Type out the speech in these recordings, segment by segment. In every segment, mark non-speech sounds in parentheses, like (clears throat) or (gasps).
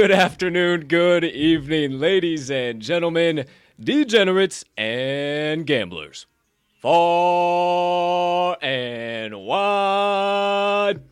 Good afternoon, good evening, ladies and gentlemen, degenerates and gamblers. Far and wide.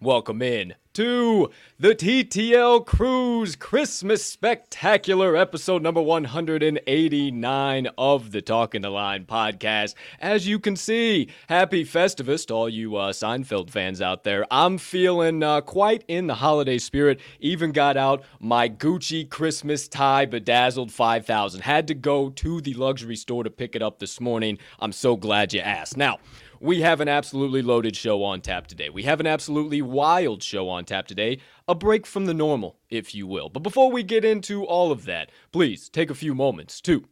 Welcome in to the TTL Cruise Christmas Spectacular, episode number 189 of the Talking the Line podcast. As you can see, happy Festivus to all you uh, Seinfeld fans out there. I'm feeling uh, quite in the holiday spirit. Even got out my Gucci Christmas tie bedazzled 5000. Had to go to the luxury store to pick it up this morning. I'm so glad you asked. Now, we have an absolutely loaded show on tap today. We have an absolutely wild show on tap today. A break from the normal, if you will. But before we get into all of that, please take a few moments to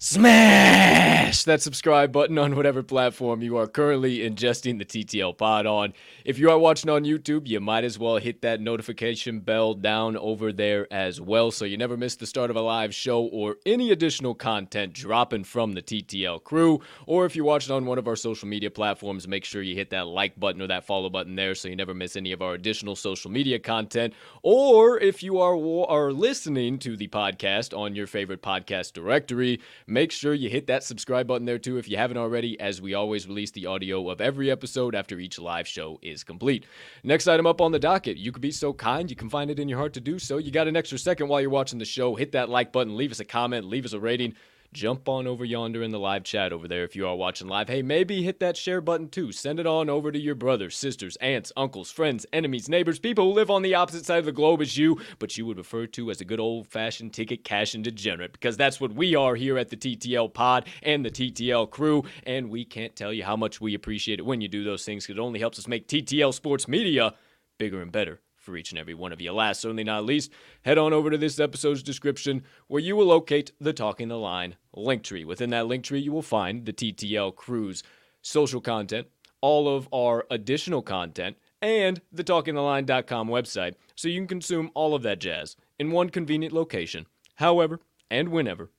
Smash that subscribe button on whatever platform you are currently ingesting the TTL pod on. If you are watching on YouTube, you might as well hit that notification bell down over there as well so you never miss the start of a live show or any additional content dropping from the TTL crew. Or if you're watching on one of our social media platforms, make sure you hit that like button or that follow button there so you never miss any of our additional social media content. Or if you are, are listening to the podcast on your favorite podcast directory, make sure you hit that subscribe button there too if you haven't already, as we always release the audio of every episode after each live show is complete. Next item up on the docket, you could be so kind, you can find it in your heart to do so. You got an extra second while you're watching the show, hit that like button, leave us a comment, leave us a rating. Jump on over yonder in the live chat over there if you are watching live. Hey, maybe hit that share button too. Send it on over to your brothers, sisters, aunts, uncles, friends, enemies, neighbors, people who live on the opposite side of the globe as you, but you would refer to as a good old fashioned ticket cashing degenerate because that's what we are here at the TTL pod and the TTL crew. And we can't tell you how much we appreciate it when you do those things because it only helps us make TTL sports media bigger and better for each and every one of you. Last, certainly not least, head on over to this episode's description where you will locate the Talking the Line link tree. Within that link tree, you will find the TTL Cruise social content, all of our additional content, and the talkingtheline.com website, so you can consume all of that jazz in one convenient location, however and whenever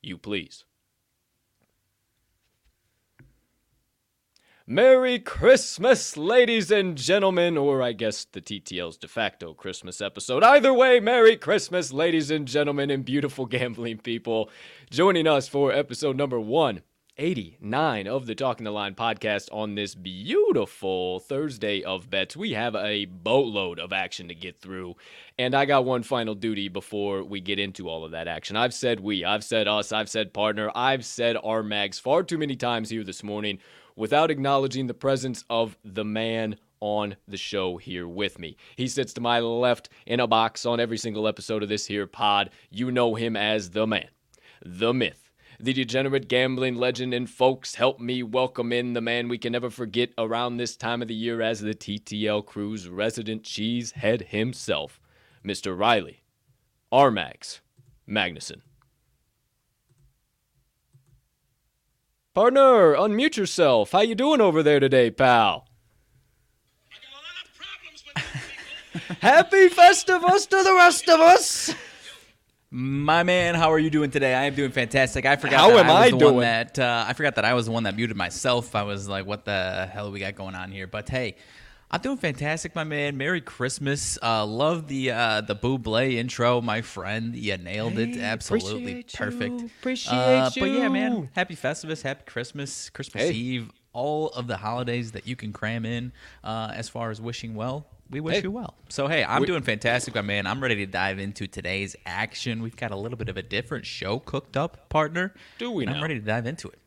you please. Merry Christmas, ladies and gentlemen, or I guess the TTL's de facto Christmas episode. Either way, Merry Christmas, ladies and gentlemen, and beautiful (laughs) gambling people. Joining us for episode number 189 of the Talking the Line podcast on this beautiful Thursday of bets. We have a boatload of action to get through, and I got one final duty before we get into all of that action. I've said we, I've said us, I've said partner, I've said our mags far too many times here this morning without acknowledging the presence of the man on the show here with me. He sits to my left in a box on every single episode of this here pod. You know him as the man, the myth, the degenerate gambling legend, and folks, help me welcome in the man we can never forget around this time of the year as the TTL Crew's resident cheesehead himself, Mr. Riley Armax Magnuson. Partner, unmute yourself. How you doing over there today, pal? (laughs) Happy Festivus to the rest of us. My man, how are you doing today? I am doing fantastic. I forgot How that am I was I the doing? one that uh, I forgot that I was the one that muted myself. I was like, "What the hell we got going on here?" But hey, I'm doing fantastic, my man. Merry Christmas. Uh, love the uh, the Buble intro, my friend. You nailed it. Hey, Absolutely appreciate perfect. you, appreciate uh, But yeah, man. Happy Festivus, Happy Christmas, Christmas Hey. Eve, all of the holidays that you can cram in. Uh, as far as wishing well, we wish Hey. you well. So hey, I'm We- doing fantastic, my man. I'm ready to dive into today's action. We've got a little bit of a different show cooked up, partner. Do we And I'm ready to dive into it.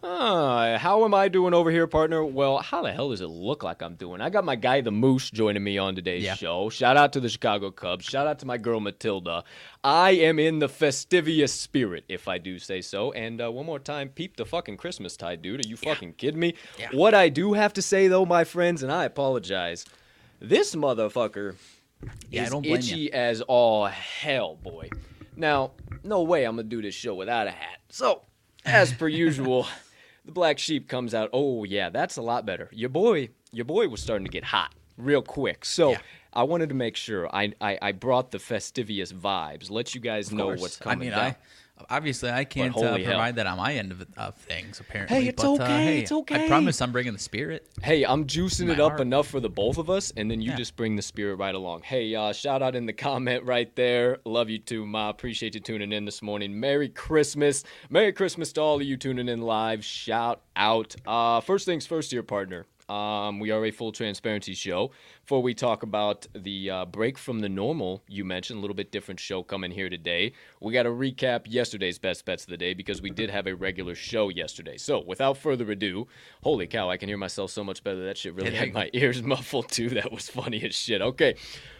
Uh, how am I doing over here, partner? Well, how the hell does it look like I'm doing? I got my guy, the Moose, joining me on today's Yeah. show. Shout out to the Chicago Cubs. Shout out to my girl, Matilda. I am in the festivous spirit, if I do say so. And uh, one more time, peep the fucking Christmas tide, dude. Are you fucking kidding me? Yeah. What I do have to say, though, my friends, and I apologize, this motherfucker Yeah, is itchy ya. as all hell, boy. Now, no way I'm gonna do this show without a hat. So, as per (laughs) usual, the black sheep comes out. Oh yeah, that's a lot better. Your boy, your boy was starting to get hot real quick. So. Yeah. I wanted to make sure I, I, I brought the festivious vibes. Let you guys know course. what's coming I mean, down. I obviously I can't uh, holy hell. provide that on my end of, of things. Apparently, Hey, it's but, uh, okay, hey, it's okay. I promise I'm bringing the spirit. Hey, I'm juicing it up heart. enough for the both of us, and then you Yeah. just bring the spirit right along. Hey, uh, shout out in the comment right there. Love you too, Ma. Appreciate you tuning in this morning. Merry Christmas. Merry Christmas to all of you tuning in live. Shout out. Uh, first things first, dear partner. Um, we are a full transparency show. Before we talk about the uh, break from the normal, you mentioned a little bit different show coming here today. We got to recap yesterday's best bets of the day because we did have a regular show yesterday. So, without further ado, holy cow, I can hear myself so much better. That shit really had my (laughs) ears muffled too. That was funny as shit. Okay,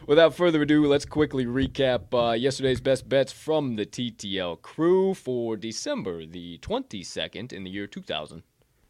without further ado, let's quickly recap uh, yesterday's best bets from the TTL crew for December the 22nd in the year 2000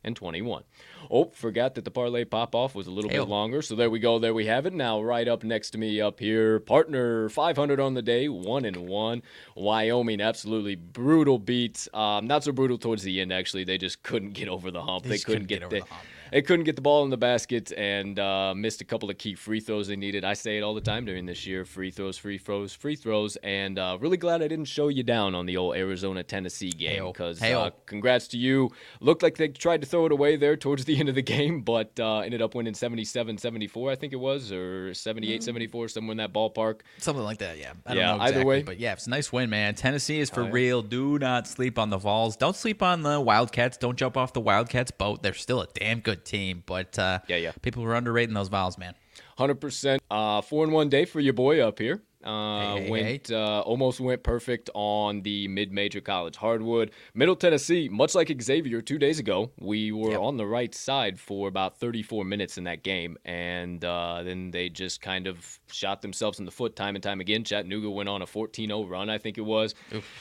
and 21. Oh, forgot that the parlay pop off was a little Hey-o. bit longer. So there we go. There we have it. Now, right up next to me up here, partner 500 on the day, one and one. Wyoming, absolutely brutal beats. Um, not so brutal towards the end, actually. They just couldn't get over the hump. They They, couldn't, couldn't get, get over the, the hump. They couldn't get the ball in the basket and uh, missed a couple of key free throws they needed. I say it all the time during this year: free throws, free throws, free throws. And uh, really glad I didn't show you down on the old Arizona Tennessee game because uh, congrats to you. Looked like they tried to throw it away there towards the (laughs) end of the game, but uh, ended up winning 77-74, I think it was, or 78-74, somewhere in that ballpark. Something like that, yeah. I Yeah, don't know either way. but yeah, it's a nice win, man. Tennessee is for Oh, yeah. real. Do not sleep on the Vols. Don't sleep on the Wildcats. Don't jump off the Wildcats boat. They're still a damn good team, but uh, Yeah, yeah. people were underrating those Vols, man. Hundred percent. Uh, four in one day for your boy up here. Uh, Hey, hey, went uh, almost went perfect on the mid-major college hardwood. Middle Tennessee, much like Xavier two days ago, we were Yep. on the right side for about 34 minutes in that game, and uh, then they just kind of shot themselves in the foot time and time again. Chattanooga went on a 14-0 run, I think it was,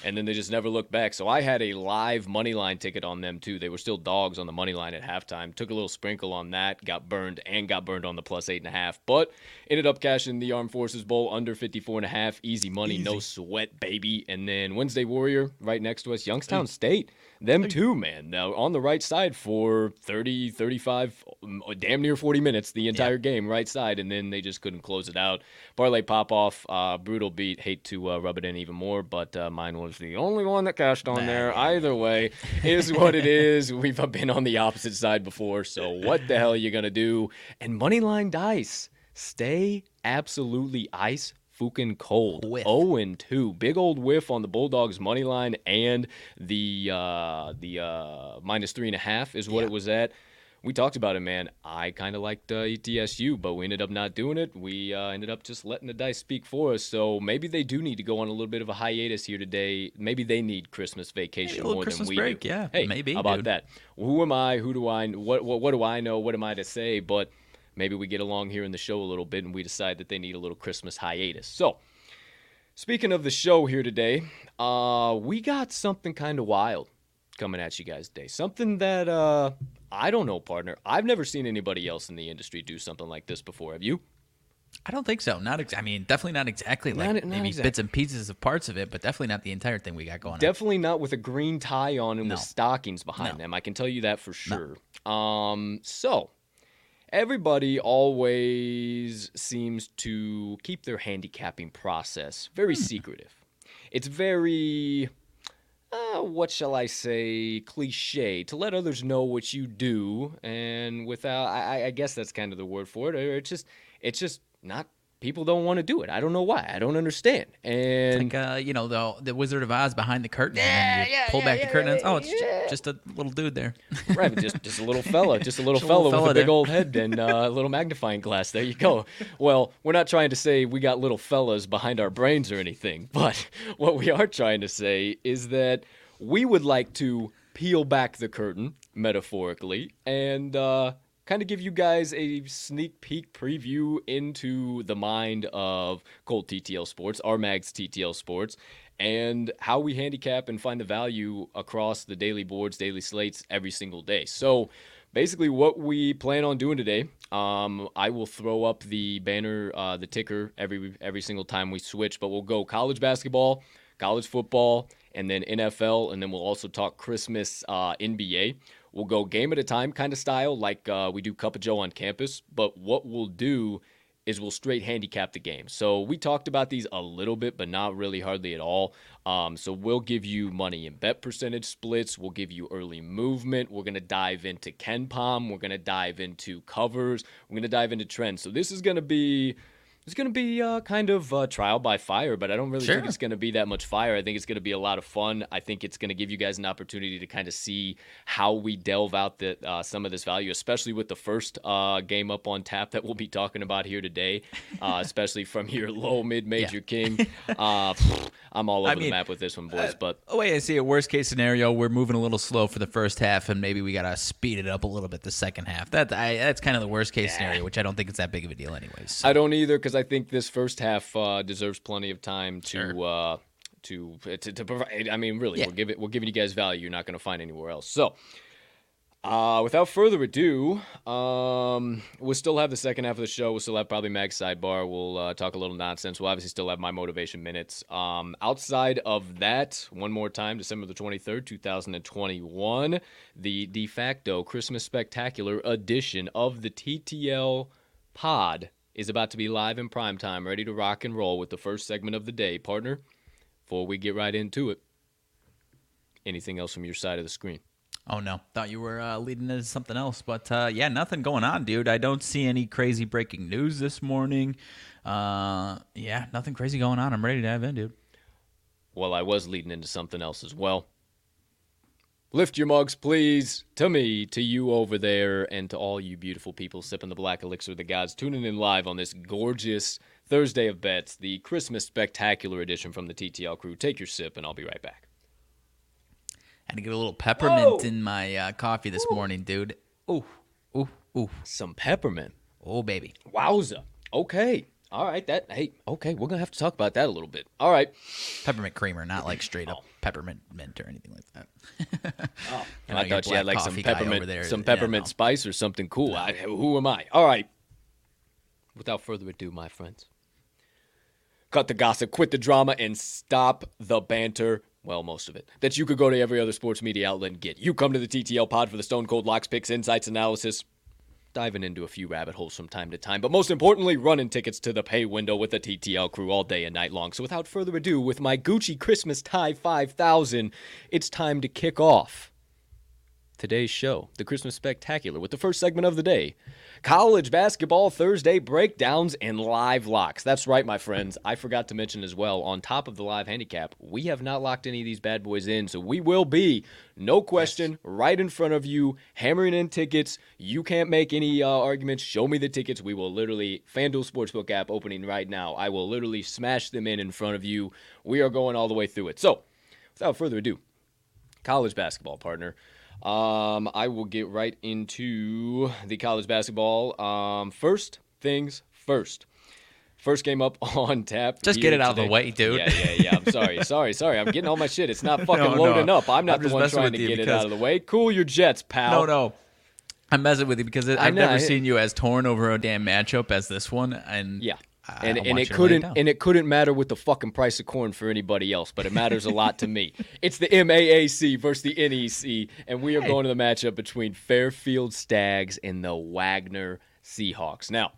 and then they just never looked back. So I had a live money line ticket on them too. They were still dogs on the money line at halftime. Took a little sprinkle on that, got burned, and got burned on the plus eight and a half, but ended up cashing the Armed Forces Bowl under 54 and a half. Easy money, no sweat, baby. And then Wednesday Warrior right next to us, Youngstown State. Them too, man. Now on the right side for 30, 35, um, damn near 40 minutes, the entire game, right side, and then they just couldn't close it out. Parlay pop off, uh, brutal beat. Hate to uh, rub it in even more, but uh, mine was the only one that cashed on Nah, there. Either way, is what it is. (laughs) We've been on the opposite side before, so what the hell are you gonna do? And moneyline dice, stay absolutely ice fucking cold. Whiff. 0 and 2. Big old whiff on the Bulldogs money line and the uh the uh minus three and a half is what Yeah. it was at. We talked about it, man. I kind of liked uh, ETSU, but we ended up not doing it. We uh, ended up just letting the dice speak for us. So maybe they do need to go on a little bit of a hiatus here today. Maybe they need Christmas vacation little more Christmas than we break, do. yeah, Hey, maybe, How about dude. that? Who am I? Who do I? What, what what do I know? What am I to say? But maybe we get along here in the show a little bit, and we decide that they need a little Christmas hiatus. So. Speaking of the show here today, uh, we got something kind of wild coming at you guys today. Something that uh, I don't know, partner. I've never seen anybody else in the industry do something like this before. Have you? I don't think so. Not ex- I mean, definitely not exactly like Not- not maybe exactly. bits and pieces of parts of it, but definitely not the entire thing we got going on. Definitely not with a green tie on and No. with stockings behind No. them. I can tell you that for sure. Um, so everybody always seems to keep their handicapping process very Hmm. secretive. it's very uh, what shall I say, cliche to let others know what you do, and without, I, I guess that's kind of the word for it. Or it's just, it's just not. People don't want to do it. I don't know why. I don't understand. And Like uh, you know the the Wizard of Oz behind the curtain. Yeah, and you yeah, pull yeah, back yeah, the curtain. and it's, yeah, oh, it's just a little dude there. (laughs) right, just just a little fella, just a little (laughs) Just fella little with fella a big old head and uh, a little magnifying glass. There you go. (laughs) Well, we're not trying to say we got little fellas behind our brains or anything, but what we are trying to say is that we would like to peel back the curtain, metaphorically, and uh, kind of give you guys a sneak peek preview into the mind of Cold TTL Sports, our Mags TTL Sports, and how we handicap and find the value across the daily boards, daily slates every single day. So, basically, what we plan on doing today, um, I will throw up the banner, uh, the ticker every every single time we switch, but we'll go college basketball, college football, and then NFL, and then we'll also talk Christmas uh, NBA. We'll go game at a time kind of style, like uh, we do Cup of Joe on campus. But what we'll do is we'll straight handicap the game. So we talked about these a little bit, but not really hardly at all. Um, so we'll give you money and bet percentage splits. We'll give you early movement. We're gonna dive into KenPom. We're gonna dive into covers. We're gonna dive into trends. So this is gonna be. It's going to be uh, kind of uh, trial by fire, but I don't really think it's going to be that much fire. I think it's going to be a lot of fun. I think it's going to give you guys an opportunity to kind of see how we delve out the, uh, some of this value, especially with the first uh, game up on tap that we'll be talking about here today, (laughs) uh, especially from your low mid major king. (laughs) Uh, I'm all over I the map with this one, boys. But oh wait, I see a worst case scenario, we're moving a little slow for the first half, and maybe we gotta speed it up a little bit the second half. That I, that's kind of the worst case scenario, which I don't think it's that big of a deal, anyways. So, I don't either because I think this first half uh, deserves plenty of time to. Sure. Uh, to, to, to provide, I mean, really, Yeah. we're giving we're giving you guys value you're not going to find anywhere else. So, uh, without further ado, um, we'll still have the second half of the show. We'll still have probably Mag's sidebar. We'll uh, talk a little nonsense. We'll obviously still have my motivation minutes. Um, outside of that, one more time, December the 23rd, 2021, the de facto Christmas Spectacular edition of the TTL pod is about to be live in prime time, ready to rock and roll with the first segment of the day. Partner, before we get right into it, anything else from your side of the screen? oh no, thought you were uh, leading into something else, but uh, yeah, nothing going on, dude. I don't see any crazy breaking news this morning. Uh, yeah, nothing crazy going on. I'm ready to dive in, dude. Well, I was leading into something else as well. Lift your mugs, please, to me, to you over there, and to all you beautiful people sipping the black elixir of the gods, tuning in live on this gorgeous Thursday of bets, the Christmas spectacular edition from the TTL crew. Take your sip, and I'll be right back. I Had to get a little peppermint Whoa! in my uh, coffee this morning, dude. Ooh, ooh, ooh, Some peppermint. oh baby. Wowza. Okay. All right. That. Hey. Okay. We're gonna have to talk about that a little bit. All right. Peppermint creamer, not like straight Oh. Up peppermint mint or anything like that. (laughs) Oh, (laughs) you know, I thought you had like some coffee guy over peppermint, there. some Yeah, peppermint no. spice or something cool. I, who am I? All right. Without further ado, my friends, cut the gossip, quit the drama, and stop the banter. Well, most of it that you could go to every other sports media outlet and get. You come to the TTL pod for the Stone Cold Locks picks, insights, analysis, diving into a few rabbit holes from time to time, but most importantly, running tickets to the pay window with the TTL crew all day and night long. So without further ado, with my Gucci Christmas tie 5000, it's time to kick off today's show, the Christmas Spectacular, with the first segment of the day college basketball Thursday breakdowns and live locks. That's right, my friends. I forgot to mention as well, on top of the live handicap, we have not locked any of these bad boys in, so we will be, no question, right in front of you, hammering in tickets. You can't make any uh, arguments. Show me the tickets. We will literally, FanDuel Sportsbook app opening right now. I will literally smash them in in front of you. We are going all the way through it. So, without further ado, college basketball partner. Um, I will get right into the college basketball. Um, first things first. First game up (laughs) on tap. Just get it out of the way, dude. Yeah, yeah, yeah. I'm sorry, (laughs) sorry, sorry. I'm getting all my shit. It's not (laughs) fucking No, no. loading up. I'm not I'm the one trying to get it out of the way. Cool your jets, pal. No, no. I'm messing with you because I've know, never I- seen you as torn over a damn matchup as this one, and Yeah. I, and and it you to lay couldn't and it couldn't matter with the fucking price of corn for anybody else, but it matters a lot to me. (laughs) It's the MAAC versus the NEC, and we are Hey. going to the matchup between Fairfield Stags and the Wagner Seahawks. Now,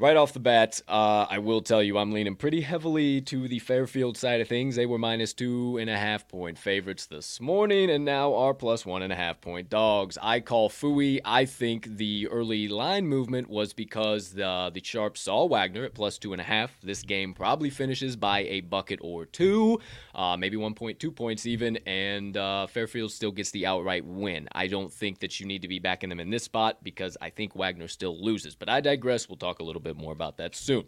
Right off the bat, uh, I will tell you I'm leaning pretty heavily to the Fairfield side of things. They were minus two and a half point favorites this morning and now are plus one and a half point dogs. I call Fooey. I think the early line movement was because the, the Sharps saw Wagner at plus two and a half. This game probably finishes by a bucket or two, uh, maybe 1.2 points even, and uh, Fairfield still gets the outright win. I don't think that you need to be backing them in this spot because I think Wagner still loses. But I digress. We'll talk a little bit more about that soon.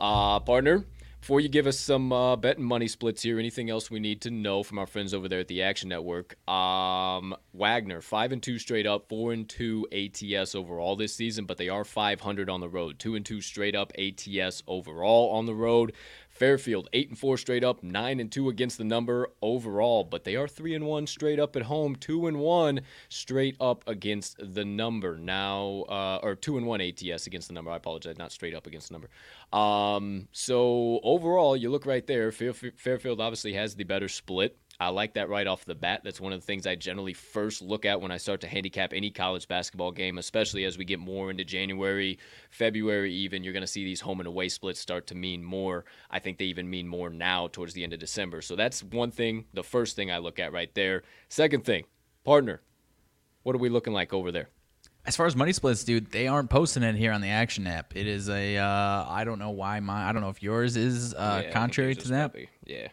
Uh, partner, before you give us some uh, bet and money splits here, anything else we need to know from our friends over there at the Action Network? Um, Wagner, five and two straight up, four and two ATS overall this season, but they are 500 on the road, two and two straight up ATS overall on the road. Fairfield, eight and four straight up, nine and two against the number overall, but they are three and one straight up at home, two and one straight up against the number. Now, uh, or two and one ATS against the number. I apologize, not straight up against the number. Um, so overall, you look right there. Fairfield obviously has the better split. I like that right off the bat. That's one of the things I generally first look at when I start to handicap any college basketball game, especially as we get more into January, February, even. You're going to see these home and away splits start to mean more. I think they even mean more now towards the end of December. So that's one thing, the first thing I look at right there. Second thing, partner, what are we looking like over there? As far as money splits, dude, they aren't posting it here on the Action app. It is a, uh, I don't know why my, I don't know if yours is uh, yeah, contrary to that. Yeah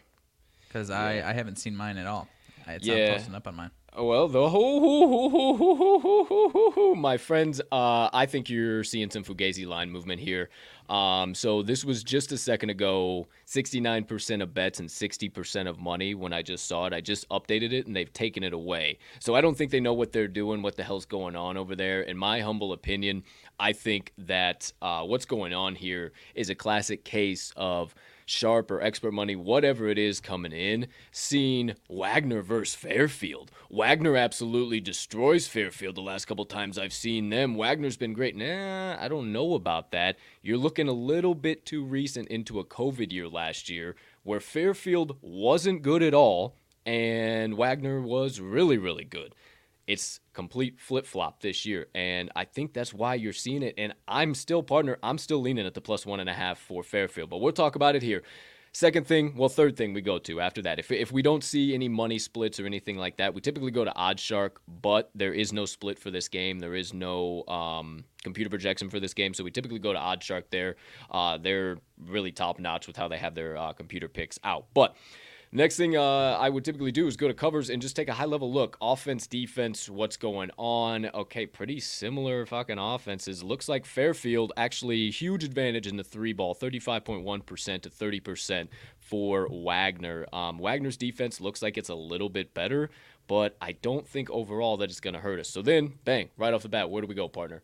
because yeah. I, I haven't seen mine at all. It's yeah. not posting up on mine. Oh, well, the hoo, hoo, hoo, my friends, uh, I think you're seeing some Fugazi line movement here. Um, so this was just a second ago, 69% of bets and 60% of money when I just saw it. I just updated it and they've taken it away. So I don't think they know what they're doing, what the hell's going on over there. In my humble opinion, I think that uh, what's going on here is a classic case of – Sharp or Expert Money, whatever it is coming in, seeing Wagner versus Fairfield. Wagner absolutely destroys Fairfield the last couple times I've seen them. Wagner's been great. Nah, I don't know about that. You're looking a little bit too recent into a COVID year last year where Fairfield wasn't good at all and Wagner was really, really good it's complete flip flop this year. And I think that's why you're seeing it. And I'm still, partner, I'm still leaning at the plus one and a half for Fairfield. But we'll talk about it here. Second thing, well, third thing we go to after that. If, if we don't see any money splits or anything like that, we typically go to OddsShark, but there is no split for this game. There is no um, computer projection for this game, so we typically go to OddsShark there. Uh, they're really top notch with how they have their uh, computer picks out. But Next thing uh, I would typically do is go to covers and just take a high level look. Offense, defense, what's going on. Okay, pretty similar fucking offenses. Looks like Fairfield actually huge advantage in the three ball, 35.1% to 30% for Wagner. Um, Wagner's defense looks like it's a little bit better, but I don't think overall that it's going to hurt us. So then, bang, right off the bat, where do we go, partner?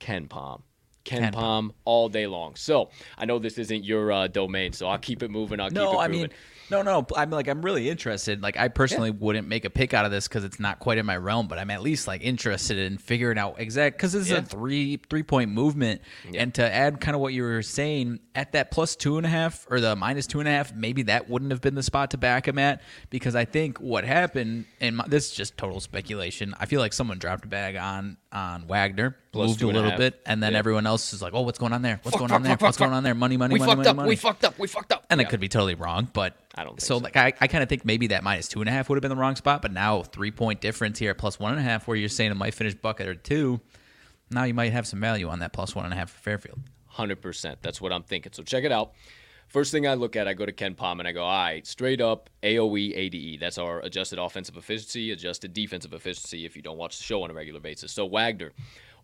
KenPom. Ken, Palm all day long. So I know this isn't your uh, domain, so I'll keep it moving. I'll no, keep it I moving. mean, no, no. I'm like, I'm really interested. Like, I personally yeah. wouldn't make a pick out of this because it's not quite in my realm, but I'm at least like interested in figuring out exact because this is yeah. a three three point movement, yeah. and to add kind of what you were saying at that plus two and a half or the minus two and a half, maybe that wouldn't have been the spot to back him at because I think what happened, and my, this is just total speculation. I feel like someone dropped a bag on on Wagner, plus moved a little bit, and then everyone else is like, "Oh, what's going on there? What's fuck, going fuck, on there? Fuck, what's going on there? Money, money, we money, fucked money, up. money." We fucked up. We fucked up. And it could be totally wrong, but I don't. so, so, like I, I kind of think maybe that minus two and a half would have been the wrong spot, but now three point difference here, plus one and a half, where you're saying it might finish bucket or two. Now you might have some value on that plus one and a half for Fairfield. Hundred percent. That's what I'm thinking. So check it out. First thing I look at, I go to KenPom and I go, all right, straight up AOE ADE. That's our adjusted offensive efficiency, adjusted defensive efficiency if you don't watch the show on a regular basis. So Wagner,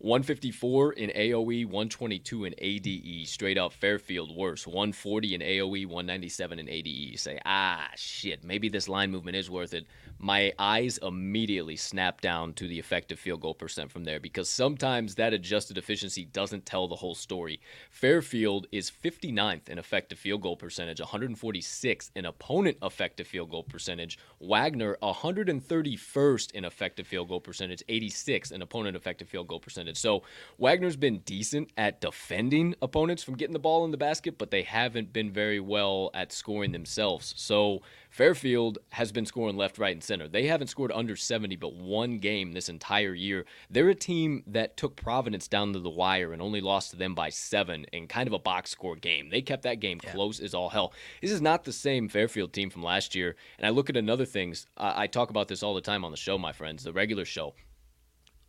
154 in AOE, 122 in ADE. Straight up Fairfield worse. 140 in AOE, 197 in ADE. You say, ah, shit, maybe this line movement is worth it. My eyes immediately snap down to the effective field goal percent from there because sometimes that adjusted efficiency doesn't tell the whole story. Fairfield is 59th in effective field goal percentage, 146th in opponent effective field goal percentage. Wagner, 131st in effective field goal percentage, 86th in opponent effective field goal percentage So Wagner's been decent at defending opponents from getting the ball in the basket, but they haven't been very well at scoring themselves. So Fairfield has been scoring left, right, and center. They haven't scored under 70 but one game this entire year. They're a team that took Providence down to the wire and only lost to them by seven in kind of a box score game. They kept that game close as all hell. This is not the same Fairfield team from last year. And I look at another things. I, I talk about this all the time on the show, my friends, the regular show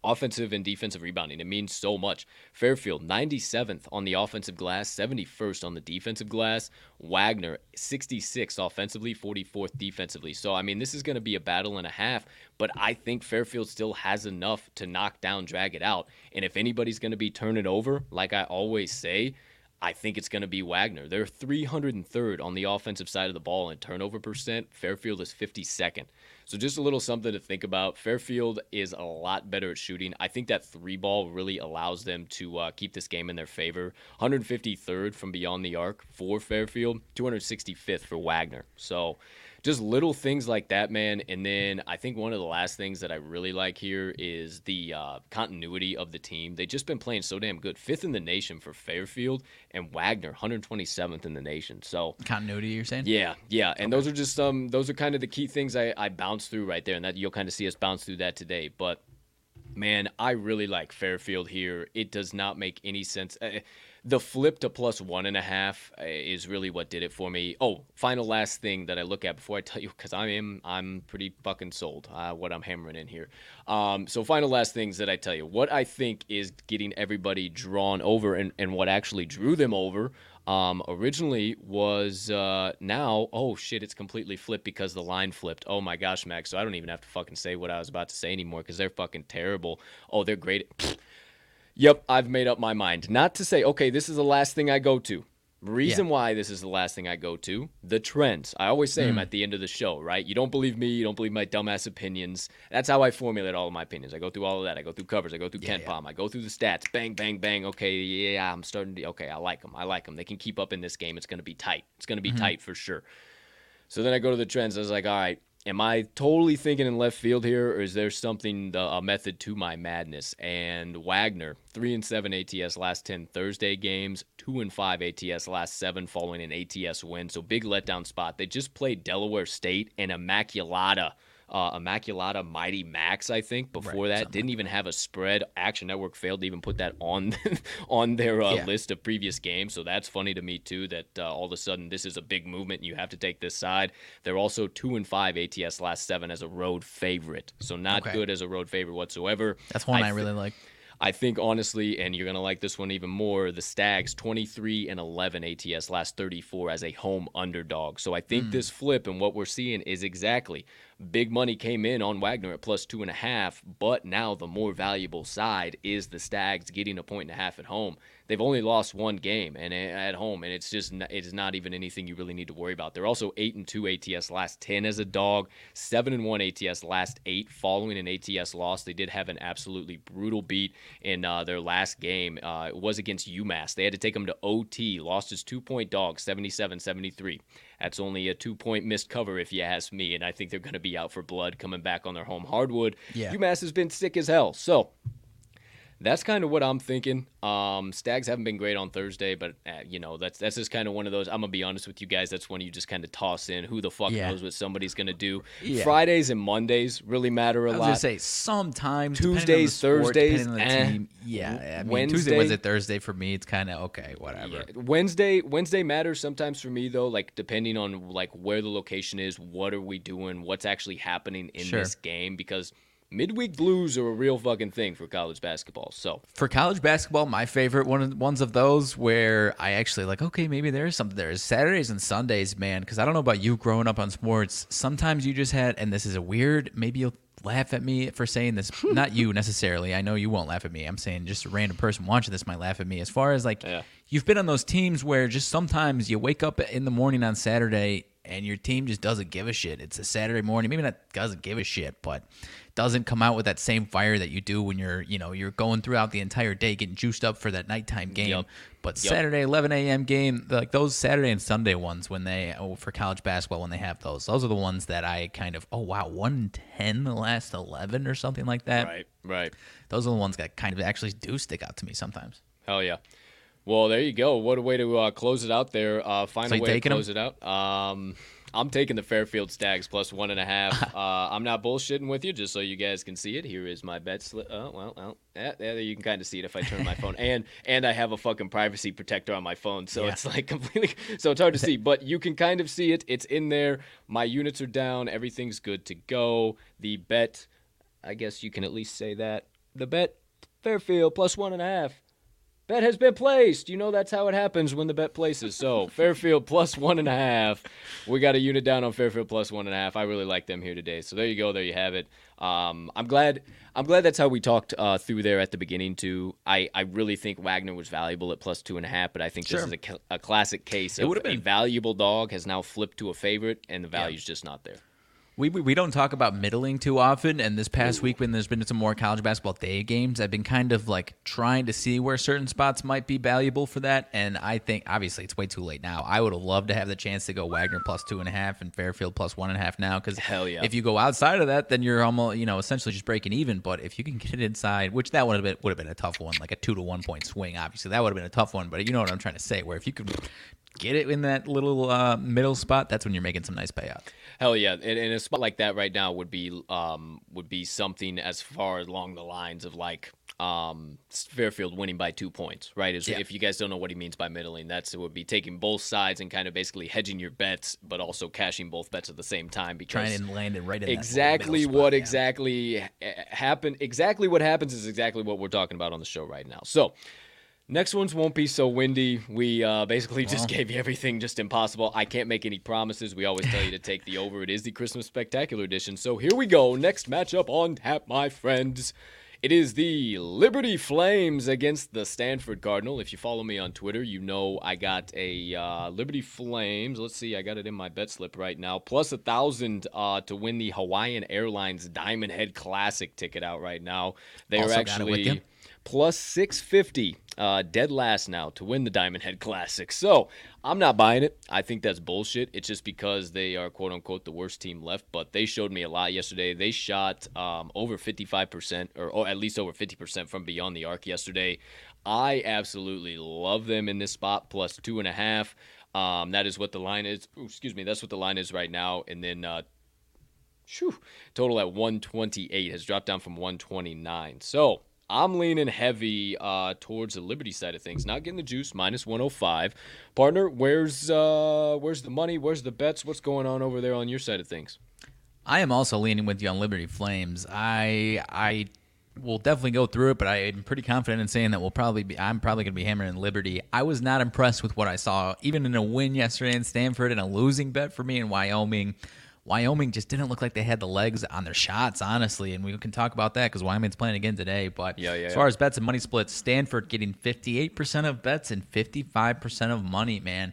offensive and defensive rebounding. It means so much. Fairfield, 97th on the offensive glass, 71st on the defensive glass. Wagner, 66th offensively, 44th defensively. So, I mean, this is going to be a battle and a half, but I think Fairfield still has enough to knock down, drag it out. And if anybody's going to be turning over, like I always say, I think it's going to be Wagner. They're 303rd on the offensive side of the ball in turnover percent. Fairfield is 52nd. So just a little something to think about. Fairfield is a lot better at shooting. I think that three ball really allows them to uh, keep this game in their favor. 153rd from beyond the arc for Fairfield, 265th for Wagner. So just little things like that, man. And then I think one of the last things that I really like here is the uh, continuity of the team. They've just been playing so damn good. Fifth in the nation for Fairfield and Wagner, 127th in the nation. So Continuity, you're saying? yeah, yeah, and those are just um those are kind of the key things I I bounce through right there, and that you'll kind of see us bounce through that today. But man, I really like Fairfield here. It does not make any sense. Uh, the flip to plus one and a half uh, is really what did it for me. Oh, final last thing that I look at before I (laughs) tell you, because I am I'm pretty fucking sold. Uh, what I'm hammering in here. Um, so final last things that I tell you, what I think is getting everybody drawn over, and and what actually drew them over. Um, originally was uh, now oh shit it's completely flipped because the line flipped oh my gosh Max so I don't even have to fucking say what I was about to say anymore because they're fucking terrible oh they're great Yep, I've made up my mind. Not to say, okay, this is the last thing I go to. Reason Yeah. why this is the last thing I go to, the trends. I always say them mm. at the end of the show, right? You don't believe me, you don't believe my dumbass opinions. That's how I formulate all of my opinions. I go through all of that. I go through covers, I go through Ken yeah. Palm, I go through the stats. Bang, bang, bang. Okay, yeah, I'm starting to, okay, I like them. I like them. They can keep up in this game. It's going to be tight. It's going to be mm-hmm. tight for sure. So then I go to the trends. I was like, all right, am I totally thinking in left field here, or is there something, a method to my madness? And Wagner, three and seven ATS last ten Thursday games, two and five ATS last seven following an ATS win. So big letdown spot. They just played Delaware State and Immaculata. Uh, Immaculata Mighty Macs, I think. Before that, didn't even have a spread. Action Network failed to even put that on (laughs) on their uh, Yeah. list of previous games. So that's funny to me too. That uh, all of a sudden this is a big movement. and You have to take this side. They're also two and five ATS last seven as a road favorite. So not Okay. good as a road favorite whatsoever. That's one I, thi- really like. I think honestly, and you're gonna like this one even more. The Stags 23 and 11 ATS last 34 as a home underdog. So I think this mm. flip and what we're seeing is exactly big money came in on Wagner at plus two and a half, but now the more valuable side is the Stags getting a point and a half at home. They've only lost one game and at home, and it's just it's not even anything you really need to worry about. They're also eight and two ATS last 10 as a dog, seven and one ATS last eight following an ATS loss. They did have an absolutely brutal beat in uh, their last game. Uh, it was against UMass. They had to take them to OT. Lost his two point dog, 77 73. That's only a two point missed cover, if you ask me. And I think they're going to be out for blood coming back on their home hardwood. Yeah. UMass has been sick as hell. So that's kind of what I'm thinking. Um, Stags haven't been great on Thursday, but uh, you know that's that's just kind of one of those. I'm gonna be honest with you guys. That's one you just kind of toss in. Who the fuck Yeah. knows what somebody's gonna do? Yeah. Fridays and Mondays really matter a I was lot. gonna say sometimes depending on the Tuesdays, sport, Thursdays, depending on the eh. Yeah, I mean, Wednesday- Tuesday, it Thursday for me, it's kind of okay, whatever. Yeah. Wednesday Wednesday matters sometimes for me though, like depending on like where the location is, what are we doing, what's actually happening in Sure. this game because midweek blues are a real fucking thing for college basketball. So For college basketball, my favorite one of ones of those where I actually like, okay, maybe there is something there is Saturdays and Sundays, man. Because I don't know about you growing up on sports. Sometimes you just had, and this is a weird. Maybe you'll laugh at me for saying this. Hmm. Not you necessarily. I know you won't laugh at me. I'm saying just a random person watching this might laugh at me. As far as like, Yeah. you've been on those teams where just sometimes you wake up in the morning on Saturday and your team just doesn't give a shit. It's a Saturday morning. Maybe not doesn't give a shit, but doesn't come out with that same fire that you do when you're, you know, you're going throughout the entire day getting juiced up for that nighttime game. Yep. But Yep. Saturday 11 a.m. game, like those Saturday and Sunday ones, when they oh, for college basketball when they have those, those are the ones that I kind of oh wow, one ten the last 11 or something like that. Right, right. Those are the ones that kind of actually do stick out to me sometimes. Hell yeah. Well, there you go. What a way to uh, close it out there. Uh, So final you way to close it out. Um, I'm taking the Fairfield Stags plus one and a half. (laughs) uh, I'm not bullshitting with you, just so you guys can see it. Here is my bet slip. Oh well, well, yeah, yeah, you can kind of see it if I turn my phone. (laughs) And and I have a fucking privacy protector on my phone, so Yeah. it's like (laughs) completely. So it's hard to see, but you can kind of see it. It's in there. My units are down. Everything's good to go. The bet, I guess you can at least say that. The bet, Fairfield plus one and a half. Bet has been placed. You know that's how it happens when the bet places. So (laughs) Fairfield plus one and a half. We got a unit down on Fairfield plus one and a half. I really like them here today. So there you go. There you have it. Um, I'm glad. I'm glad that's how we talked uh, through there at the beginning too. I, I really think Wagner was valuable at plus two and a half, but I think this is a, a classic case It of would've a been- valuable dog has now flipped to a favorite, and the value's just not there. We, we we don't talk about middling too often, and this past week when there's been some more college basketball day games, I've been kind of like trying to see where certain spots might be valuable for that. And I think obviously it's way too late now. I would have loved to have the chance to go Wagner plus two and a half and Fairfield plus one and a half now because Hell yeah. if you go outside of that, then you're almost you know essentially just breaking even. But if you can get it inside, which that would have been would have been a tough one, like a two to one point swing. Obviously that would have been a tough one, but you know what I'm trying to say. Where if you could get it in that little uh, middle spot, that's when you're making some nice payout. Hell yeah, and, and a spot like that right now would be um would be something as far along the lines of like um Fairfield winning by two points, right? Is Yeah. if you guys don't know what he means by middling, that's it would be taking both sides and kind of basically hedging your bets, but also cashing both bets at the same time because Trying and landing right in exactly what yeah. exactly happened exactly what happens is exactly what we're talking about on the show right now so next ones won't be so windy we uh, basically just gave you everything just impossible i can't make any promises we always tell you to (laughs) take the over it is the christmas spectacular edition so here we go next matchup on tap my friends it is the Liberty Flames against the Stanford Cardinal. If you follow me on Twitter, you know I got a uh, Liberty Flames. Let's see, I got it in my bet slip right now. Plus a thousand uh, to win the Hawaiian Airlines Diamond Head Classic ticket out right now. They Also are got it with actually. Plus 650 uh, dead last now to win the Diamond Head Classic. So I'm not buying it. I think that's bullshit. It's just because they are quote unquote the worst team left, but they showed me a lot yesterday. They shot um, over 55% or, or at least over 50% from beyond the arc yesterday. I absolutely love them in this spot plus two and a half. Um, that is what the line is. ooh, excuse me. That's what the line is right now. And then uh, Phew, total at 128 has dropped down from 129. So I'm leaning heavy uh, towards the Liberty side of things. Not getting the juice, minus 105. Partner, where's uh, where's the money? Where's the bets? What's going on over there on your side of things? I am also leaning with you on Liberty Flames. I I will definitely go through it, but I am pretty confident in saying that we'll probably be. I'm probably going to be hammering Liberty. I was not impressed with what I saw, even in a win yesterday in Stanford and a losing bet for me in Wyoming. Wyoming just didn't look like they had the legs on their shots, honestly, and we can talk about that because Wyoming's playing again today. But Yeah, yeah, as yeah. far as bets and money splits, Stanford getting 58% of bets and 55% of money, man.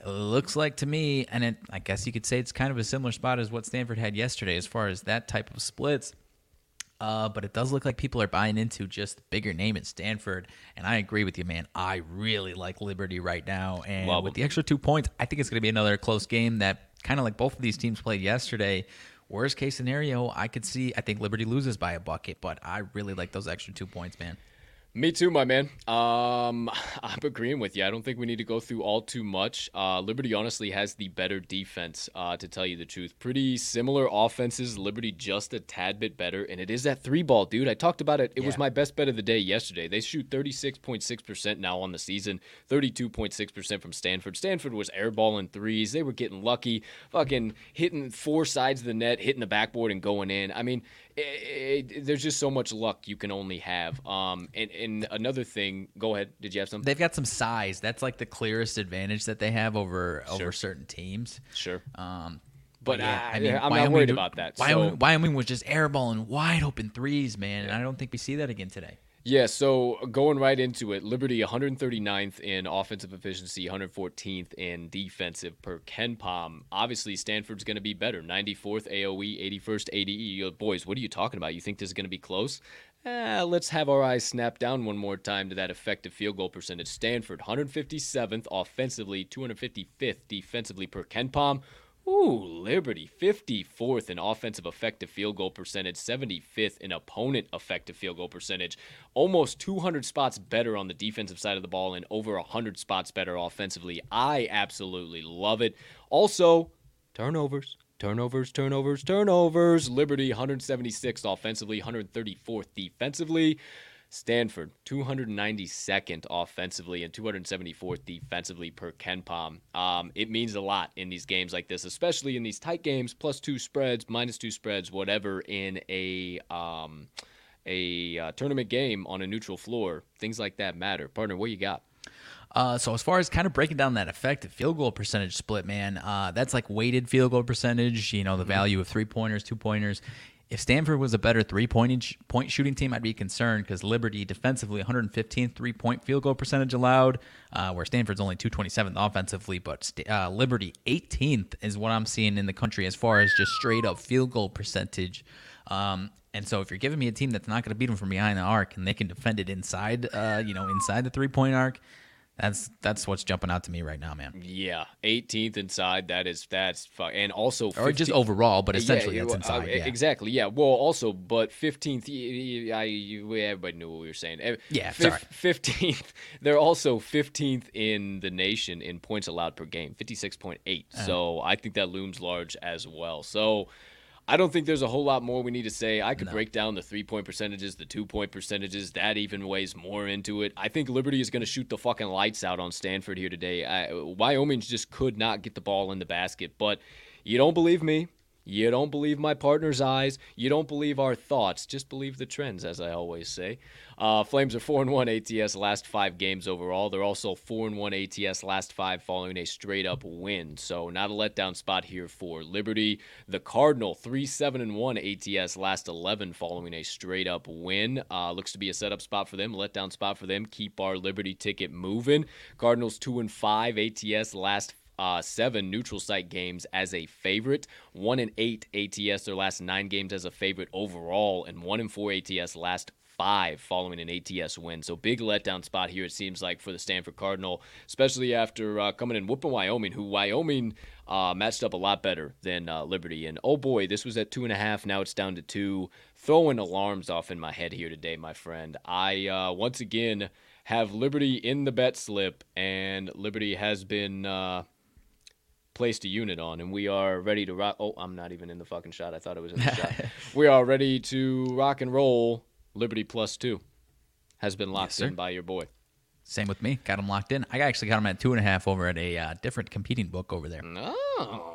It looks like to me, and it, I guess you could say it's kind of a similar spot as what Stanford had yesterday as far as that type of splits. Uh, but it does look like people are buying into just the bigger name at Stanford, and I agree with you, man. I really like Liberty right now, and Love with 'em. the extra two points, I think it's going to be another close game that kind of like both of these teams played yesterday. Worst case scenario, I could see. I think Liberty loses by a bucket, but I really like those extra two points, man. Me too, my man. Um, (laughs) I'm agreeing with you. I don't think we need to go through all too much. Uh, Liberty honestly has the better defense, uh, to tell you the truth. Pretty similar offenses. Liberty just a tad bit better, and it is that three ball, dude. I talked about it. It was my best bet of the day yesterday. They shoot 36.6% now on the season, 32.6% from Stanford. Stanford was airballing threes. They were getting lucky, fucking hitting four sides of the net, hitting the backboard, and going in. I mean, it, it, there's just so much luck you can only have. Um, and, and another thing, go ahead. Did you have something? They've got some size. That's like the clearest advantage that they have over Sure. over certain teams. Sure. Um, But yeah, I, mean I'm not worried about that. Wyoming, So, Wyoming was just airballing wide open threes, man, and I don't think we see that again today. Yeah, so going right into it, Liberty 139th in offensive efficiency, 114th in defensive per KenPom. Obviously, Stanford's going to be better. 94th AOE, 81st ADE. Boys, what are you talking about? You think this is going to be close? Eh, let's have our eyes snap down one more time to that effective field goal percentage. Stanford 157th offensively, 255th defensively per KenPom. Ooh, Liberty 54th in offensive effective field goal percentage, 75th in opponent effective field goal percentage, almost 200 spots better on the defensive side of the ball and over 100 spots better offensively. I absolutely love it. Also, turnovers. Turnovers, turnovers, turnovers. Liberty 176th offensively, 134th defensively. Stanford 292nd offensively and 274th defensively per KenPom. Um, it means a lot in these games like this, especially in these tight games, plus two spreads, minus two spreads, whatever in a um, a uh, tournament game on a neutral floor. Things like that matter. Partner, what you got? Uh, so as far as kind of breaking down that effective field goal percentage split, man, uh, that's like weighted field goal percentage. You know, the value of three pointers, two pointers. If Stanford was a better three point point shooting team, I'd be concerned because Liberty defensively 115th three point field goal percentage allowed, uh, where Stanford's only 227th offensively, but uh, Liberty 18th is what I'm seeing in the country as far as just straight up field goal percentage. Um, and so if you're giving me a team that's not going to beat them from behind the arc and they can defend it inside, uh, you know, inside the three point arc, that's that's what's jumping out to me right now, man. Yeah, 18th inside. That is that's fuck. And also, Or just overall, but Yeah, essentially you- that's uh, inside. yeah. Exactly. Yeah. Well, also, but fifteenth. I you- everybody knew what we were saying. Yeah, sorry. Fifteenth. (laughs) They're also fifteenth in the nation in points allowed per game, fifty six point eight. Uh-huh. So I think that looms large as well. So. I don't think there's a whole lot more we need to say. I could break down the three point percentages, the two point percentages. That even weighs more into it. I think Liberty is going to shoot the fucking lights out on Stanford here today. I, Wyoming just could not get the ball in the basket. But you don't believe me? You don't believe my partner's eyes. You don't believe our thoughts. Just believe the trends, as I always say. Uh, Flames are four and one ATS last five games overall. They're also four and one ATS last five following a straight up win. So not a letdown spot here for Liberty. The Cardinal three seven and one ATS last eleven following a straight up win. Uh, looks to be a setup spot for them, letdown spot for them. Keep our Liberty ticket moving. Cardinals two and five ATS last uh, seven neutral site games as a favorite, one and eight ATS their last nine games as a favorite overall, and one and four ATS last five following an ATS win. So big letdown spot here it seems like for the Stanford Cardinal, especially after uh, coming in whooping Wyoming, who Wyoming uh, matched up a lot better than uh, Liberty. And oh boy, this was at two and a half. Now it's down to two. Throwing alarms off in my head here today, my friend. I uh, once again have Liberty in the bet slip, and Liberty has been. Placed a unit on, and we are ready to rock. Oh, I'm not even in the fucking shot. I thought it was in the shot. (laughs) We are ready to rock and roll. Liberty plus two has been locked sir. in by your boy. Same with me. Got him locked in. I actually got him at two and a half over at a uh, different competing book over there. No,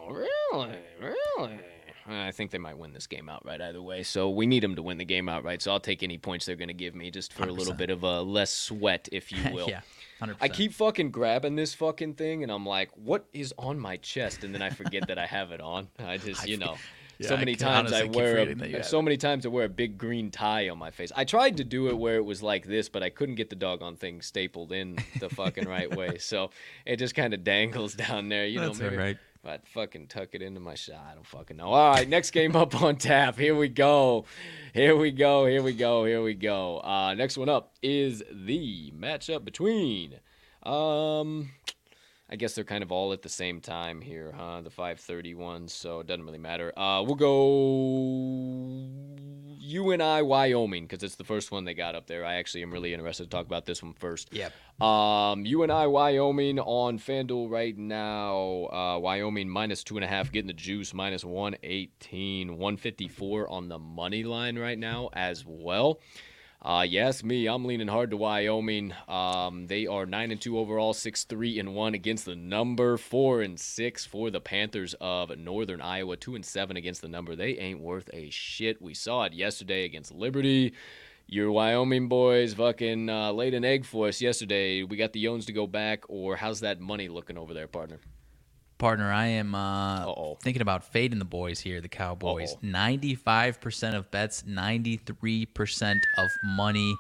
really, really. Eh, I think they might win this game outright either way. So we need them to win the game outright. So I'll take any points they're going to give me just for a little bit of a less sweat, if you (laughs) will. yeah, 100%. I keep fucking grabbing this fucking thing, and I'm like, "What is on my chest?" And then I forget that I have it on. I (laughs) just, you know, (laughs) Yeah, so many can times I wear forgetting that you a, so many times I wear a big green tie on my face. I tried to do it where it was like this, but I couldn't get the doggone thing stapled in the fucking right way. So it just kind of dangles down there. You That's know, maybe alright. I'd fucking tuck it into my shot, I don't fucking know. All right, next game up on tap. Here we go. Here we go. Here we go. Here we go. Uh, next one up is the matchup between. Um, I guess they're kind of all at the same time here, huh? The 530 ones, so it doesn't really matter. Uh, we'll go UNI Wyoming because it's the first one they got up there. I actually am really interested to talk about this one first. Yep. Um, UNI Wyoming on FanDuel right now. Uh, Wyoming minus two and a half, getting the juice minus 118, 154 on the money line right now as well. Uh, yes, me. I'm leaning hard to Wyoming. Um, they are nine and two overall, six three and one against the number, four and six for the Panthers of Northern Iowa, two and seven against the number. They ain't worth a shit. We saw it yesterday against Liberty. Your Wyoming boys fucking uh, laid an egg for us yesterday. We got the Yones to go back, or how's that money looking over there, partner? Partner, I am uh, thinking about fading the boys here, the Cowboys. Ninety-five percent of bets, ninety-three percent of money.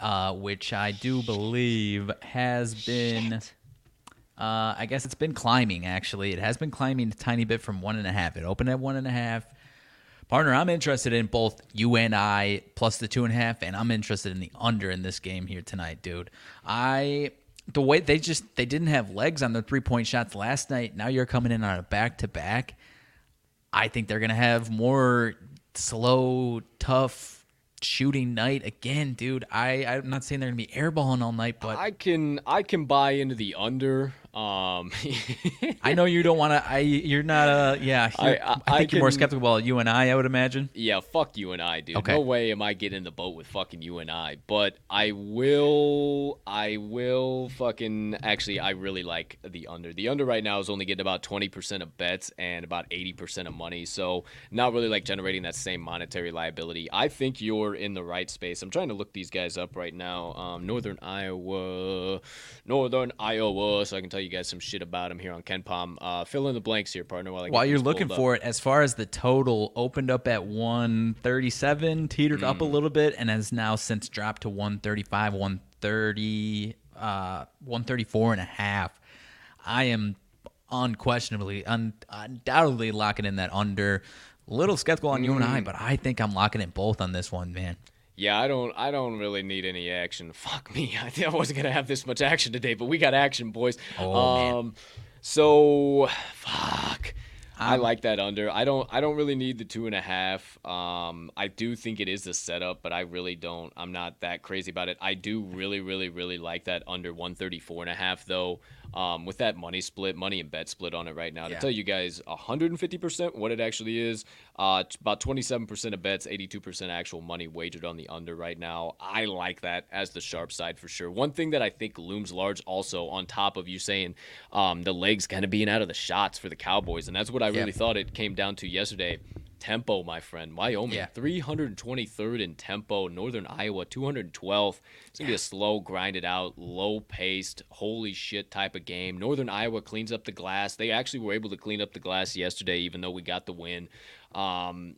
uh, which I do believe has been. Uh, I guess it's been climbing. Actually, it has been climbing a tiny bit from one and a half. It opened at one and a half. Partner, I'm interested in both you and I plus the two and a half, and I'm interested in the under in this game here tonight, dude. I the way they just they didn't have legs on their three point shots last night. Now you're coming in on a back to back. I think they're gonna have more slow, tough shooting night again, dude. I I'm not saying they're gonna be airballing all night, but I can I can buy into the under. Um, (laughs) I know you don't want to. I you're not a yeah. I- I- I, I think you're more skeptical about you and I. I would imagine. yeah, fuck you and I, dude. Okay. No way am I getting in the boat with fucking you and I. But I will. I will fucking. Actually, I really like the under. The under right now is only getting about twenty percent of bets and about eighty percent of money. So not really like generating that same monetary liability. I think you're in the right space. I'm trying to look these guys up right now. Um, Northern Iowa, Northern Iowa. So I can tell you guys some shit about him here on KenPom. Uh, fill in the blanks here, partner. While I While you're looking pulled up. for it, as far as the total opened up at 137, teetered up a Mm. little bit, and has now since dropped to 135, 130, uh, 134 and a half. I am unquestionably, un- undoubtedly locking in that under. Little skeptical on you and Mm. I, but I think I'm locking in both on this one, man. Yeah, I don't. I don't really need any action. (laughs) Fuck me. I (laughs) think I wasn't gonna have this much action today, but we got action, boys. Oh, man. um, so fuck. I Um, like that under. I don't. I don't really need the two and a half. Um, I do think it is a setup, but I really don't. I'm not that crazy about it. I do really, really, really like that under 134 and a half though. Um, with that money split, money and bet split on it right now. To tell you guys 150% what it actually is, uh, about 27% of bets, 82% actual money wagered on the under right now. I like that as the sharp side for sure. One thing that I think looms large also on top of you saying um, the legs kind of being out of the shots for the Cowboys, and that's what I really Yep. thought it came down to yesterday. Tempo, my friend. Wyoming, Yeah. 323rd in tempo. Northern Iowa, 212th. It's going to be a slow, grinded out, low paced, holy shit type of game. Northern Iowa cleans up the glass. They actually were able to clean up the glass yesterday, even though we got the win. Um,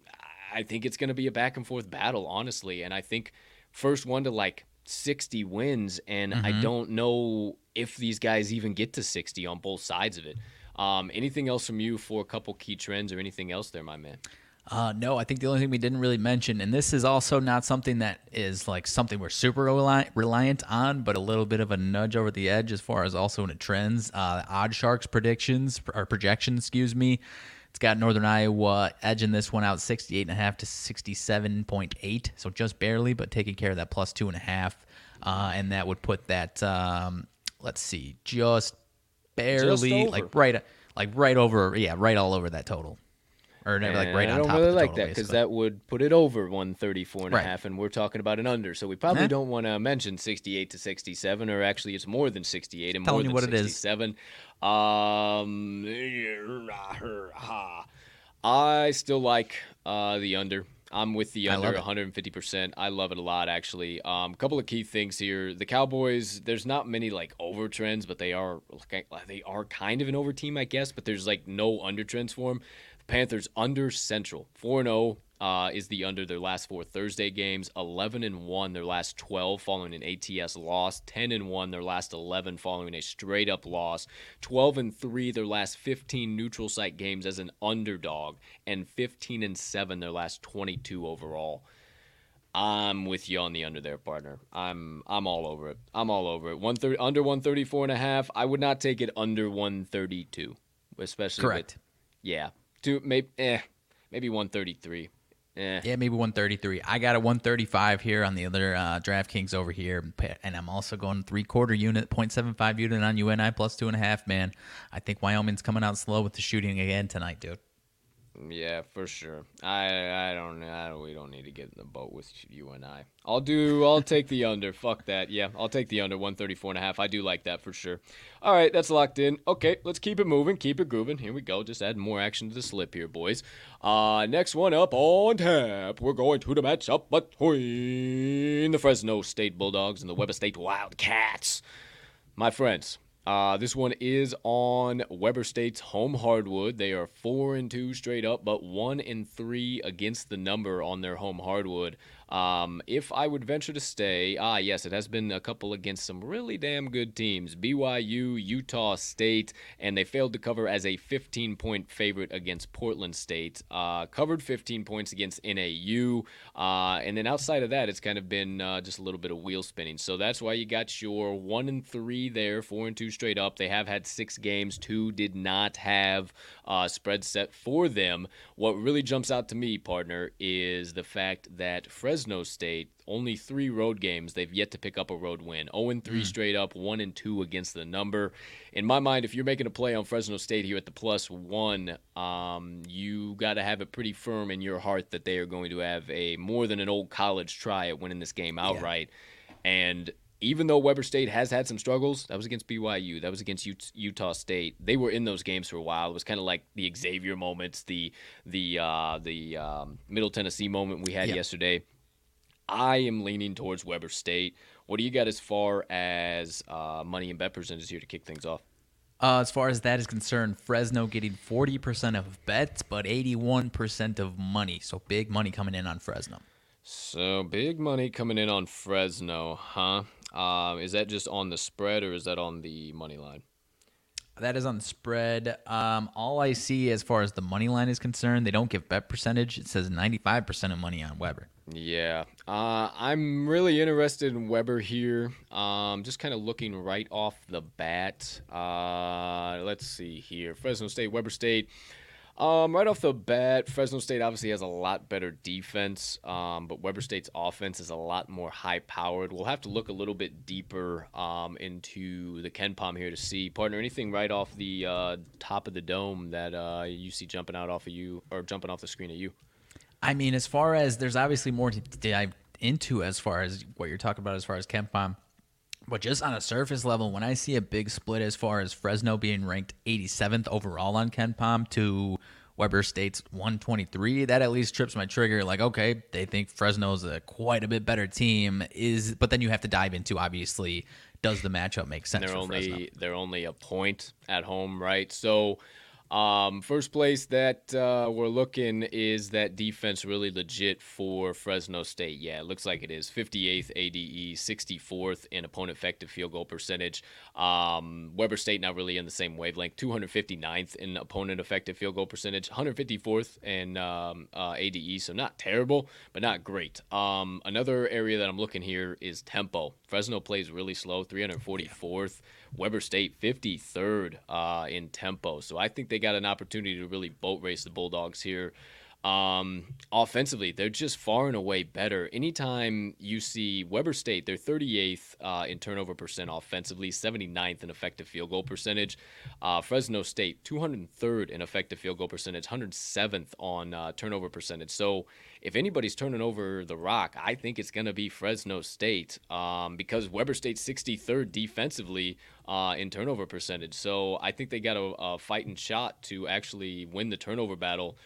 I think it's going to be a back and forth battle, honestly. And I think first one to like 60 wins. And I don't know if these guys even get to 60 on both sides of it. Um, anything else from you for a couple key trends or anything else there, my man? Uh, no, I think the only thing we didn't really mention, and this is also not something that is like something we're super reliant on, but a little bit of a nudge over the edge as far as also in the trends. Uh, OddsShark's predictions or projections, excuse me. It's got Northern Iowa edging this one out 68.5 to 67.8, so just barely, but taking care of that plus two and a half. Uh, and that would put that, um, let's see, just barely, over. like right, like right over, yeah, right all over that total. Or never like right I on don't top really of the like total, that because that would put it over 134 and Right. a half, and we're talking about an under. So we probably Huh? don't want to mention 68 to 67, or actually it's more than 68 and Telling more than what it is. 67. Um, I still like uh, the under. I'm with the under love 150%. I love it a lot, actually. A um, couple of key things here. The Cowboys, there's not many like over trends, but they are they are kind of an over team, I guess. But there's like no under trends for them. The Panthers under Central, four and zero. Uh, is the under their last four Thursday games, 11 and 1 their last 12 following an ATS loss, 10 and 1 their last 11 following a straight up loss, 12 and 3 their last 15 neutral site games as an underdog, and 15 and 7 their last 22 overall. I'm with you on the under there, partner. I'm I'm all over it. I'm all over it. One thirty under 134 and a half. I would not take it under 132, especially with- Correct. yeah, two maybe eh, maybe 133. Eh. Yeah, maybe 133. I got a 135 here on the other uh, DraftKings over here, and I'm also going three quarter unit, 0.75 unit on UNI plus two and a half. Man, I think Wyoming's coming out slow with the shooting again tonight, dude. Yeah, for sure. I I don't I don't, we don't need to get in the boat with you and I. I'll do I'll take the under. Fuck that. Yeah, I'll take the under 134 and a half. I do like that for sure. All right, that's locked in. Okay, let's keep it moving, keep it grooving. Here we go. Just add more action to the slip here, boys. Uh next one up on tap. We're going to the matchup between the Fresno State Bulldogs and the Weber State Wildcats. My friends, uh, this one is on Weber State's home hardwood. They are four and two straight up, but one and three against the number on their home hardwood. Um, if I would venture to stay, ah, yes, it has been a couple against some really damn good teams BYU, Utah State, and they failed to cover as a 15 point favorite against Portland State. Uh, covered 15 points against NAU. Uh, and then outside of that, it's kind of been uh, just a little bit of wheel spinning. So that's why you got your one and three there, four and two straight up. They have had six games, two did not have uh, spread set for them. What really jumps out to me, partner, is the fact that Fresno No state only three road games. They've yet to pick up a road win. 0 and 3 straight up, 1 and 2 against the number. In my mind, if you're making a play on Fresno State here at the plus one, um, you got to have it pretty firm in your heart that they are going to have a more than an old college try at winning this game outright. And even though Weber State has had some struggles, that was against BYU, that was against Utah State. They were in those games for a while. It was kind of like the Xavier moments, the the uh, the um, Middle Tennessee moment we had Yeah. yesterday. I am leaning towards Weber State. What do you got as far as uh, money and bet percentage here to kick things off? Uh, as far as that is concerned, Fresno getting 40% of bets, but 81% of money. So big money coming in on Fresno. So big money coming in on Fresno, huh? Um, is that just on the spread or is that on the money line? That is on the spread. Um, all I see as far as the money line is concerned, they don't give bet percentage. It says 95% of money on Weber. Yeah, uh, I'm really interested in Weber here. Um, just kind of looking right off the bat. Uh, let's see here: Fresno State, Weber State. Um, right off the bat, Fresno State obviously has a lot better defense, um, but Weber State's offense is a lot more high-powered. We'll have to look a little bit deeper um, into the KenPom here to see, partner, anything right off the uh, top of the dome that uh, you see jumping out off of you or jumping off the screen at you. I mean, as far as there's obviously more to dive into as far as what you're talking about as far as KenPom. But just on a surface level, when I see a big split as far as Fresno being ranked 87th overall on Kenpom to Weber State's 123, that at least trips my trigger. Like, okay, they think Fresno's a quite a bit better team. Is but then you have to dive into obviously, does the matchup make sense they're for only Fresno? they're only a point at home, right? So, um, first place that uh, we're looking is that defense really legit for Fresno State? Yeah, it looks like it is. 58th ADE, 64th in opponent effective field goal percentage. Um, Weber State not really in the same wavelength. 259th in opponent effective field goal percentage. 154th in um, uh, ADE, so not terrible, but not great. Um, another area that I'm looking here is tempo. Fresno plays really slow, 344th. Weber State 53rd uh, in tempo. So I think they got an opportunity to really boat race the Bulldogs here. Um, offensively, they're just far and away better. Anytime you see Weber State, they're 38th uh, in turnover percent offensively, 79th in effective field goal percentage. Uh, Fresno State, 203rd in effective field goal percentage, 107th on uh, turnover percentage. So if anybody's turning over the rock, I think it's going to be Fresno State um, because Weber State's 63rd defensively uh, in turnover percentage. So I think they got a, a fighting shot to actually win the turnover battle.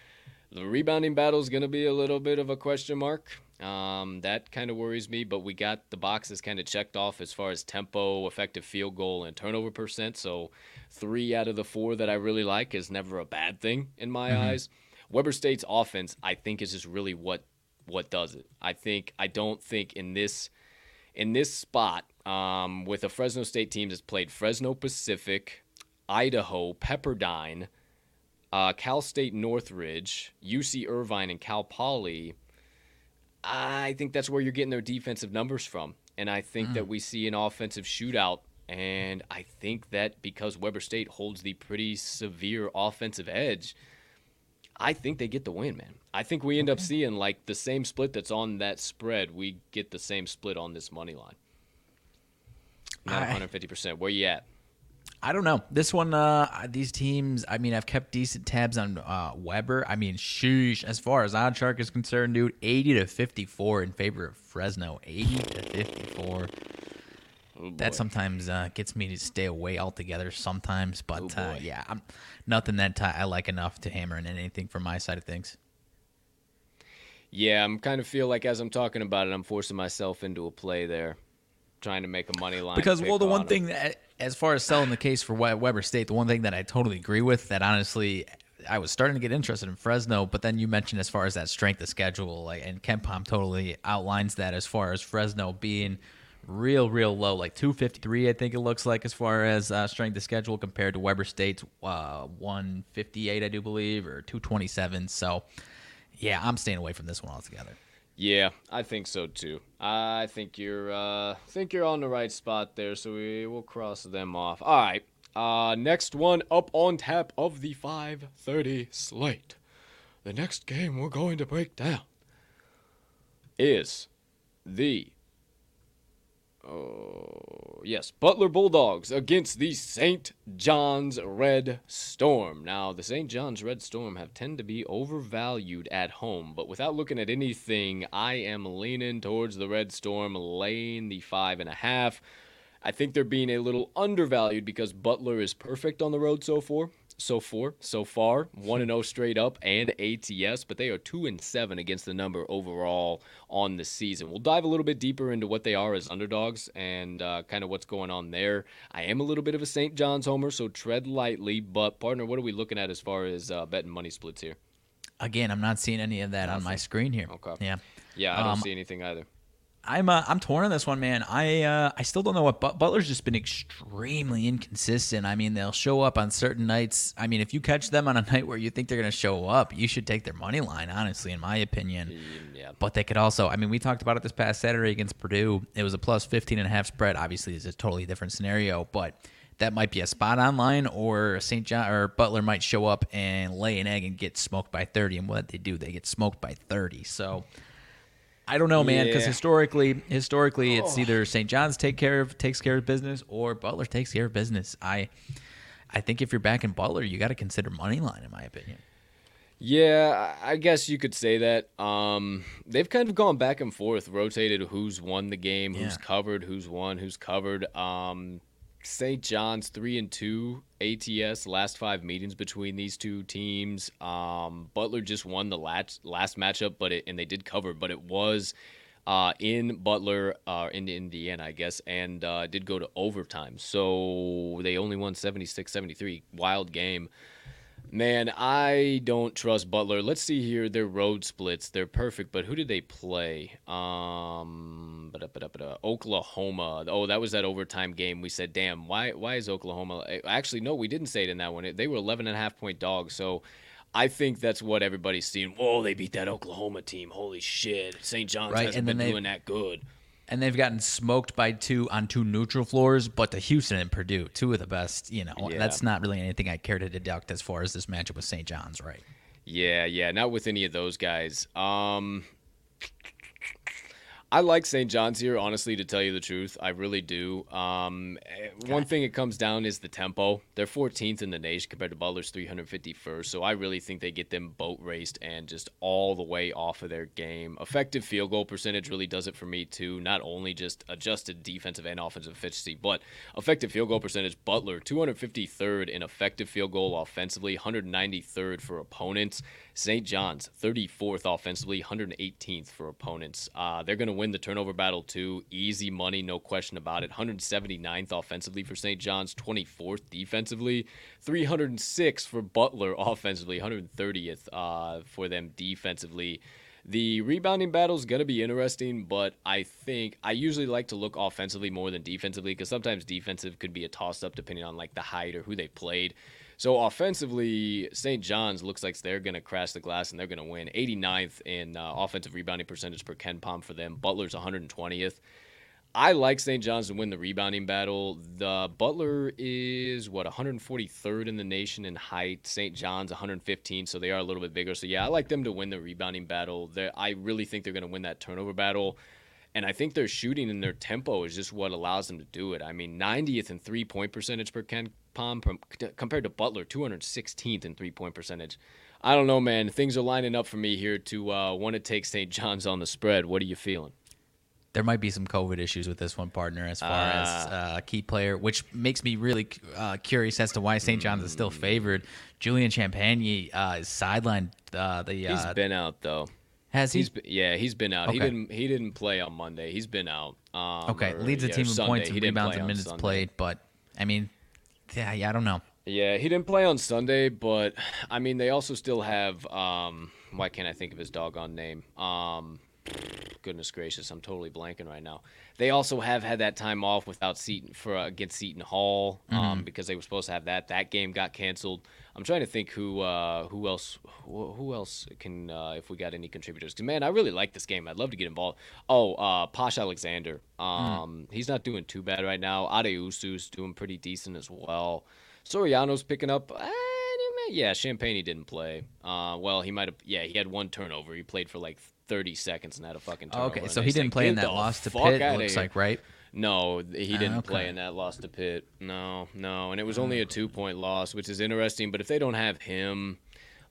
The rebounding battle is going to be a little bit of a question mark. Um, that kind of worries me, but we got the boxes kind of checked off as far as tempo, effective field goal, and turnover percent. So, three out of the four that I really like is never a bad thing in my eyes. Weber State's offense, I think, is just really what what does it. I think I don't think in this in this spot um, with a Fresno State team that's played Fresno Pacific, Idaho, Pepperdine, uh, Cal State Northridge, UC Irvine, and Cal Poly. I think that's where you're getting their defensive numbers from. And I think that we see an offensive shootout. And I think that because Weber State holds the pretty severe offensive edge, I think they get the win, man. I think we end up seeing like the same split that's on that spread. We get the same split on this money line. Not 150%. Where you at? I don't know. This one, uh, these teams, I mean, I've kept decent tabs on uh, Weber. I mean, sheesh. As far as OddsShark is concerned, dude, 80 to 54 in favor of Fresno. 80 to 54. Oh. That sometimes uh, gets me to stay away altogether sometimes. But Oh, uh, yeah, I'm, nothing that I like enough to hammer in anything from my side of things. Yeah, I'm kind of feel like as I'm talking about it, I'm forcing myself into a play there, trying to make a money line. Because well, the on one thing that, as far as selling the case for We- Weber State, the one thing that I totally agree with that honestly I was starting to get interested in Fresno, but then you mentioned as far as that strength of schedule, like, and KenPom totally outlines that as far as Fresno being real, real low, like 253, I think it looks like, as far as uh, strength of schedule compared to Weber State's uh, 158, I do believe, or 227. So, yeah, I'm staying away from this one altogether. Yeah, I think so too. I think you're uh think you're on the right spot there, so we will cross them off. All right. Uh next one up on tap of the 5:30 slate. The next game we're going to break down is the Oh, yes, Butler Bulldogs against the St. John's Red Storm. Now, the St. John's Red Storm have tend to be overvalued at home, but without looking at anything, I am leaning towards the Red Storm, laying the five and a half. I think they're being a little undervalued because Butler is perfect on the road so far. So far, so far, one and zero straight up and ATS, but they are two and seven against the number overall on the season. We'll dive a little bit deeper into what they are as underdogs and uh, kind of what's going on there. I am a little bit of a St. John's homer, so tread lightly. But partner, what are we looking at as far as uh, betting money splits here? Again, I'm not seeing any of that on my screen here. Okay. Yeah. Yeah, I don't Um, see anything either. I'm uh, I'm torn on this one, man. I uh, I still don't know what but- Butler's just been extremely inconsistent. I mean, they'll show up on certain nights. I mean, if you catch them on a (laughs) night where you think they're going to show up, you should take their money line. Honestly, in my opinion. Yeah. But they could also, I mean, we talked about it this past Saturday against Purdue. It was a plus 15 and a half spread. Obviously, it's a totally different scenario, but that might be a spot on line or St. John or Butler might show up and lay an egg and get smoked by 30. And what they do, they get smoked by 30. So I don't know, man, because Yeah. historically, historically, it's either St. John's take care of takes care of business or Butler takes care of business. I, I think if you're back in Butler, you got to consider money line, in my opinion. Yeah, I I guess you could say that. Um, they've kind of gone back and forth, rotated who's won the game, who's Yeah. covered, who's won, who's covered. Um, St. John's three and two ATS last five meetings between these two teams. Um, Butler just won the last last matchup, but it, and they did cover, but it was uh, in Butler, uh, in Indiana, I guess, and uh, did go to overtime. So they only won 76-73. Wild game. Man, I don't trust Butler. Let's see here. Their road splits. They're perfect, but who did they play? Um. Oklahoma. Oh, that was that overtime game. We said, damn, why why is Oklahoma? Actually, no, we didn't say it in that one. They were 11 and a half point dogs. So I think that's what everybody's seeing. Whoa, they beat that Oklahoma team. Holy shit. St. John's Right, hasn't been they- doing that good. And they've gotten smoked by two on two neutral floors, but to Houston and Purdue, two of the best. You know, Yeah. that's not really anything I care to deduct as far as this matchup with St. John's, right? Yeah, yeah, not with any of those guys. Um I like St. John's here, honestly, to tell you the truth. I really do. Um, eh, One thing it comes down is the tempo. They're 14th in the nation compared to Butler's 351st. So I really think they get them boat raced and just all the way off of their game. Effective field goal percentage really does it for me, too. Not only just adjusted defensive and offensive efficiency, but effective field goal percentage. Butler, 253rd in effective field goal offensively, 193rd for opponents. St. John's, 34th offensively, 118th for opponents. Uh, they're going to win the turnover battle too. Easy money, no question about it. 179th offensively for St. John's, 24th defensively, 306 for Butler offensively, 130th uh, for them defensively. The rebounding battle is going to be interesting, but I think I usually like to look offensively more than defensively because sometimes defensive could be a toss up depending on like the height or who they played. So offensively, St. John's looks like they're going to crash the glass and they're going to win. 89th in uh, offensive rebounding percentage per KenPom for them. Butler's 120th. I like St. John's to win the rebounding battle. The Butler is what 143rd in the nation in height. St. John's 115, so they are a little bit bigger. So yeah, I like them to win the rebounding battle. They're, I really think they're going to win that turnover battle. And I think their shooting and their tempo is just what allows them to do it. I mean, 90th in three point percentage per Ken Palm compared to Butler, 216th in three point percentage. I don't know, man. Things are lining up for me here to uh, want to take St. John's on the spread. What are you feeling? There might be some COVID issues with this one partner as far as uh, key player, which makes me really uh, curious as to why St. John's is still favored. Julian Champagnie uh, is sidelined. Uh, the He's uh, been out though. Has he? He's been, yeah, he's been out. He didn't he didn't play on Monday. He's been out. Um, okay, or, leads the yeah, team in points and rebounds and minutes Sunday. played, but I mean, yeah, yeah, I don't know. Yeah, he didn't play on Sunday, but I mean, they also still have. Um, why can't I think of his doggone name? Um, goodness gracious, I'm totally blanking right now. They also have had that time off without Seton for uh, against Seton Hall um, because they were supposed to have that. That game got canceled. I'm trying to think who uh, who else who, who else can uh, if we got any contributors. 'Cause, man, I really like this game. I'd love to get involved. Oh, uh, Posh Alexander. Um, he's not doing too bad right now. Addae-Wusu's doing pretty decent as well. Soriano's picking up. eh, yeah, Champagnie he didn't play. Uh, well, he might have. Yeah, he had one turnover. He played for like 30 seconds and had a fucking turnover. Okay, so he didn't play in that loss to Pitt. outta Looks here." like right. No, he didn't play okay. in that loss to Pitt. No, no, and it was only a two point loss, which is interesting. But if they don't have him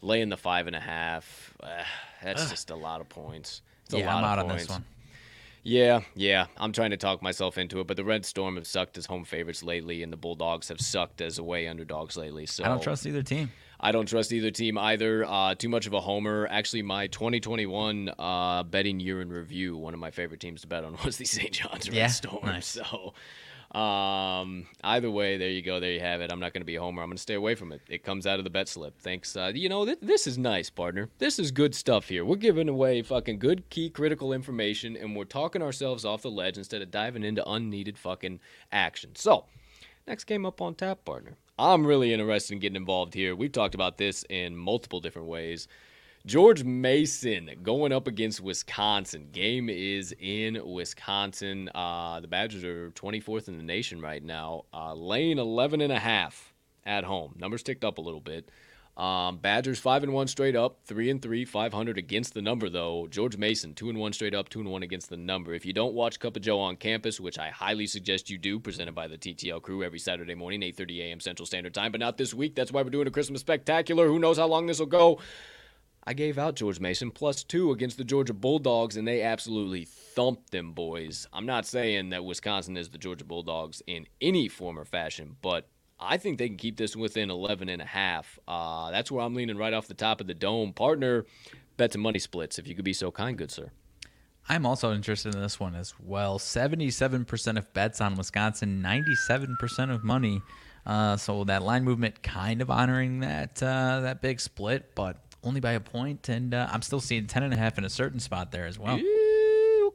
laying the five and a half, eh, that's just a lot of points. It's a Yeah, lot I'm of out on points. this one. Yeah, yeah. I'm trying to talk myself into it, but the Red Storm have sucked as home favorites lately, and the Bulldogs have sucked as away underdogs lately. So I don't trust either team. I don't trust either team either. Uh, too much of a homer. Actually, my 2021 uh, betting year in review, one of my favorite teams to bet on (laughs) was the St. John's Red Yeah, Storm. nice. So, um, either way, there you go. There you have it. I'm not going to be a homer. I'm going to stay away from it. It comes out of the bet slip. Thanks. Uh, you know, th- this is nice, partner. This is good stuff here. We're giving away fucking good, key, critical information, and we're talking ourselves off the ledge instead of diving into unneeded fucking action. So, Next game up on tap, partner. I'm really interested in getting involved here. We've talked about this in multiple different ways. George Mason going up against Wisconsin. Game is in Wisconsin. Uh, the Badgers are 24th in the nation right now, uh, laying 11 and a half at home. Numbers ticked up a little bit. Um, Badgers five and one straight up, three and three, 500 against the number though. George Mason two and one straight up, two and one against the number. If you don't watch Cup of Joe on campus, which I highly suggest you do, presented by the TTL crew every Saturday morning, 8:30 a.m. Central Standard Time, but not this week. That's why we're doing a Christmas spectacular. Who knows how long this will go? I gave out George Mason plus two against the Georgia Bulldogs, and they absolutely thumped them boys. I'm not saying that Wisconsin is the Georgia Bulldogs in any form or fashion, but I think they can keep this within 11 and a half. Uh, that's where I'm leaning right off the top of the dome. Partner, bet to money splits, if you could be so kind, good sir. I'm also interested in this one as well. 77% of bets on Wisconsin, 97% of money. Uh, so that line movement kind of honoring that uh, that big split, but only by a point, and uh, I'm still seeing 10 and a half in a certain spot there as well. Ew,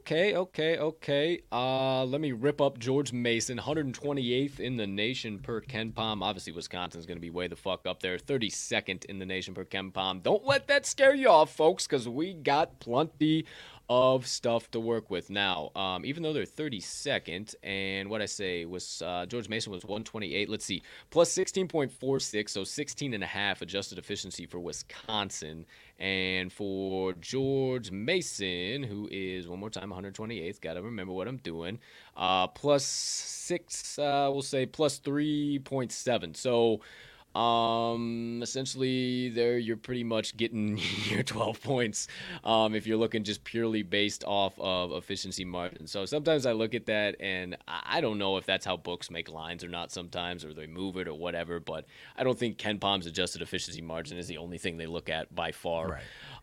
Okay, okay, okay. Uh, let me rip up George Mason, 128th in the nation per KenPom. Obviously, Wisconsin's going to be way the fuck up there. 32nd in the nation per KenPom. Don't let that scare you off, folks, because we got plenty of stuff to work with now. Um, even though they're 32nd, and what I say was uh, George Mason was 128. Let's see, plus 16.46, so 16 and a half adjusted efficiency for Wisconsin. And for George Mason, who is one more time 128th, got to remember what I'm doing. Uh, plus six, uh, we'll say plus 3.7. So um, essentially, there you're pretty much getting (laughs) your 12 points um, if you're looking just purely based off of efficiency margin. So sometimes I look at that and I don't know if that's how books make lines or not sometimes, or they move it or whatever, but I don't think KenPom's adjusted efficiency margin is the only thing they look at by far.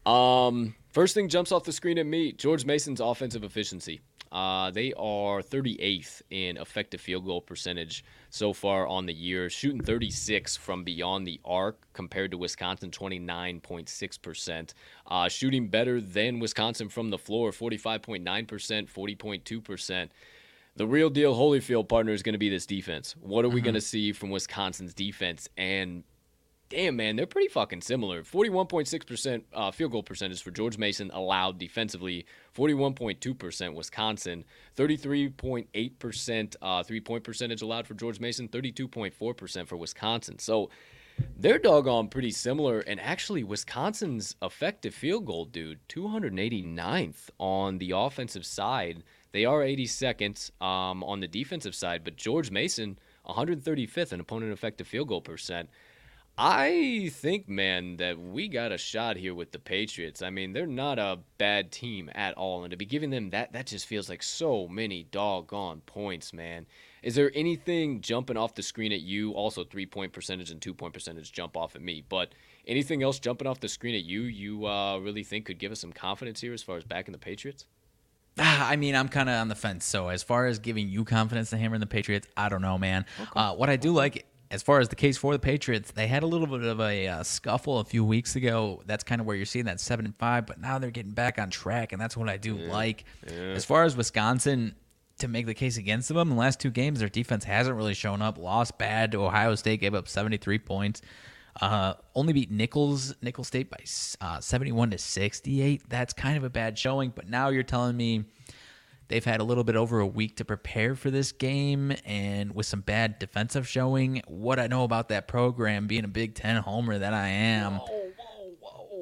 Um, first thing jumps off the screen at me George Mason's offensive efficiency. Uh, they are 38th in effective field goal percentage so far on the year, shooting 36 from beyond the arc compared to Wisconsin 29.6%. Uh, shooting better than Wisconsin from the floor, 45.9%, 40.2%. The real deal Holyfield partner is going to be this defense. What are we going to see from Wisconsin's defense? And damn, man, they're pretty fucking similar. 41.6% uh, field goal percentage for George Mason allowed defensively, 41.2% Wisconsin, 33.8% uh, three point percentage allowed for George Mason, 32.4% for Wisconsin. So they're doggone pretty similar. And actually, Wisconsin's effective field goal, dude, 289th on the offensive side. They are 82nd um, on the defensive side, but George Mason, 135th in opponent effective field goal percent. I think, man, that we got a shot here with the Patriots. I mean, they're not a bad team at all, and to be giving them that, that just feels like so many doggone points, man. Is there anything jumping off the screen at you? Also, three point percentage and two point percentage jump off at me, but anything else jumping off the screen at you? You uh, really think could give us some confidence here as far as backing the Patriots? Ah, I mean, I'm kind of on the fence. So as far as giving you confidence to hammer in the Patriots, I don't know, man. Uh, what I do like as far as the case for the Patriots, they had a little bit of a uh, scuffle a few weeks ago. That's kind of where you're seeing that seven and five, but now they're getting back on track, and that's what I do like. As far as Wisconsin, to make the case against them, in the last two games, their defense hasn't really shown up. Lost bad to Ohio State, gave up 73 points. Uh, only beat Nichols Nicholls State by uh, 71 to 68. That's kind of a bad showing. But now you're telling me they've had a little bit over a week to prepare for this game, and with some bad defensive showing, what I know about that program, being a Big Ten homer that I am.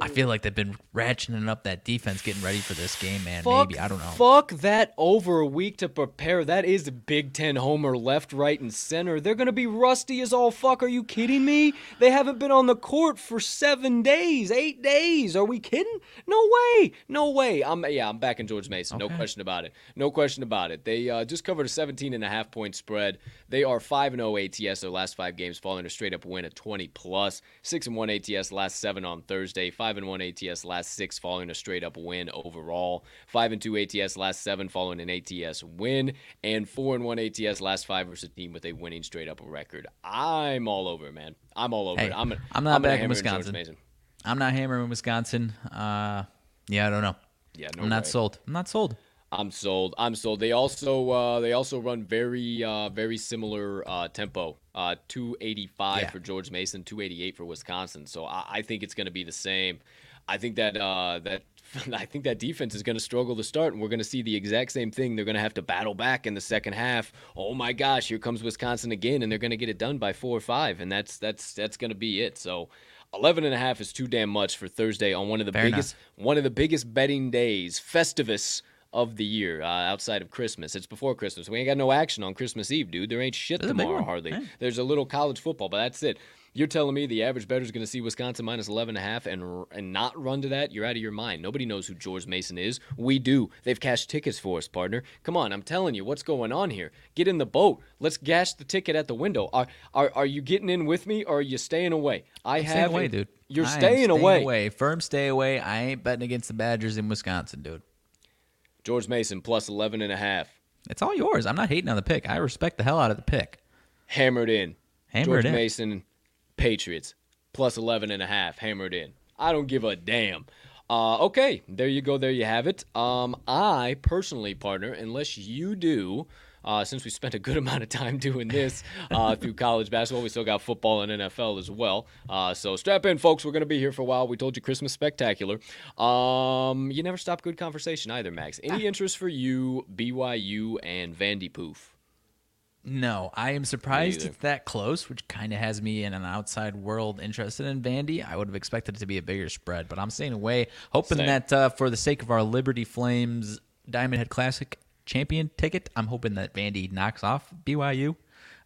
I feel like they've been ratcheting up that defense, getting ready for this game, man. Fuck, Maybe I don't know. Fuck that over a week to prepare. That is a Big Ten homer left, right, and center. They're gonna be rusty as all fuck. Are you kidding me? They haven't been on the court for seven days, eight days. Are we kidding? No way. No way. I'm yeah. I'm back in George Mason. No question about it. No question about it. They uh, just covered a 17 and a half point spread. They are five and 0 ATS their last five games, following a straight up win at 20 plus. Six and one ATS last seven on Thursday. Five and one ATS last six, following a straight up win overall. Five and two ATS last seven, following an ATS win, and four and one ATS last five versus a team with a winning straight up record. I'm all over, man. I'm all over Hey, it. I'm, a, I'm not I'm back in Wisconsin. I'm not hammering Wisconsin. Uh, yeah, I don't know. Yeah, no I'm not sold. I'm not sold. I'm sold. I'm sold. They also uh, they also run very uh, very similar uh, tempo. Uh, 285 Yeah. for George Mason, 288 for Wisconsin. So I, I think it's going to be the same. I think that uh, that (laughs) I think that defense is going to struggle to start, and we're going to see the exact same thing. They're going to have to battle back in the second half. Oh my gosh, here comes Wisconsin again, and they're going to get it done by four or five, and that's that's that's going to be it. So. 11 and a half is too damn much for Thursday on one of the Fair enough. biggest one of the biggest betting days, Festivus of the year uh, outside of Christmas. It's before Christmas. We ain't got no action on Christmas Eve, dude. There ain't shit a tomorrow hardly. Yeah. There's a little college football, but that's it. You're telling me the average bettor's going to see Wisconsin minus 11 and a half and and not run to that? You're out of your mind. Nobody knows who George Mason is. We do. They've cashed tickets for us, partner. Come on, I'm telling you, what's going on here? Get in the boat. Let's gash the ticket at the window. Are are, are you getting in with me or are you staying away? I I'm have staying away, dude. You're am staying, away. away. Firm stay away. I ain't betting against the Badgers in Wisconsin, dude. George Mason plus 11 and a half. It's all yours. I'm not hating on the pick. I respect the hell out of the pick. hammered in. Hammered George in. Mason, Patriots, plus 11 and a half, hammered in. I don't give a damn. Uh, okay, there you go. There you have it. Um, I personally, partner, unless you do, uh, since we spent a good (laughs) amount of time doing this uh, through college basketball, we still got football and NFL as well. Uh, so strap in, folks. We're going to be here for a while. We told you Christmas spectacular. Um, you never stop good conversation either, Max. Any interest for you, BYU and Vandy Poof? No, I am surprised it's that close, which kind of has me in an outside world interested in Vandy. I would have expected it to be a bigger spread, but I'm staying away, hoping Same. that uh, for the sake of our Liberty Flames Diamond Head Classic champion ticket, I'm hoping that Vandy knocks off BYU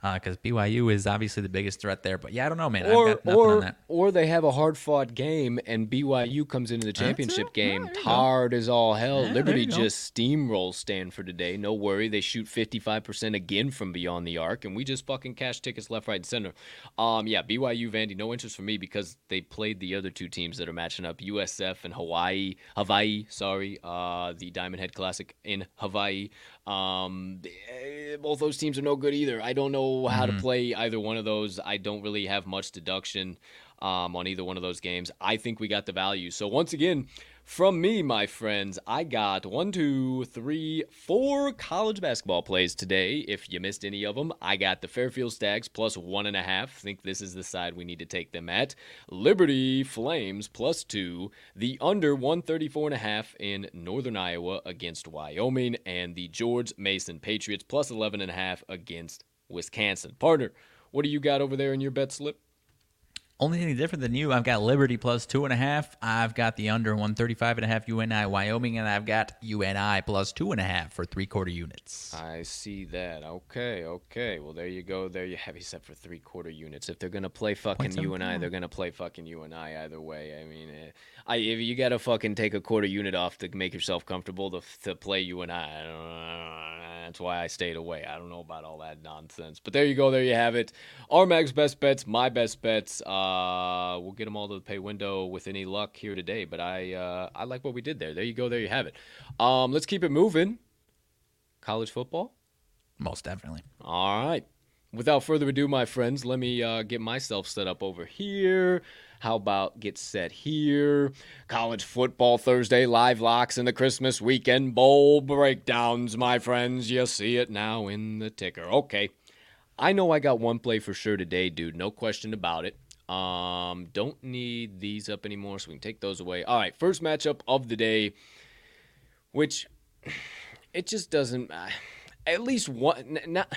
because BYU is obviously the biggest threat there. But yeah, I don't know, man. or I've got nothing on or that. or they have a hard fought game and BYU comes into the championship game Yeah, there you go. hard as all hell. Yeah, Liberty there you go. just steamrolls Stanford today. No worry, they shoot fifty five percent again from beyond the arc, and we just fucking cash tickets left, right, and center. Um, yeah, BYU Vandy, no interest for me because they played the other two teams that are matching up, USF and Hawaii, Hawaii. Sorry, uh, the Diamond Head Classic in Hawaii. Um, eh, both those teams are no good either. I don't know how Mm-hmm. to play either one of those. I don't really have much deduction um, on either one of those games. I think we got the value. So once again, from me, my friends, I got one, two, three, four college basketball plays today. If you missed any of them, I got the Fairfield Stags plus one and a half. think this is the side we need to take them at. Liberty Flames plus two. The under 134 and a half in Northern Iowa against Wyoming. And the George Mason Patriots plus 11 and a half against Wisconsin. Partner, what do you got over there in your bet slip? Only thing different than you, I've got Liberty plus two and a half. I've got the under 135 and a half UNI Wyoming, and I've got UNI plus two and a half for three quarter units. I see that. Okay, okay. Well, there you go. There you have. Said for three quarter units. If they're gonna play fucking seven you and I, they're gonna play fucking UNI and I either way. I mean, eh, I if you gotta fucking take a quarter unit off to make yourself comfortable to to play you and I. I don't know. That's why I stayed away. I don't know about all that nonsense. But there you go. There you have it. Armag's best bets, my best bets. Uh, we'll get them all to the pay window with any luck here today. But I uh, I like what we did there. There you go. There you have it. Um, let's keep it moving. College football. Most definitely. All right. without further ado, my friends, let me uh, get myself set up over here. How about get set here? College football Thursday live locks in the Christmas weekend bowl breakdowns, my friends. You see it now in the ticker. Okay. I know I got one play for sure today, dude. No question about it. Um, don't need these up anymore, so we can take those away. All right, first matchup of the day, which it just doesn't. Uh, at least one. Not.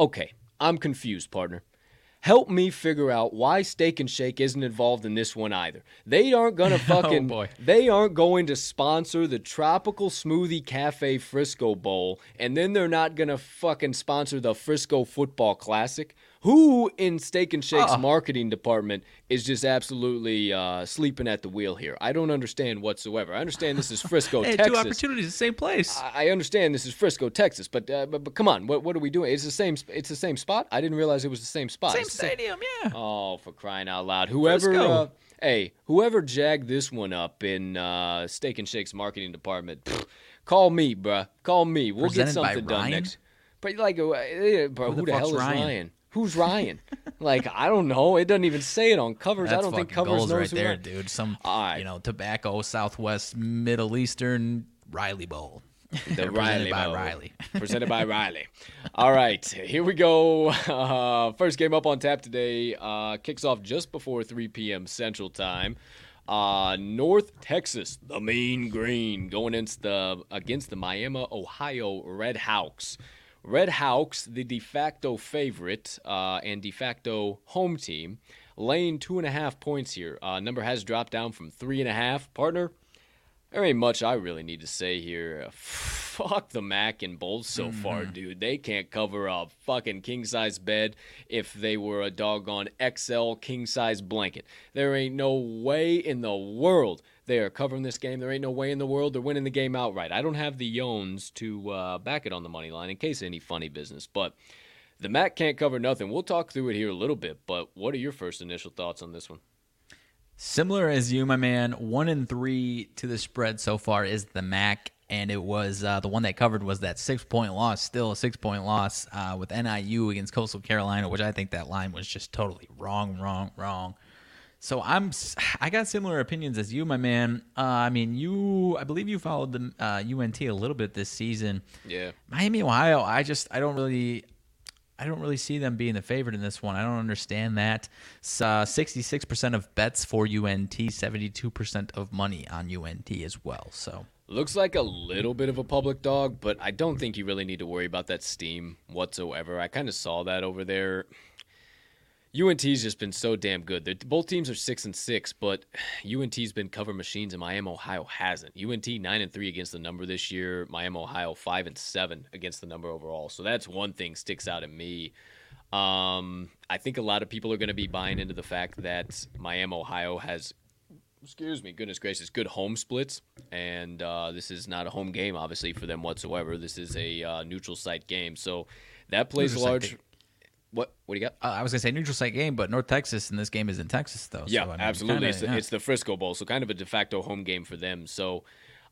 Okay, I'm confused, partner. Help me figure out why Steak and Shake isn't involved in this one either. They aren't gonna (laughs) fucking. oh boy. They aren't going to sponsor the Tropical Smoothie Cafe Frisco Bowl, and then they're not gonna fucking sponsor the Frisco Football Classic. Who in Steak and Shake's Uh-uh. marketing department is just absolutely uh, sleeping at the wheel here? I don't understand whatsoever. I understand this is (laughs) Frisco, Hey, Texas. two opportunities, the same place. I I understand this is Frisco, Texas, but uh, but, but come on, what what are we doing? It's the same. It's the same spot. I didn't realize it was the same spot. same stadium, yeah. Oh, for crying out loud! Whoever, uh, hey, whoever jagged this one up in uh, Steak and Shake's marketing department, pfft, call me, bruh. Call me. We'll Presented get something done next. But like, uh, bro, Who who, the the, hell is Ryan? Ryan? Who's Ryan? like, I don't know. It doesn't even say it on covers. That's I don't think covers goals knows right who there, Ryan- dude. Some, right. you know, tobacco, Southwest, Middle Eastern, Riley Bowl. The Riley by Bowl. Riley. presented by Riley. All right, here we go. Uh, first game up on tap today uh, kicks off just before 3 p.m. Central Time. Uh, North Texas, the Mean Green, going against the against the Miami, Ohio Red Hawks. Red Hawks, the de facto favorite uh, and de facto home team, laying two and a half points here. Uh, number has dropped down from three and a half. Partner, there ain't much I really need to say here. (laughs) Fuck the Mac and Bulls so far, dude. They can't cover a fucking king size bed if they were a doggone XL king size blanket. There ain't no way in the world they are covering this game. There ain't no way in the world they're winning the game outright. I don't have the yones to uh, back it on the money line in case of any funny business, but. The Mac can't cover nothing. We'll talk through it here a little bit, but what are your first initial thoughts on this one? Similar as you, my man. One in three to the spread so far is the MAC, and it was uh, the one that covered was that six point loss, still a six point loss uh, with NIU against Coastal Carolina, which I think that line was just totally wrong, wrong, wrong. So I'm (sighs) I got similar opinions as you, my man. Uh, I mean, you I believe you followed the uh, UNT a little bit this season. Yeah. Miami, Ohio. I just I don't really I don't really see them being the favorite in this one. I don't understand that. Sixty-six percent of bets for UNT, seventy-two percent of money on UNT as well. So Looks like a little bit of a public dog, but I don't think you really need to worry about that steam whatsoever. I kind of saw that over there. UNT's just been so damn good. They're, both teams are six and six, but (sighs) UNT's been cover machines, and Miami Ohio hasn't. UNT nine and three against the number this year. Miami Ohio five and seven against the number overall. So that's one thing sticks out at me. Um, I think a lot of people are going to be buying into the fact that Miami Ohio has excuse me, goodness gracious, good home splits. And uh, this is not a home game, obviously, for them whatsoever. This is a uh, neutral site game. So that plays large. What? What do you got? uh, I was gonna say neutral site game, but North Texas in this game is in Texas though. Yeah, so, I mean, absolutely. kinda, it's, the, yeah. it's the Frisco Bowl, so kind of a de facto home game for them. So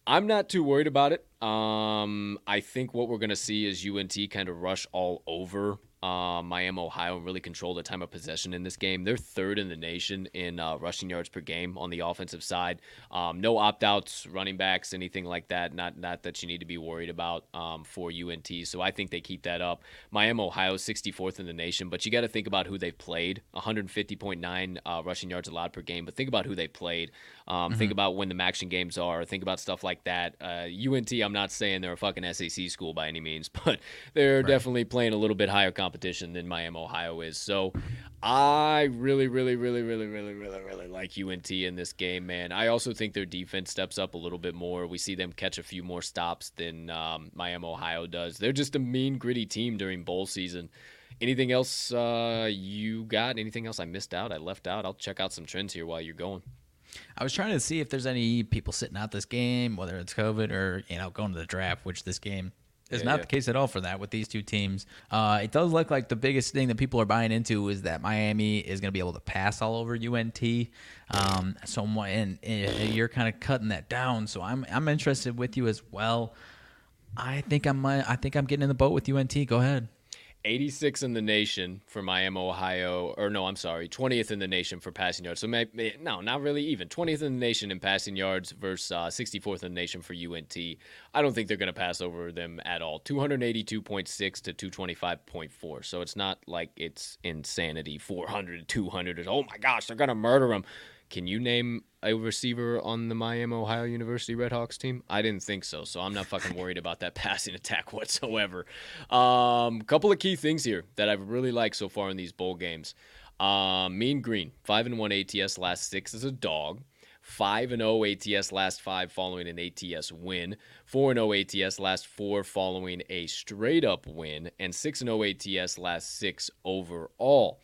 I'm not too worried about it. Um, I think what we're going to see is UNT kind of rush all over uh, Miami, Ohio, really control the time of possession in this game. They're third in the nation in uh, rushing yards per game on the offensive side. Um, no opt outs, running backs, anything like that. Not not that you need to be worried about um, for UNT. So I think they keep that up. Miami, Ohio, 64th in the nation, but you got to think about who they've played. 150.9 uh, rushing yards allowed per game, but think about who they played. Um, Think about when the action games are. Think about stuff like that. Uh, UNT, I'm not saying they're a fucking SEC school by any means, (laughs) but they're definitely playing a little bit higher competition than Miami, Ohio is. So I really, really, really, really, really, really, really like UNT in this game, man. I also think their defense steps up a little bit more. We see them catch a few more stops than um, Miami, Ohio does. They're just a mean, gritty team during bowl season. Anything else uh, you got? Anything else I missed out? I left out? I'll check out some trends here while you're going. I was trying to see if there's any people sitting out this game, whether it's COVID or you know going to the draft, which this game is Yeah, not yeah. the case at all for that with these two teams. Uh, it does look like the biggest thing that people are buying into is that Miami is going to be able to pass all over UNT. Um, so and, and you're kind of cutting that down. So I'm I'm interested with you as well. I think I'm I think I'm getting in the boat with UNT. Go ahead. 86 in the nation for Miami, Ohio, or no, I'm sorry, 20th in the nation for passing yards. So no, not really even. 20th in the nation in passing yards versus uh, 64th in the nation for UNT. I don't think they're going to pass over them at all. 282.6 to 225.4. So it's not like it's insanity. 400, 200. Oh my gosh, they're going to murder them. Can you name a receiver on the Miami Ohio University Redhawks team? I didn't think so, so I'm not fucking worried about that (laughs) passing attack whatsoever. Um, couple of key things here that I've really liked so far in these bowl games. Um, mean Green, five and one ATS last six as a dog. 5 and 0 ATS last 5 following an ATS win, 4 and 0 ATS last 4 following a straight up win, and 6 and 0 ATS last 6 overall.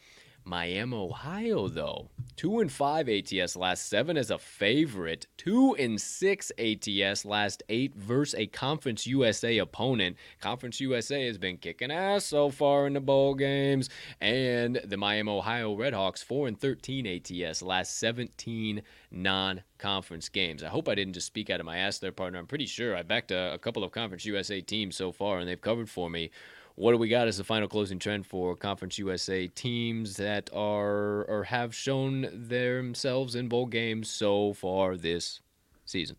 Miami, Ohio, though, two and five ATS last seven as a favorite, two and six ATS last eight versus a Conference USA opponent. Conference USA has been kicking ass so far in the bowl games, and the Miami, Ohio Redhawks four and thirteen ATS last seventeen non-conference games. I hope I didn't just speak out of my ass there, partner. I'm pretty sure I backed a, a couple of Conference USA teams so far, and they've covered for me what do we got as the final closing trend for Conference USA teams that are or have shown themselves in bowl games so far this season?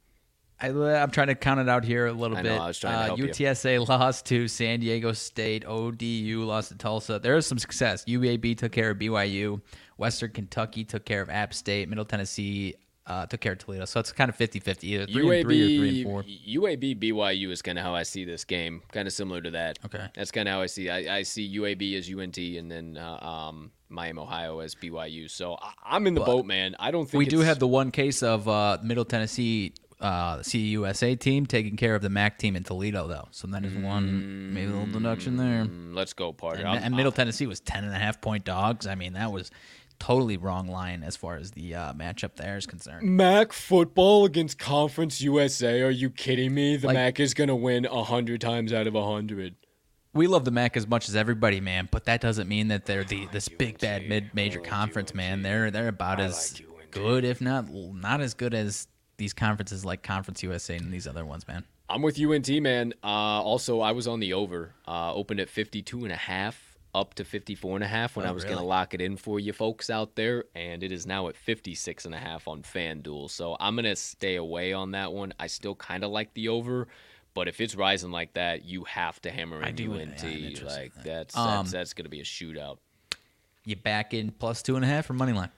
I, I'm trying to count it out here a little I know, bit. I was trying to help uh, you. UTSA lost to San Diego State. ODU lost to Tulsa. There is some success. UAB took care of BYU. Western Kentucky took care of App State. Middle Tennessee uh, took care of Toledo. So it's kind of 50-50, either three and three or three and four. UAB BYU is kind of how I see this game, kind of similar to that. Okay. that's kind of how I see. I, I see UAB as UNT and then uh, um, Miami Ohio as BYU. So I, I'm in the boat, man. I don't think We do have the one case of uh, Middle Tennessee uh, CUSA team taking care of the MAC team in Toledo, though. So that is one maybe a little deduction there. Mm, Let's go, partner. And, and Middle Tennessee was 10 and a half point dogs. I mean, that was totally wrong line as far as the uh, matchup there is concerned. MAC football against Conference USA? Are you kidding me? The Like- MAC is gonna win hundred times out of hundred. We love the MAC as much as everybody, man, but that doesn't mean that they're the this big bad mid major conference, man. They're they're about as good, if not not as good as these conferences like Conference USA and these other ones, man. I'm with UNT, man. Uh, also, I was on the over. Uh, opened at 52 and a half, up to 54 and a half when Oh, I was really? going to lock it in for you folks out there. And it is now at 56 and a half on FanDuel. So I'm going to stay away on that one. I still kind of like the over. But if it's rising like that, you have to hammer in UNT. yeah, like that. that's Um, that's, that's going to be a shootout. You back in plus two and a half for money line.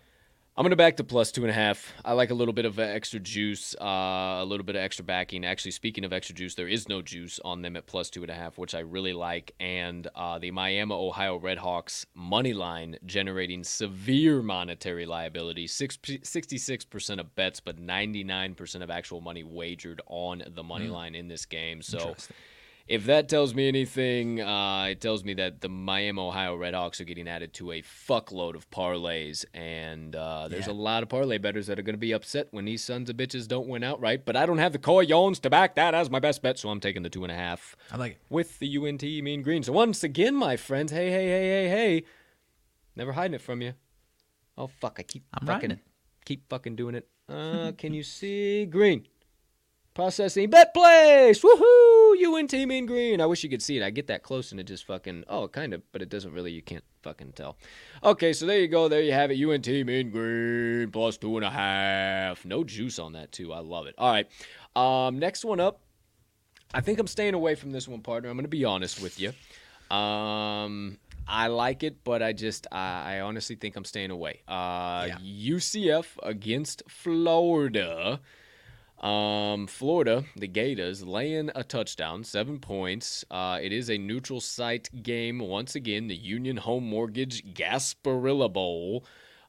I'm gonna back to plus two and a half. I like a little bit of extra juice, uh, a little bit of extra backing. Actually, speaking of extra juice, there is no juice on them at plus two and a half, which I really like. And uh, the Miami, Ohio Redhawks money line generating severe monetary liability. Six, 66% of bets, but 99% of actual money wagered on the money line in this game. So. If that tells me anything, uh, it tells me that the Miami, Ohio Redhawks are getting added to a fuckload of parlays, and uh, there's Yeah. a lot of parlay bettors that are going to be upset when these sons of bitches don't win outright. But I don't have the coyones to back that as my best bet, so I'm taking the two and a half I like it. with the UNT Mean Green. So once again, my friends, hey, hey, hey, hey, hey, never hiding it from you. Oh fuck, I keep I'm fucking keep fucking doing it. Uh, can you see green? Processing bet place. Woohoo! UNT Mean Green. I wish you could see it. I get that close and it just fucking oh kind of, but it doesn't really. You can't fucking tell. Okay, so there you go. There you have it. UNT Mean Green plus two and a half. No juice on that too. I love it. All right. Um, next one up. I think I'm staying away from this one, partner. I'm going to be honest with you. Um, I like it, but I just, I, I honestly think I'm staying away. Uh, Yeah. UCF against Florida. Um, Florida, the Gators, laying a touchdown, seven points. Uh, it is a neutral site game once again. The Union Home Mortgage Gasparilla Bowl.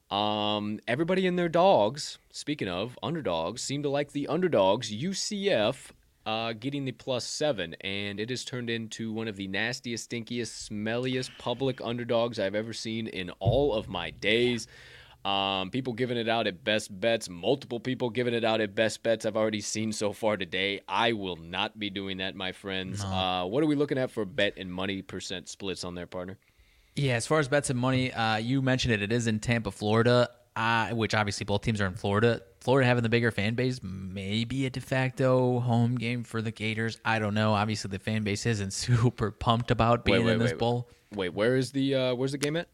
Um, everybody and their dogs. Speaking of underdogs, seem to like the underdogs. UCF uh, getting the plus seven, and it has turned into one of the nastiest, stinkiest, smelliest public underdogs I've ever seen in all of my days. Um, people giving it out at best bets, multiple people giving it out at best bets. I've already seen so far today. I will not be doing that, my friends. Uh, what are we looking at for bet and money percent splits on their partner? Yeah, as far as bets and money, uh, you mentioned it. It is in Tampa, Florida, uh, which obviously both teams are in Florida. Florida having the bigger fan base, maybe a de facto home game for the Gators. I don't know. Obviously, the fan base isn't (laughs) super pumped about being in this bowl. Wait, where is the uh, where's the game at?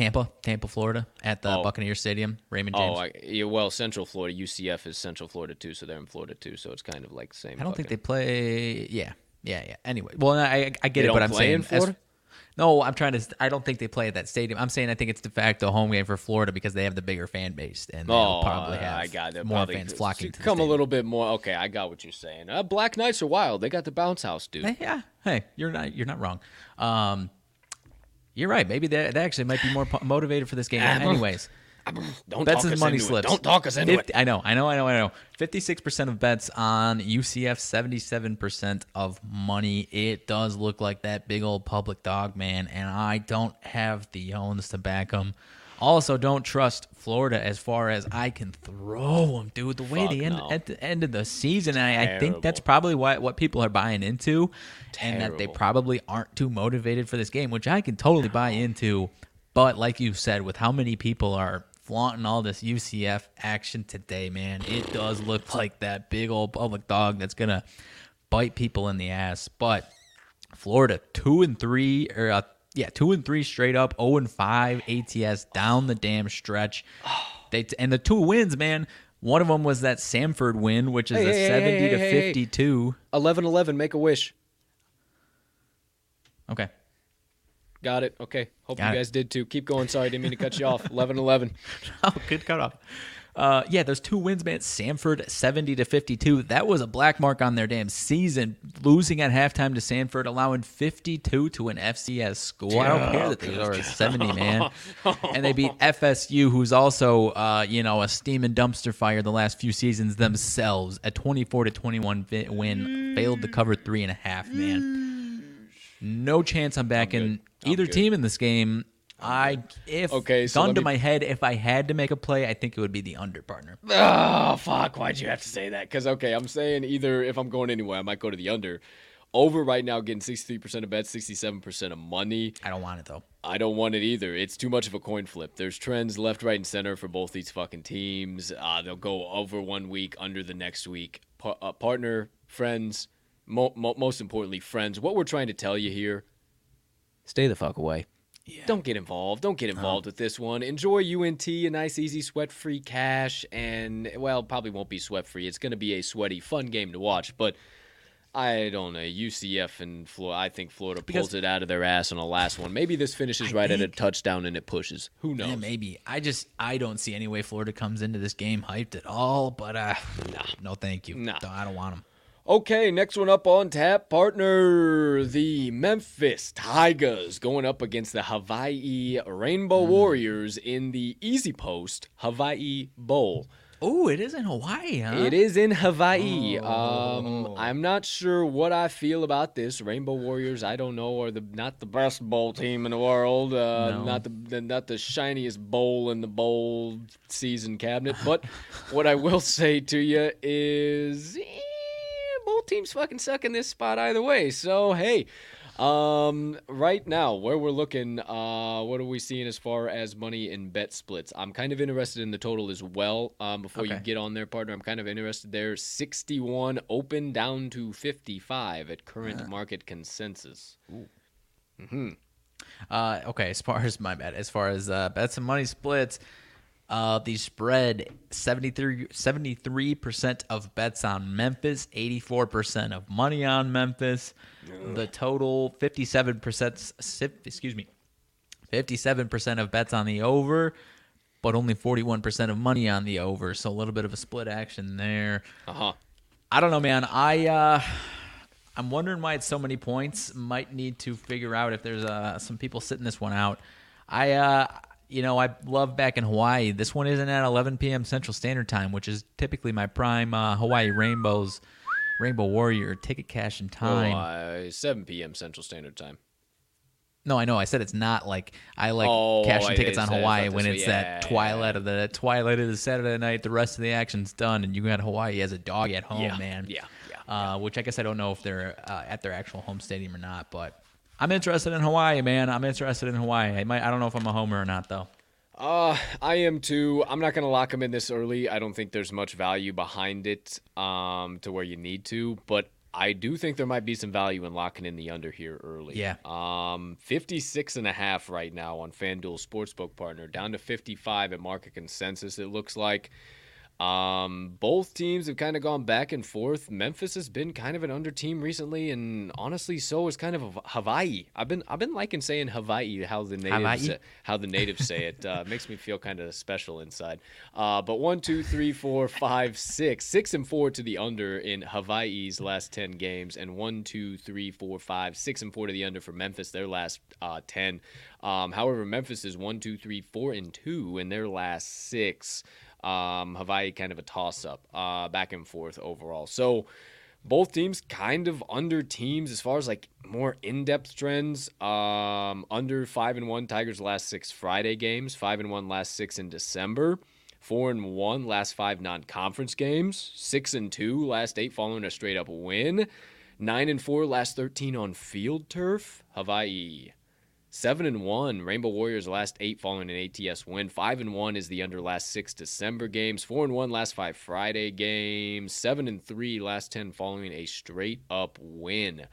Tampa, Tampa, Florida, at the Oh. Buccaneer Stadium, Raymond James. Oh, I, yeah, well, Central Florida. UCF is Central Florida too, so they're in Florida too. So it's kind of like the same. I don't think they play. Yeah, yeah, yeah. Anyway, well, I I get They it, but I'm saying in as- no, I'm trying to. I don't think they play at that stadium. I'm saying I think it's de facto home game for Florida because they have the bigger fan base and they'll Oh, probably have I got it. more Probably fans flocking to Come a little bit more. Okay, I got what you're saying. Uh, Black Knights are wild. They got the bounce house, dude. Hey, yeah. Hey, you're not you're not wrong. Um, you're right. Maybe they, they actually might be more po- motivated for this game. Ah, Anyways, ah, Don't bets talk us money into it. Don't talk us into 50 I know, I know, I know, I know. Fifty-six percent of bets on UCF, seventy-seven percent of money. It does look like that big old public dog, man, and I don't have the owns to back them. Also, don't trust Florida as far as I can throw them, dude. The way Fuck they end no. at the end of the season, I, I think that's probably what what people are buying into, and that they probably aren't too motivated for this game, which I can totally buy into. But like you said, with how many people are flaunting all this UCF action today, man, it does look like that big old public dog that's gonna bite people in the ass. But Florida two and three, or uh, yeah, two and three straight up, zero and five ATS down the damn stretch. (sighs) They and the two wins, man. One of them was that Samford win, which is Hey, a hey, seventy hey, to fifty-two. 11-11, make a wish. Okay. Got it. Okay. Hope Got you it. guys did too. Keep going. Sorry, didn't mean to cut you off. (laughs) 11-11. Oh, good cutoff. Uh, yeah, those two wins, man. Samford seventy to fifty-two. That was a black mark on their damn season. Losing at halftime to Samford, allowing fifty-two to an FCS school. I don't care that they are a seventy man, (laughs) and they beat FSU, who's also, uh, you know, a steam and dumpster fire the last few seasons themselves. A twenty-four to twenty-one win, failed to cover three and a half. Man, no chance I'm backing I'm either team in this game. I if Okay, so gun to me- my head, if I had to make a play, I think it would be the under partner. Oh fuck! Why'd you have to say that? Because okay, I'm saying either if I'm going anywhere, I might go to the under. Over right now, getting 63% of bets, 67% of money. I don't want it though. I don't want it either. It's too much of a coin flip. There's trends left, right, and center for both these fucking teams. Uh, they'll go over one week, under the next week. Pa- uh, partner, friends, mo- mo- most importantly, friends. What we're trying to tell you here: stay the fuck away. Don't get involved. Don't get involved with this one. Enjoy UNT, a nice, easy, sweat-free cash, and well, probably won't be sweat-free. It's going to be a sweaty, fun game to watch, but. I don't know. UCF and Florida. I think Florida Because- pulls it out of their ass on the last one. Maybe this finishes I right at a touchdown and it pushes. Who knows? Yeah, maybe. I just I don't see any way Florida comes into this game hyped at all. But uh, nah, no, thank you. Nah. No, I don't want them. Okay, next one up on tap, partner. The Memphis Tigers going up against the Hawaii Rainbow Hmm. Warriors in the EasyPost Hawaii Bowl. Oh, it is in Hawaii, huh? It is in Hawaii. Um, Oh. I'm not sure what I feel about this. Rainbow Warriors, I don't know, are the not the best bowl team in the world. Uh, No. Not the, the not the shiniest bowl in the bowl season cabinet. But what I will (laughs) say to you is, eh, both teams fucking suck in this spot either way. So hey. Um, right now, where we're looking, uh, what are we seeing as far as money in bet splits? I'm kind of interested in the total as well. Um, before you get on there, partner, I'm kind of interested there. 61 open down to 55 at current market consensus. Uh, okay, as far as my bet, as far as uh, bets and money splits, uh, the spread 73 percent of bets on Memphis, eighty four percent of money on Memphis. The total fifty seven percent. Excuse me, fifty seven percent of bets on the over, but only forty one percent of money on the over. So a little bit of a split action there. Uh huh. I don't know, man. I uh I'm wondering why it's so many points. Might need to figure out if there's uh some people sitting this one out. I uh you know, I love back in Hawaii. This one isn't at 11 p.m. Central Standard Time, which is typically my prime uh, Hawaii Rainbows Rainbow Warrior ticket cash and time. uh, 7 p.m. Central Standard Time. No, I know. I said it's not like I like Oh, tickets on Hawaii when it's was- that twilight yeah. of the twilight of the Saturday night. The rest of the action's done, and you got Hawaii as a dog at home, Yeah, man. yeah, yeah, Uh, which I guess I don't know if they're uh, at their actual home stadium or not, but I'm interested in Hawaii, man. I'm interested in Hawaii. I might. I don't know if I'm a homer or not, though. Uh, I am too. I'm not gonna lock him in this early. I don't think there's much value behind it, um, to where you need to. But I do think there might be some value in locking in the under here early. Yeah. Um, 56 and a half right now on FanDuel Sportsbook partner, down to 55 at market consensus. It looks like. Um, both teams have kind of gone back and forth. Memphis has been kind of an under team recently, and honestly, so is kind of Hawaii. I've been I've been liking saying Hawaii, how the natives Hawaii? how the natives say it. Uh, makes me feel kind of special inside. Uh, but one, two, three, four, five, six, six and four to the under in Hawaii's last ten games, and one, two, three, four, five, six and four to the under for Memphis their last uh, ten. Um, however, Memphis is one, two, three, four, and two in their last six. Um, Hawaii kind of a toss up, uh, back and forth overall. So both teams kind of under teams as far as like more in-depth trends. Um, under five and one Tigers last six Friday games, five and one last six in December. Four and one last five non-conference games. Six and two last eight following a straight up win. Nine and four last thirteen on field turf. Hawaii. Seven and one, Rainbow Warriors last eight following an ATS win. Five and one is the under last six December games. Four and one last five Friday games. Seven and three last ten following a straight up win.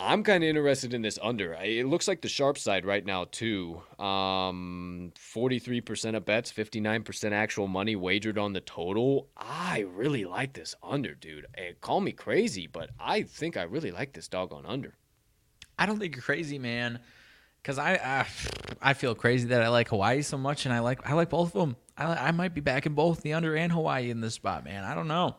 I'm kind of interested in this under. It looks like the sharp side right now too. Um, 43% of bets, 59% actual money wagered on the total. I really like this under, dude. Eh, call me crazy, but I think I really like this dog doggone under. I don't think you're crazy, man. Because I, I I feel crazy that I like Hawaii so much, and I like I like both of them. I, I might be backing both the under and Hawaii in this spot, man. I don't know.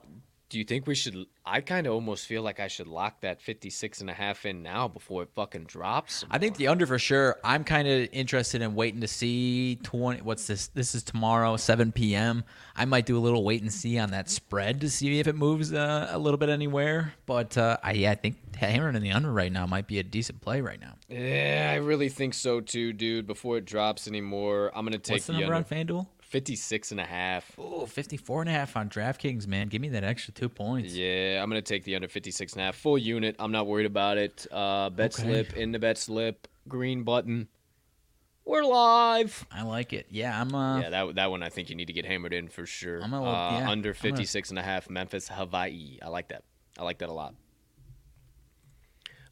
Do you think we should? I kind of almost feel like I should lock that 56 and a half in now before it fucking drops. I think the under for sure. I'm kind of interested in waiting to see 20. What's this? This is tomorrow, 7 p.m. I might do a little wait and see on that spread to see if it moves uh, a little bit anywhere. But uh, I, yeah, I think hammering in the under right now might be a decent play right now. Yeah, I really think so too, dude. Before it drops anymore, I'm gonna take What's the the, number on FanDuel? 56 and a half. Oh, 54 and a half on DraftKings, man. Give me that extra two points. Yeah, I'm gonna take the under 56 and a half. Full unit. I'm not worried about it. Uh, bet Okay. slip in the bet slip. Green button. We're live. I like it. Yeah, I'm. Uh, yeah, that that one I think you need to get hammered in for sure. I'm gonna uh, yeah, under I'm gonna- 56 and a half Memphis Hawaii. I like that. I like that a lot.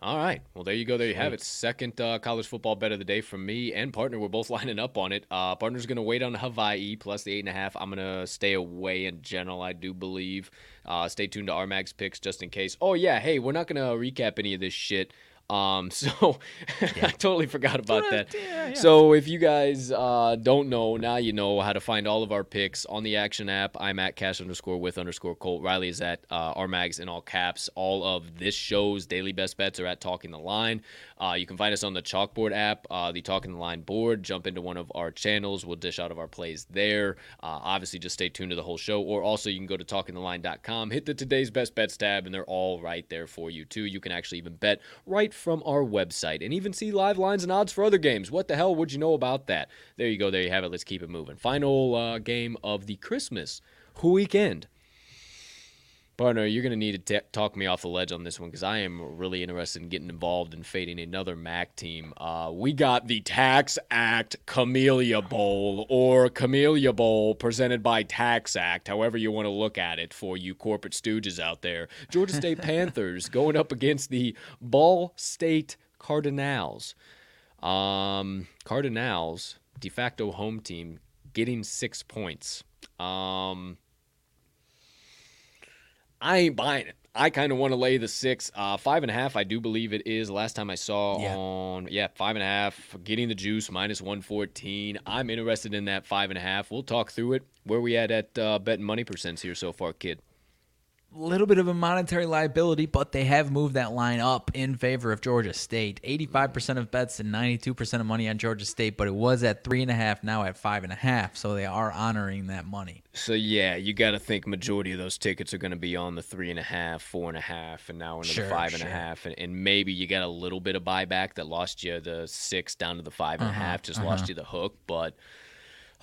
All right. Well, there you go. There you have it. Second uh, college football bet of the day from me and partner. We're both (laughs) lining up on it. Uh, partner's going to wait on Hawaii plus the eight and a half. I'm going to stay away in general, I do believe. Uh, stay tuned to our Max picks just in case. Oh, yeah. Hey, we're not going to recap any of this shit. Um, (laughs) so I totally forgot about that. So if you guys uh, don't know, now you know how to find all of our picks on the Action app. I'm at cash underscore with underscore Colt. Riley is at uh, our mags in all caps. All of this show's daily best bets are at Talking the Line. Uh, you can find us on the Chalkboard app, uh, the Talking the Line board. Jump into one of our channels. We'll dish out of our plays there. Uh, obviously, just stay tuned to the whole show. Or also, you can go to talkingtheline.com, hit the today's best bets tab, and they're all right there for you too. You can actually even bet right from our website and even see live lines and odds for other games. What the hell would you know about that? There you go. There you have it. Let's keep it moving. Final uh, game of the Christmas weekend. Partner, you're going to need to t- talk me off the ledge on this one because I am really interested in getting involved in fading another MAC team. Uh, we got the Tax Act Camellia Bowl or Camellia Bowl presented by TaxAct, however you want to look at it for you corporate stooges out there. Georgia State (laughs) Panthers going up against the Ball State Cardinals. Um, Cardinals, de facto home team, getting six points. Um, I ain't buying it. I kind of want to lay the six, uh, five and a half. I do believe it is. Last time I saw Yeah. on, yeah, five and a half. Getting the juice minus one fourteen. I'm interested in that five and a half. We'll talk through it. Where we at at uh, betting money percents here so far, kid? Little bit of a monetary liability, but they have moved that line up in favor of Georgia State. 85% of bets and 92% of money on Georgia State, but it was at three and a half, now at five and a half. So they are honoring that money. So yeah, you got to think majority of those tickets are going to be on the three and a half, four and a half, and now into Sure, the five and a half, and, and maybe you got a little bit of buyback that lost you the six down to the five and a half, just lost you the hook. But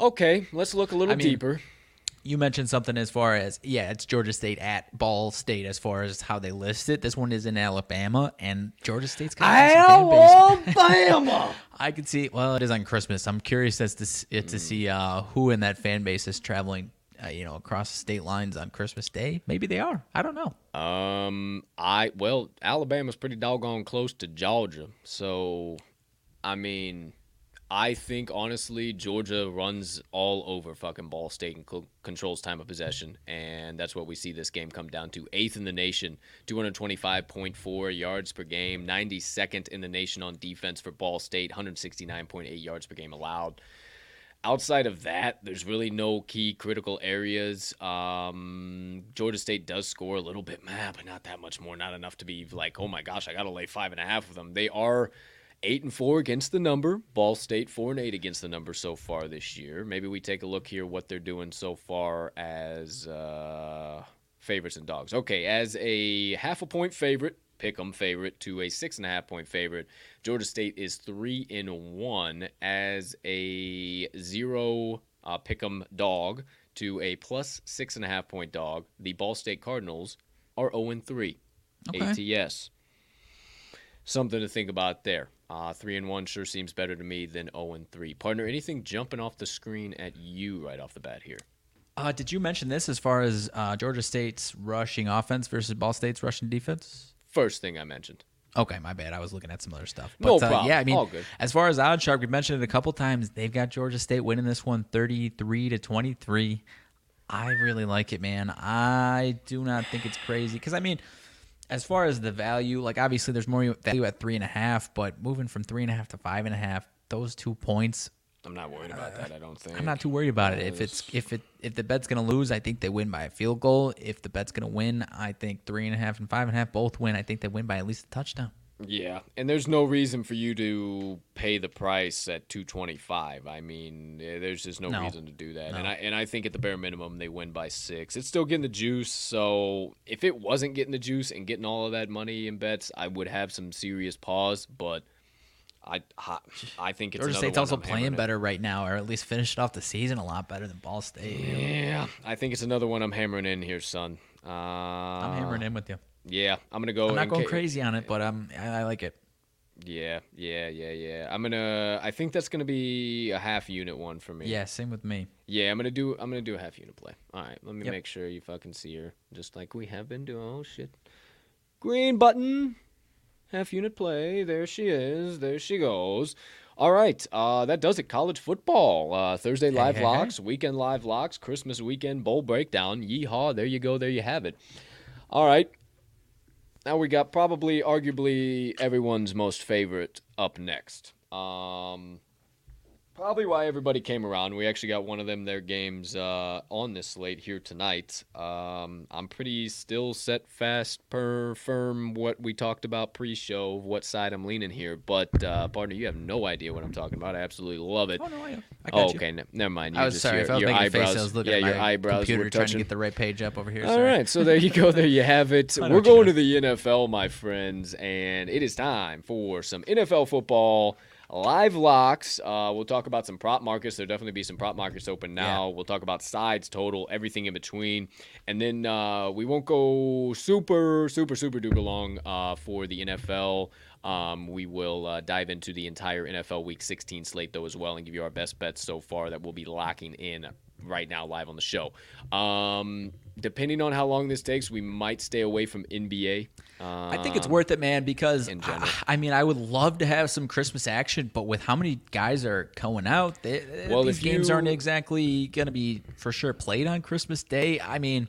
okay, let's look a little Uh-huh, I mean, deeper. You mentioned something as far as yeah, it's Georgia State at Ball State as far as how they list it. This one is in Alabama, and Georgia State's got some fan base. Alabama. (laughs) I could see. Well, it is on Christmas. I'm curious as to s- uh, to see uh, who in that fan base is traveling, uh, you know, across state lines on Christmas Day. Maybe they are. I don't know. Um, I well, Alabama's pretty doggone close to Georgia, so I mean, I think honestly, Georgia runs all over fucking Ball State and co- controls time of possession, and that's what we see this game come down to. Eighth in the nation, 225.4 yards per game, 92nd in the nation on defense for Ball State, 169.8 yards per game allowed outside of that, there's really no key critical areas. Um, Georgia State does score a little bit, but not that much more. Not enough to be like, oh my gosh, I got to lay five and a half with them. They are eight and four against the number. Ball State four and eight against the number so far this year. Maybe we take a look here what they're doing so far as uh, favorites and dogs. Okay, as a half a point favorite. Pick 'em favorite to a six and a half point favorite. Georgia State is three in one as a zero uh, pick 'em dog to a plus six and a half point dog. The Ball State Cardinals are 0 and 3 Okay. ATS. Something to think about there. Uh, three and one sure seems better to me than 0 and 3. Partner, anything jumping off the screen at you right off the bat here? Uh, did you mention this as far as uh, Georgia State's rushing offense versus Ball State's rushing defense? First thing I mentioned. Okay, my bad. I was looking at some other stuff. No But, uh, problem. Yeah, I mean, All good. as far as OddsShark, we mentioned it a couple times. They've got Georgia State winning this one 33 to 23. I really like it, man. I do not think it's crazy because I mean, as far as the value, like obviously there's more value at three and a half, but moving from three and a half to five and a half, those two points, I'm not worried about that, I don't think. I'm not too worried about it. If it's if it if the bet's gonna lose, I think they win by a field goal. If the bet's gonna win, I think three and a half and five and a half both win. I think they win by at least a touchdown. Yeah, and there's no reason for you to pay the price at 225. I mean, eh, there's just no, No. reason to do that. And I and I think at the bare minimum they win by 6. It's still getting the juice, so if it wasn't getting the juice and getting all of that money in bets, I would have some serious pause, but I I, I think it's Georgia State's one also I'm playing better right now, or at least finished off the season a lot better than Ball State. Yeah, I think it's another one I'm hammering in here, son. Uh, I'm hammering in with you. Yeah, I'm gonna go. I'm not going crazy on it, but um, I, I like it. Yeah, yeah, yeah, yeah. I'm gonna. I think that's gonna be a half unit one for me. Yeah, same with me. Yeah, I'm gonna do. I'm gonna do a half unit play. All right, let me Yep. make sure you fucking see her, just like we have been doing. Oh shit, green button, half unit play. There she is. There she goes. All right, uh, that does it. College football. Uh, Thursday live hey, hey. locks, weekend live locks, Christmas weekend bowl breakdown. Yeehaw! There you go. There you have it. All right. Now we got probably, arguably, everyone's most favorite up next. Um, probably why everybody came around. We actually got one of them their games uh, on this slate here tonight. Um, I'm pretty still set fast per firm what we talked about pre-show, what side I'm leaning here. But uh, partner, you have no idea what I'm talking about. I absolutely love it. Oh no, I, I got Oh, you. okay, ne- never mind. I You was just, sorry. your, I was your eyebrows, face, I was looking yeah, at my your eyebrows computer were trying touching. to get the right page up over here. All sorry. right, so there you go. There you have it. (laughs) We're what you going to the NFL, my friends, and it is time for some NFL football live locks. Uh, we'll talk about some prop markets. There'll definitely be some prop markets open now. We'll talk about sides, total, everything in between, and then uh, we won't go super, super, super duper long uh, for the NFL. Um, we will uh, dive into the entire NFL Week 16 slate though as well, and give you our best bets so far that we'll be locking in right now live on the show. Um, depending on how long this takes, we might stay away from NBA. I think it's Um, worth it, man, because general. I, I mean, I would love to have some Christmas action, but with how many guys are going out, they, Well, these games you- aren't exactly going to be for sure played on Christmas Day. I mean,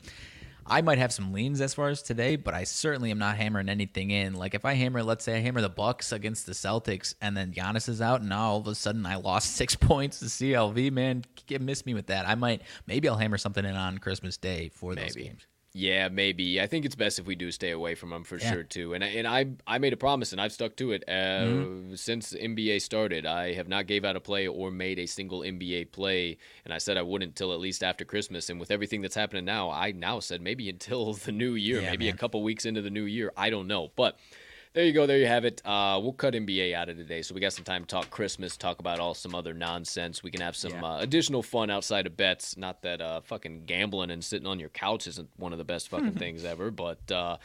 I might have some leans as far as today, but I certainly am not hammering anything in. Like if I hammer, let's say I hammer the Bucks against the Celtics, and then Giannis is out, and now all of a sudden I lost (laughs) six points to CLV. Man, miss me with that. I might, maybe I'll hammer something in on Christmas Day for those games. Yeah, maybe. I think it's best if we do stay away from them for Yeah. sure too. And I, and I I made a promise and I've stuck to it. Uh, Mm-hmm. Since NBA started, I have not gave out a play or made a single NBA play. And I said I wouldn't until at least after Christmas. And with everything that's happening now, I now said maybe until (laughs) the new year, Yeah, maybe a couple weeks into the new year. I don't know, but. There you go. There you have it. Uh, we'll cut NBA out of today, so we got some time to talk Christmas, talk about all some other nonsense. We can have some Yeah. uh, additional fun outside of bets. Not that uh, fucking gambling and sitting on your couch isn't one of the best fucking (laughs) things ever, but. Uh,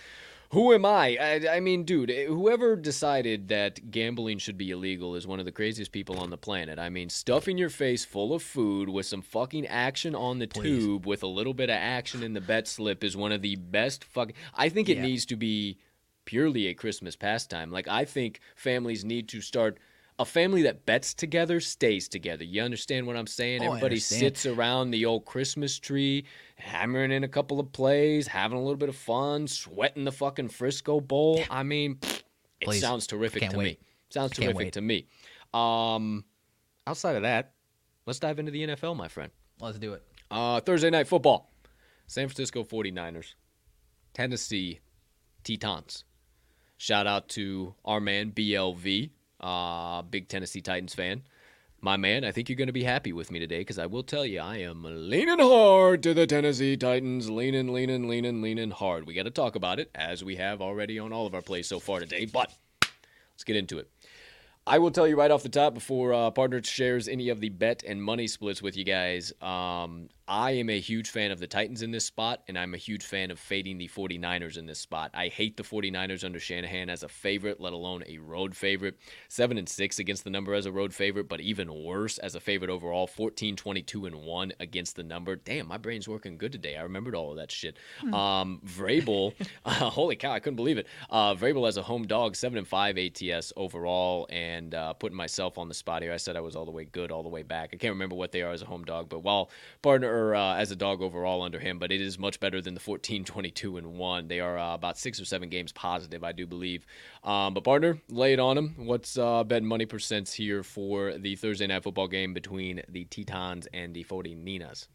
who am I? I? I mean, dude, eh, whoever decided that gambling should be illegal is one of the craziest people on the planet. I mean, stuffing your face full of food with some fucking action on the tube with a little bit of action in the bet slip is one of the best fucking. I think it Yeah. needs to be purely a Christmas pastime. Like, I think families need to start. A family that bets together stays together. You understand what I'm saying? Oh, Everybody sits around the old Christmas tree, hammering in a couple of plays, having a little bit of fun, sweating the fucking Frisco Bowl. I mean, (sniffs) it Please. sounds terrific to wait. me. Sounds terrific to me. Um, outside of that, let's dive into the NFL, my friend. Let's do it. Uh, Thursday night football. San Francisco 49ers, Tennessee Titans. Shout out to our man BLV, uh, big Tennessee Titans fan. My man, I think you're going to be happy with me today because I will tell you, I am leaning hard to the Tennessee Titans. Leaning, leaning, leaning, leaning hard. We got to talk about it as we have already on all of our plays so far today, but let's get into it. I will tell you right off the top before uh, partner shares any of the bet and money splits with you guys. Um, I am a huge fan of the Titans in this spot, and I'm a huge fan of fading the 49ers in this spot. I hate the 49ers under Shanahan as a favorite, let alone a road favorite. 7 and 6 against the number as a road favorite, but even worse as a favorite overall. 14, 22 and 1 against the number. Damn, my brain's working good today. I remembered all of that shit. Um, Vrabel, (laughs) uh, holy cow, I couldn't believe it. Uh, Vrabel as a home dog, 7 and 5 ATS overall, and uh, putting myself on the spot here. I said I was all the way good all the way back. I can't remember what they are as a home dog, but while partner uh, as a dog overall under him, but it is much better than the 14, 22 and 1. They are uh, about six or seven games positive, I do believe. Um, but partner, lay it on him. What's uh, bet money percents here for the Thursday night football game between the Titans and the 49ers?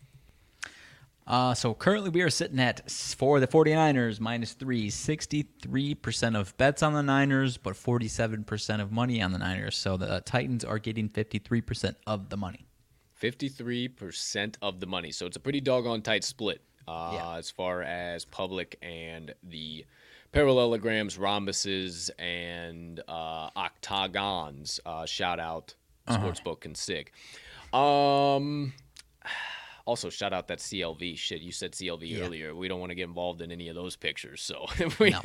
Uh, so currently we are sitting at for the 49ers minus three, 63% of bets on the Niners, but 47% of money on the Niners. So the Titans are getting 53% of the money. 53% of the money. So it's a pretty doggone tight split uh, Yeah. as far as public and the parallelograms, rhombuses, and uh, octagons. Uh, shout out Sportsbook and SIG. Um, also, shout out that CLV shit. You said CLV Yeah. earlier. We don't want to get involved in any of those pictures. So we, (laughs) No.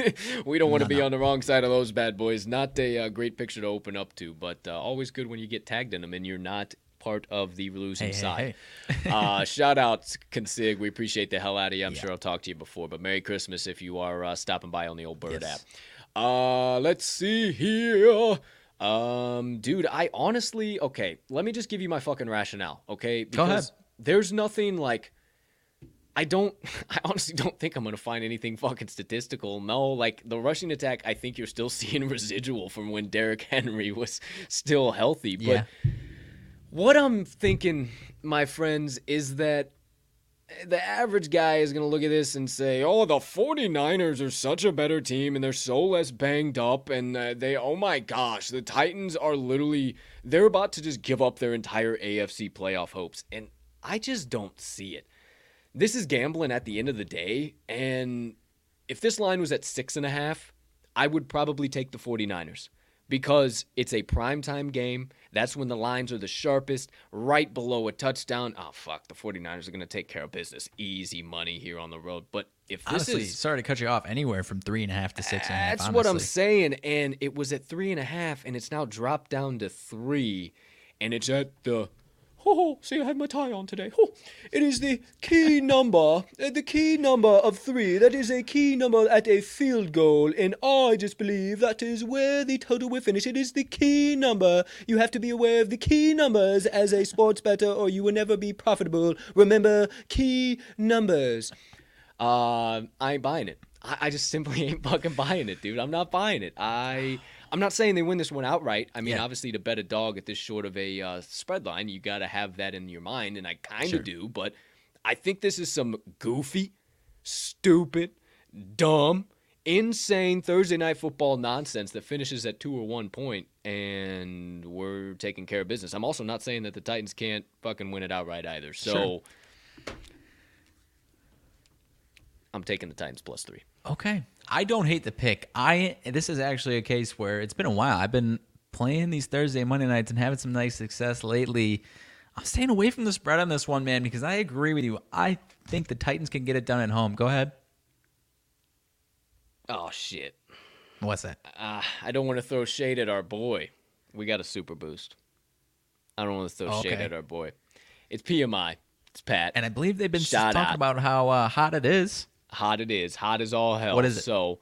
we don't want to No, be no. on the wrong side of those bad boys. Not a uh, great picture to open up to, but uh, always good when you get tagged in them and you're not part of the losing Hey, hey, side. (laughs) uh, shout out Consig. We appreciate the hell out of you. I'm Yeah. sure I'll talk to you before, but Merry Christmas if you are uh, stopping by on the old Bird Yes. app. Uh, let's see here. Um, dude, I honestly, okay, let me just give you my fucking rationale, okay? Go ahead. There's nothing like I don't. (laughs) I honestly don't think I'm gonna find anything fucking statistical. No, like the rushing attack, I think you're still (laughs) seeing residual from when Derrick Henry was still healthy. But Yeah. What I'm thinking, my friends, is that the average guy is going to look at this and say, "Oh, the 49ers are such a better team and they're so less banged up and uh, they oh my gosh, the Titans are literally they're about to just give up their entire AFC playoff hopes." And I just don't see it. This is gambling at the end of the day, and if this line was at six and a half, I would probably take the 49ers because it's a primetime game. That's when the lines are the sharpest, right below a touchdown. Oh, fuck. The 49ers are going to take care of business. Easy money here on the road. But if this Honestly, is. sorry to cut you off. Anywhere from three and a half to six and a half. That's what I'm saying. And it was at three and a half, and it's now dropped down to three. And it's at the. Ho ho, see, I have my tie on today. Ho. It is the key number, uh, the key number of three. That is a key number at a field goal, and I just believe that is where the total will finish. It is the key number. You have to be aware of the key numbers as a sports better, or you will never be profitable. Remember, key numbers. Uh, I ain't buying it. I, I just simply (laughs) ain't fucking buying it, dude. I'm not buying it. I I'm not saying they win this one outright. I mean, Yeah. obviously, to bet a dog at this short of a uh, spread line, you got to have that in your mind, and I kind of Sure. do. But I think this is some goofy, stupid, dumb, insane Thursday night football nonsense that finishes at two or one point, and we're taking care of business. I'm also not saying that the Titans can't fucking win it outright either. So. Sure. I'm taking the Titans plus three. Okay. I don't hate the pick. I this is actually a case where it's been a while. I've been playing these Thursday Monday nights and having some nice success lately. I'm staying away from the spread on this one, man, because I agree with you. I think the Titans can get it done at home. Go ahead. Oh shit. What's that? Uh, I don't want to throw shade at our boy. We got a super boost. I don't want to throw Oh, shade at our boy. It's PMI. It's Pat. And I believe they've been talking out. about how uh, hot it is. Hot it is. Hot as all hell. What is it? So,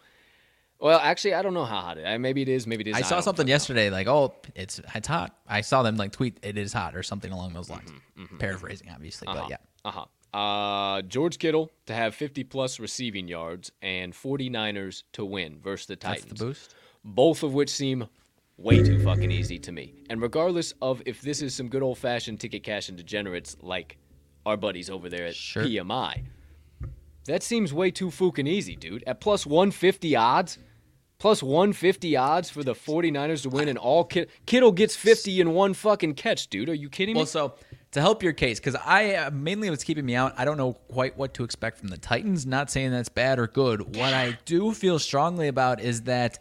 well, actually, I don't know how hot it. is. Maybe it is. Maybe it is. I saw don't something know. yesterday like, oh, it's it's hot. I saw them like tweet it is hot or something along those lines. Paraphrasing, obviously, Uh-huh. but yeah. Uh-huh. Uh George Kittle to have 50 plus receiving yards and 49ers to win versus the That's Titans. the boost. Both of which seem way too fucking easy to me. And regardless of if this is some good old fashioned ticket cash and degenerates like our buddies over there at Sure. PMI, that seems way too fucking easy, dude. At plus 150 odds, plus 150 odds for the 49ers to win, and all Kid- Kittle gets 50 in one fucking catch, dude. Are you kidding me? Well, so to help your case, because I uh, mainly what's keeping me out, I don't know quite what to expect from the Titans. Not saying that's bad or good. What I do feel strongly about is that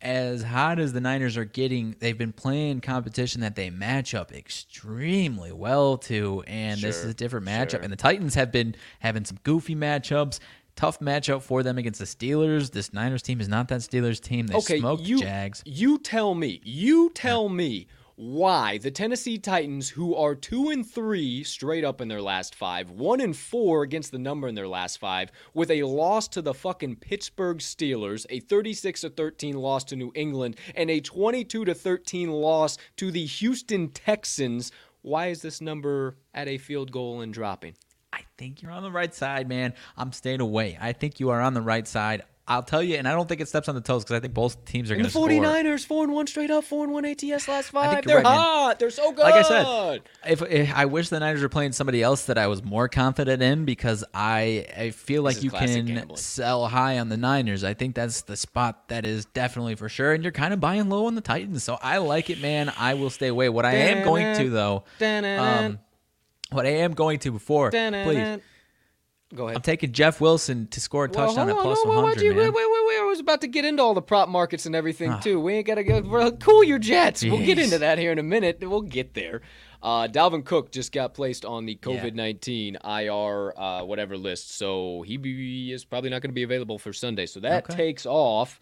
as hot as the Niners are getting, they've been playing competition that they match up extremely well to, and this is a different matchup. sure. And the Titans have been having some goofy matchups. Tough matchup for them against the Steelers. This Niners team is not that Steelers team. They okay, smoked you, Jags. You tell me. You tell me why the Tennessee Titans, who are two and three straight up in their last five, one and four against the number in their last five, with a loss to the fucking Pittsburgh Steelers, a 36 to 13 loss to New England, and a 22 to 13 loss to the Houston Texans. Why is this number at a field goal and dropping? I think you're on the right side, man. I'm staying away. I think you are on the right side. I'll tell you, and I don't think it steps on the toes because I think both teams are going the to score. 49ers, 4 and 1 straight up, 4 and 1 ATS last five. They're right, man. hot. They're so good. Like I said, if, if I wish the Niners were playing somebody else that I was more confident in because I I feel like you can gambling. sell high on the Niners. I think that's the spot that is definitely for sure, and you're kind of buying low on the Titans. So I like it, man. I will stay away. What I am going to though, um, what I am going to before, please. Go ahead. I'm taking Jeff Wilson to score a Well, touchdown hold at on, plus no, why- why'd 100, you- man. Wait, wait, wait, wait. I was about to get into all the prop markets and everything, Ah. too. We ain't got to go. Cool your jets. We'll get into that here in a minute. We'll get there. Uh, Dalvin Cook just got placed on the COVID 19 IR, uh, whatever list. So he be, is probably not going to be available for Sunday. So that Okay. takes off.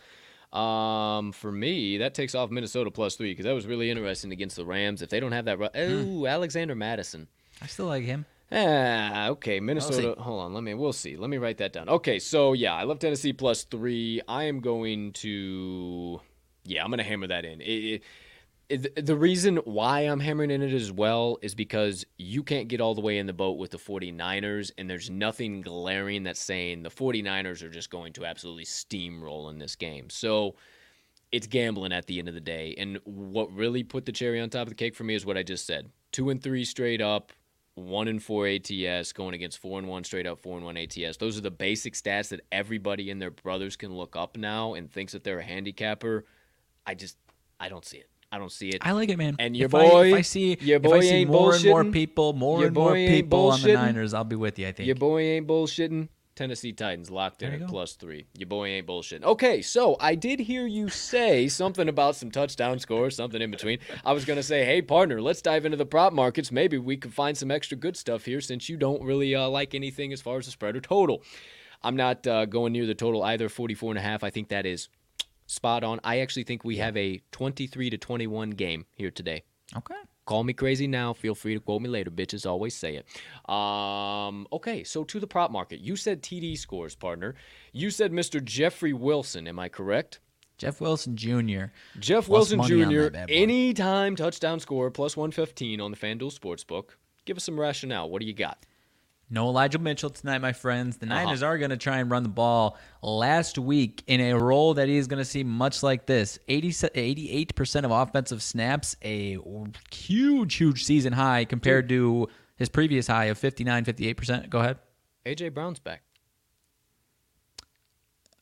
Um, for me, that takes off Minnesota plus three because that was really interesting against the Rams. If they don't have that, ru- Hmm. oh, Alexander Mattison. I still like him. Ah, okay. Minnesota. Hold on. Let me. We'll see. Let me write that down. Okay. So yeah, I love Tennessee plus three. I am going to. Yeah, I'm going to hammer that in. It, it, the reason why I'm hammering in it as well is because you can't get all the way in the boat with the 49ers, and there's nothing glaring that's saying the 49ers are just going to absolutely steamroll in this game. So it's gambling at the end of the day. And what really put the cherry on top of the cake for me is what I just said: two and three straight up, one and four ATS, going against four and one straight up, four and one ATS. Those are the basic stats that everybody and their brothers can look up now and thinks that they're a handicapper. I just, I don't see it. I don't see it. I like it, man. And your if I, if boy- I see, your if boy I see ain't more and more people, more Your and more boy people on the. Niners, I'll be with you. I think. Your boy ain't bullshitting. Tennessee Titans locked in at plus three. Your boy ain't bullshitting. Okay, so I did hear you say something about some touchdown scores, something in between. I was gonna say, hey partner, let's dive into the prop markets. Maybe we could find some extra good stuff here since you don't really uh, like anything as far as the spread or total. I'm not uh, going near the total either. 44 and a half. I think that is spot on. I actually think we have a 23 to 21 game here today. Okay. Call me crazy now. Feel free to quote me later, bitches. Always say it. Um, okay, so to the prop market. You said TD scores, partner. You said Mr. Jeffrey Wilson. Am I correct? Jeff Wilson Jr. Jeff Plus Wilson Jr. Anytime touchdown score plus 115 on the FanDuel Sportsbook. Give us some rationale. What do you got? No Elijah Mitchell tonight, my friends. The Uh-huh. Niners are going to try and run the ball last week in a role that he is going to see much like this 80, 88% of offensive snaps, a huge, huge season high compared to his previous high of 59, 58%. Go ahead. AJ Brown's back.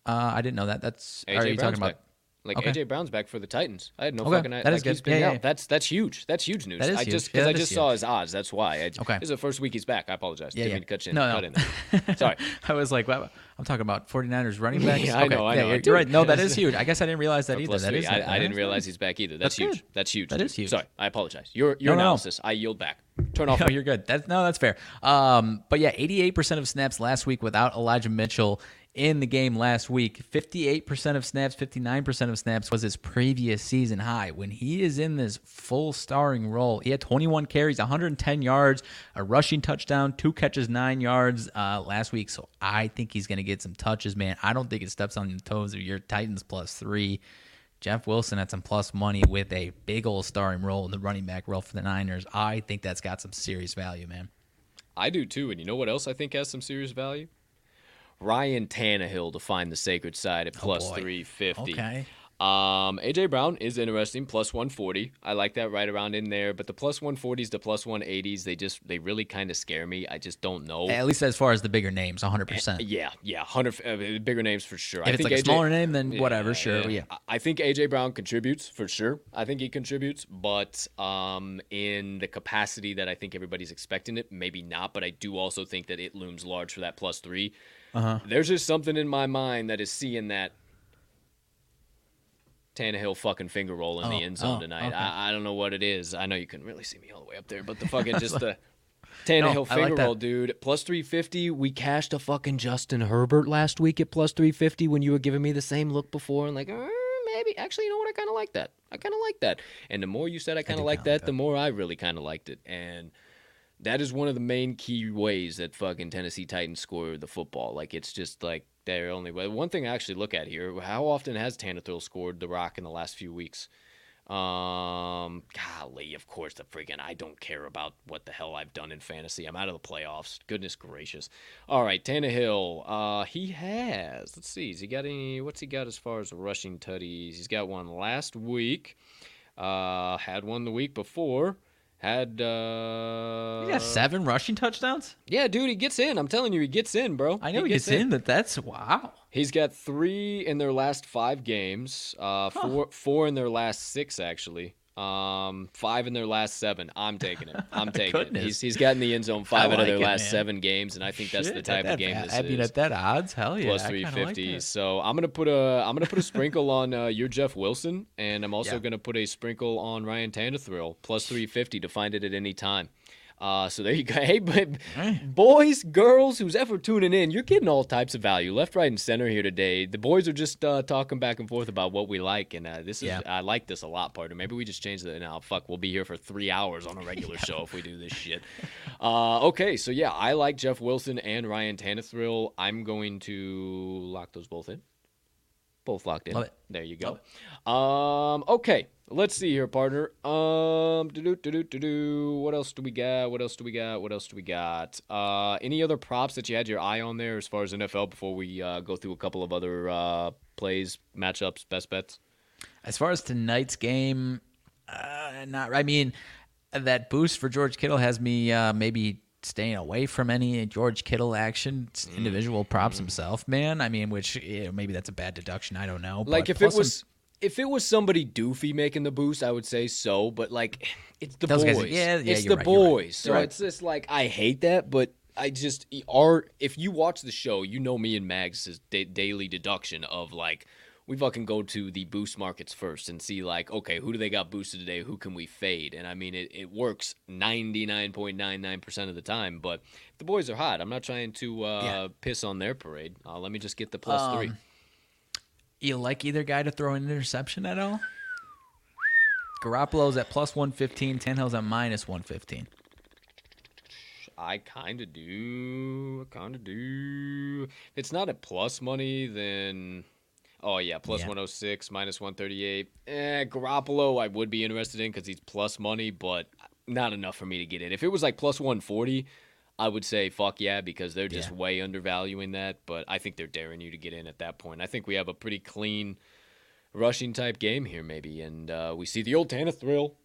Uh, I didn't know that. That's AJ are you Brown's talking about? back. Like Okay. AJ Brown's back for the Titans. I had no Okay, fucking that like he's been Yeah, yeah, out. yeah. That's that's huge. That's huge news. That is I huge. just Yeah, because I just is saw his odds. That's why. I, Okay. This is the first week he's back. I apologize. Yeah, Didn't yeah. cut you in. No, cut no. in there. (laughs) Sorry. I was like, wow, I'm talking about 49ers running (laughs) backs. Yeah, I Okay, know, I know. You're, you're right. No, that is (laughs) huge. I guess I didn't realize that either. That is. I, that I didn't realize he's back either. That's, That's huge. good. That's huge. That is huge. Sorry, I apologize. Your your No, no, no. analysis. I yield back. Turn off. No, you're good. That's no, that's fair. Um, but yeah, 88% of snaps last week without Elijah Mitchell in the game last week. 58% of snaps, 59% of snaps was his previous season high. When he is in this full starring role, he had 21 carries, 110 yards, a rushing touchdown, two catches, nine yards uh, last week. So I think he's going to get some touches, man. I don't think it steps on the toes of your Titans plus three. Jeff Wilson at some plus money with a big old starring role in the running back role for the Niners. I think that's got some serious value, man. I do too. And you know what else I think has some serious value? Ryan Tannehill to find the sacred side at plus Oh, 350. Okay. Um, AJ Brown is interesting, plus 140. I like that right around in there. But the plus 140s to plus 180s, they just they really kind of scare me. I just don't know. At least as far as the bigger names, 100%. Yeah, yeah, hundred uh, bigger names for sure. If I it's think like a AJ smaller name, then whatever, sure. Yeah. I- I think AJ Brown contributes for sure. I think he contributes, but um, in the capacity that I think everybody's expecting it, maybe not. But I do also think that it looms large for that plus 3 Uh-huh. There's just something in my mind that is seeing that Tannehill fucking finger roll in the Oh, end zone oh, tonight. okay. I, I don't know what it is. I know you couldn't really see me all the way up there, but the (laughs) fucking just the Tannehill like finger that. roll, dude. Plus 350. We cashed a fucking Justin Herbert last week at plus 350 when you were giving me the same look before and like, uh, maybe. Actually, you know what? I kind of like that. I kind of like that. And the more you said I kind of like like that, the more I really kind of liked it. And that is one of the main key ways that fucking Tennessee Titans score the football. Like it's just like their only way. One thing I actually look at here: how often has Tannehill scored the rock in the last few weeks? Um, golly, of course the freaking I don't care about what the hell I've done in fantasy. I'm out of the playoffs. Goodness gracious. All right, Tannehill. Uh, he has. Let's see. Has he got any? What's he got as far as rushing tutties? He's got one last week. Uh, had one the week before. Had uh, He got seven rushing touchdowns? yeah, dude, he gets in. I'm telling you, he gets in, bro. I know he, gets, in, but that's wow. He's got three in their last five games. Uh, four four in their last six, actually. Um, five in their last seven. I'm taking it. I'm (laughs) taking it. He's he's gotten the end zone (laughs) five out of their it, last man. seven games, and I think that's the type at of game va- this I is. mean, at that odds, hell yeah. Plus kinda 350. Like so I'm gonna put a I'm gonna put a sprinkle on uh, your Jeff Wilson, and I'm also Yeah. gonna put a sprinkle on Ryan Tannehill plus 350 to find it at any time. Uh, so there you go. (laughs) Hey, but boys, girls, who's ever tuning in, you're getting all types of value, left, right, and center here today. The boys are just uh, talking back and forth about what we like, and uh, this is Yeah. I like this a lot, partner. Maybe we just change that now. Fuck, we'll be here for three hours on a (laughs) regular show if we do this shit. Uh, okay, so yeah, I like Jeff Wilson and Ryan Tannehill. I'm going to lock those both in. Both locked in. Love it. There you go. Um, okay, let's see here, partner. Um, do do do do. do. What else do we got? What else do we got? What else do we got? Uh, any other props that you had your eye on there as far as NFL before we uh, go through a couple of other uh, plays, matchups, best bets? As far as tonight's game, uh, not. I mean, that boost for George Kittle has me uh, maybe staying away from any George Kittle action. Mm. Individual props himself, man. I mean, which you know, maybe that's a bad deduction. I don't know. Like but if it was. If it was somebody doofy making the boost, I would say so. But like, (sighs) it's the Those boys. guys- yeah, yeah, it's you're the right, you're right. boys. So right. it's just like I hate that, but I just are. If you watch the show, you know me and Mags' da- daily deduction of like we fucking go to the boost markets first and see like okay, who do they got boosted today? Who can we fade? And I mean, it, it works ninety nine point nine nine percent of the time. But the boys are hot, I'm not trying to uh, Yeah. piss on their parade. Uh, let me just get the plus three. You like either guy to throw an interception at all? Garoppolo's at plus 115, Tannehill's at minus 115. I kind of do. I kind of do. If it's not at plus money, then. Oh, yeah, plus Yeah. 106, minus 138. Eh, Garoppolo, I would be interested in because he's plus money, but not enough for me to get in. If it was like plus 140, I would say fuck yeah because they're just Yeah. way undervaluing that. But I think they're daring you to get in at that point. I think we have a pretty clean rushing type game here, maybe. And uh, we see the old Tana thrill.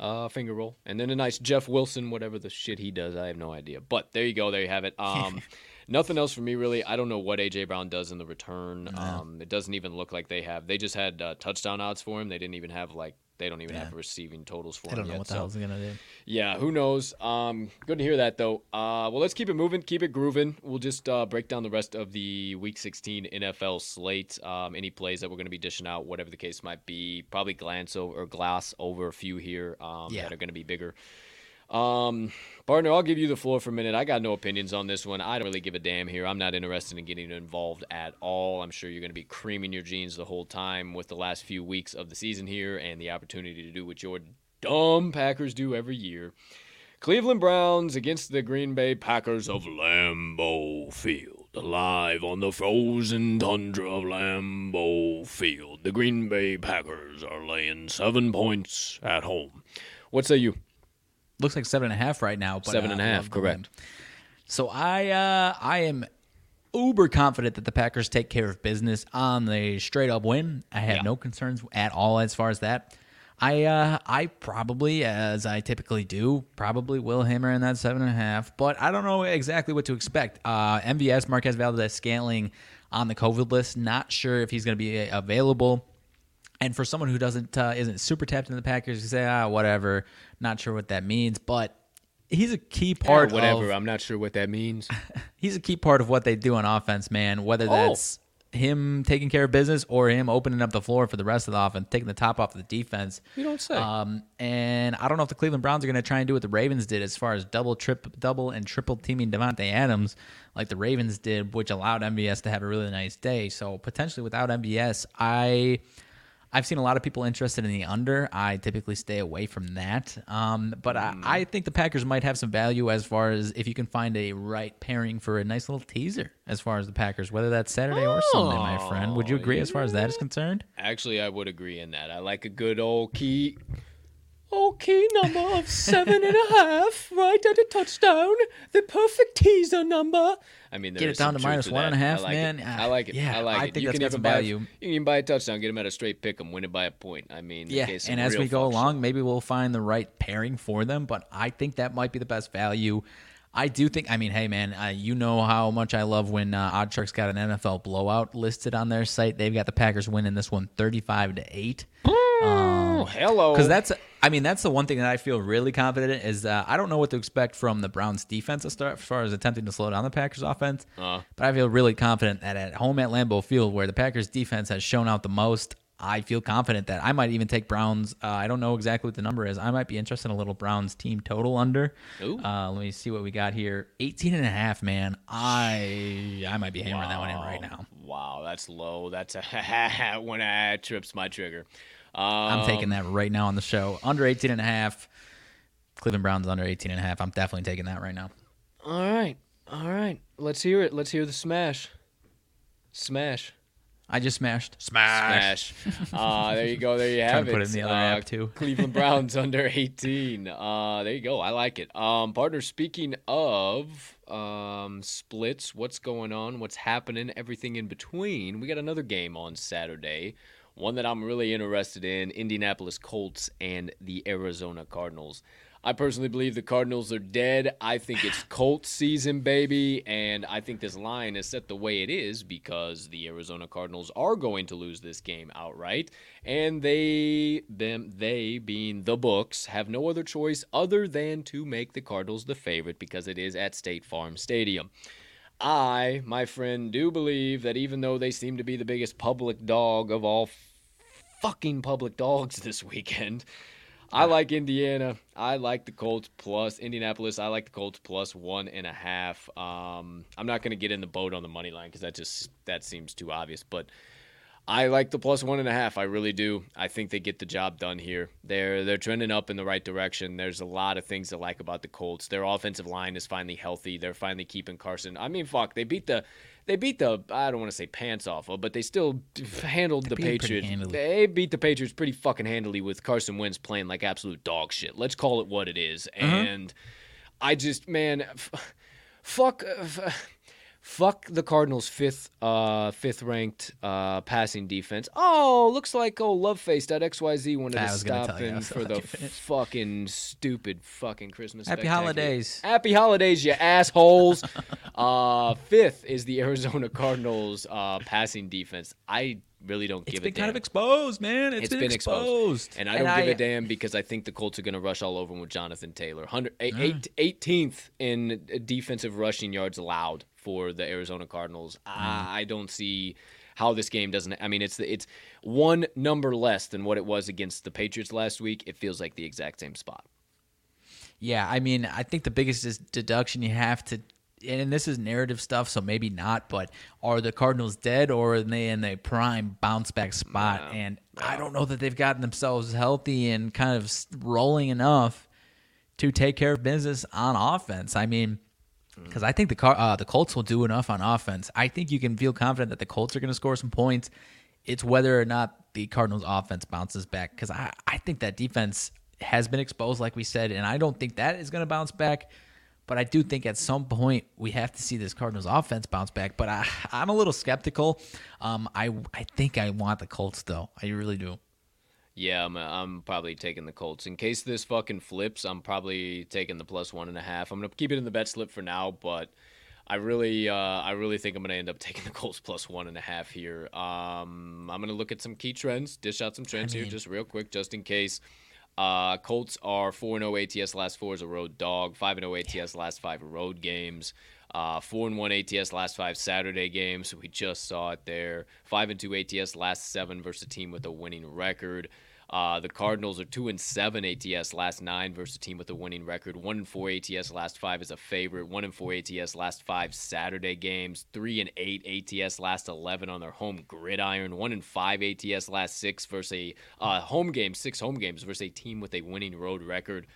uh, finger roll, and then a nice Jeff Wilson, whatever the shit he does. I have no idea. But there you go. There you have it. Um, (laughs) nothing else for me really. I don't know what AJ Brown does in the return. Um, it doesn't even look like they have. They just had uh, touchdown odds for him. They didn't even have like. They don't even Yeah. have receiving totals for I don't know yet. what the so- hell's gonna do. yeah, who knows? Um, good to hear that though. Uh, well, let's keep it moving, keep it grooving. We'll just uh, break down the rest of the Week 16 NFL slate. Um, any plays that we're going to be dishing out, whatever the case might be. Probably glance over or glass over a few here um, Yeah. that are going to be bigger. Um, partner, I'll give you the floor for a minute. I got no opinions on this one. I don't really give a damn here. I'm not interested in getting involved at all. I'm sure you're going to be creaming your jeans the whole time with the last few weeks of the season here and the opportunity to do what your dumb Packers do every year. Cleveland Browns against the Green Bay Packers of Lambeau Field. Live on the frozen tundra of Lambeau Field. The Green Bay Packers are laying seven points at home. What say you? Looks like seven and a half right now. But, Seven and uh, a half, correct. So I uh, I am uber confident that the Packers take care of business on the straight up win. I have Yeah. no concerns at all as far as that. I uh, I probably, as I typically do, probably will hammer in that seven and a half, but I don't know exactly what to expect. Uh, MVS Marquez Valdes-Scantling on the COVID list. Not sure if he's going to be available. And for someone who doesn't uh, isn't super tapped into the Packers, you say ah whatever, not sure what that means, but he's a key part Or whatever. of I'm not sure what that means. (laughs) he's a key part of what they do on offense, man. Whether Oh. that's him taking care of business or him opening up the floor for the rest of the offense, taking the top off the defense. You don't say. Um, and I don't know if the Cleveland Browns are going to try and do what the Ravens did as far as double, trip, double, and triple teaming Davante Adams, like the Ravens did, which allowed MVS to have a really nice day. So potentially without MVS, I. I've seen a lot of people interested in the under. I typically stay away from that. Um, but I, I think the Packers might have some value as far as if you can find a right pairing for a nice little teaser as far as the Packers, whether that's Saturday or Sunday, my friend. Would you agree as far as that is concerned? Actually, I would agree in that. I like a good old key. Old key number of seven and a half, right at a touchdown. The perfect teaser number. I mean, Get there it is down to truth minus to one that. and a half, I like man. It. I like it. yeah, I like I it. think you that's can got even some buy value. You can even buy a touchdown, get him at a straight pick, pick 'em, win it by a point. I mean, Yeah, okay, and as we go along, shit. maybe we'll find the right pairing for them. But I think that might be the best value. I do think. I mean, hey man, uh, you know how much I love when uh, OddsShark's got an NFL blowout listed on their site. They've got the Packers winning this one, thirty-five to eight. Oh, hello. Because that's, I mean, that's the one thing that I feel really confident in is uh, I don't know what to expect from the Browns defense as far as attempting to slow down the Packers offense. Uh. But I feel really confident that at home at Lambeau Field, where the Packers defense has shown out the most, I feel confident that I might even take Browns. Uh, I don't know exactly what the number is. I might be interested in a little Browns team total under. Uh, let me see what we got here. 18 and a half, man. I I might be hammering that one in right now. Wow, that's low. That's (laughs) a when I trips my trigger. Um, I'm taking that right now on the show. Under 18 and a half. Cleveland Browns under 18 and a half. I'm definitely taking that right now. All right, all right. Let's hear it. Let's hear the smash. Smash. I just smashed. Smash. uh, there you go. There you (laughs) have to it. put it in the other Uh, app, too. (laughs) Cleveland Browns under 18. Uh, there you go. I like it. Um, partner, speaking of um, splits, what's going on? What's happening? Everything in between. We got another game on Saturday. One that I'm really interested in Indianapolis Colts and the Arizona Cardinals. I personally believe the Cardinals are dead. I think it's (laughs) Colts season, baby, and I think this line is set the way it is because the Arizona Cardinals are going to lose this game outright, and they them they being the books have no other choice other than to make the Cardinals the favorite because it is at State Farm Stadium. I, my friend, do believe that even though they seem to be the biggest public dog of all fucking public dogs (laughs) this weekend. I like Indiana. I like the Colts plus Indianapolis. I like the Colts plus one and a half. Um, I'm not going to get in the boat on the money line because that just that seems too obvious. But I like the plus one and a half. I really do. I think they get the job done here. They're they're trending up in the right direction. There's a lot of things to like about the Colts. Their offensive line is finally healthy. They're finally keeping Carson. I mean, fuck, they beat the they beat the I don't want to say pants off of, but they still handled the 'em pretty Patriots. They beat the Patriots pretty fucking handily with Carson Wentz playing like absolute dog shit. Let's call it what it is. And I just man, f- fuck. uh, f- Fuck the Cardinals' fifth, uh, fifth ranked uh, passing defense. Oh, looks like oh Loveface.xyz wanted I to was gonna stop him for the let you finish. fucking stupid fucking Christmas. Happy holidays. Happy holidays, you assholes. (laughs) uh, fifth is the Arizona Cardinals uh, passing defense. I really don't It's give a damn. It's been kind of exposed, man. it's been, been exposed. exposed. And I don't give a damn because I think the Colts are going to rush all over him with Jonathan Taylor. 100, eight- eight- 18th in defensive rushing yards allowed for the Arizona Cardinals. I, mm. I don't see how this game doesn't. I mean, it's the, it's one number less than what it was against the Patriots last week. It feels like the exact same spot. Yeah, I mean, I think the biggest is deduction you have to, and this is narrative stuff, so maybe not, but are the Cardinals dead or are they in the prime bounce back spot? and I don't know that they've gotten themselves healthy and kind of rolling enough to take care of business on offense. I mean, because I think the car, uh, the Colts will do enough on offense. I think you can feel confident that the Colts are going to score some points. It's whether or not the Cardinals' offense bounces back. Because I, I think that defense has been exposed, like we said, and I don't think that is going to bounce back. But I do think at some point we have to see this Cardinals offense bounce back. But I, I'm a little skeptical. Um, I I think I want the Colts though. I really do. Yeah, I'm, I'm probably taking the Colts. In case this fucking flips, I'm probably taking the plus one and a half. I'm gonna keep it in the bet slip for now, but I really, uh, I really think I'm gonna end up (laughs) taking the Colts plus one and a half here. Um, I'm gonna look at some key trends, dish out some trends here, mean- just real quick, just in case. Uh, Colts are 4 0 ATS last four as a road dog, 5 0 ATS last five road games, uh, 4 1 ATS last five Saturday games. We just saw it there. 5 and 2 ATS last seven versus a team with a winning record. Uh, the Cardinals are 2 and 7 ATS last nine versus a team with a winning record. 1 and 4 ATS last five is a favorite. 1 and 4 ATS last five Saturday games. 3 and 8 ATS last 11 on their home gridiron. 1 and 5 ATS last six versus a uh, home game, six home games versus a team with a winning road record.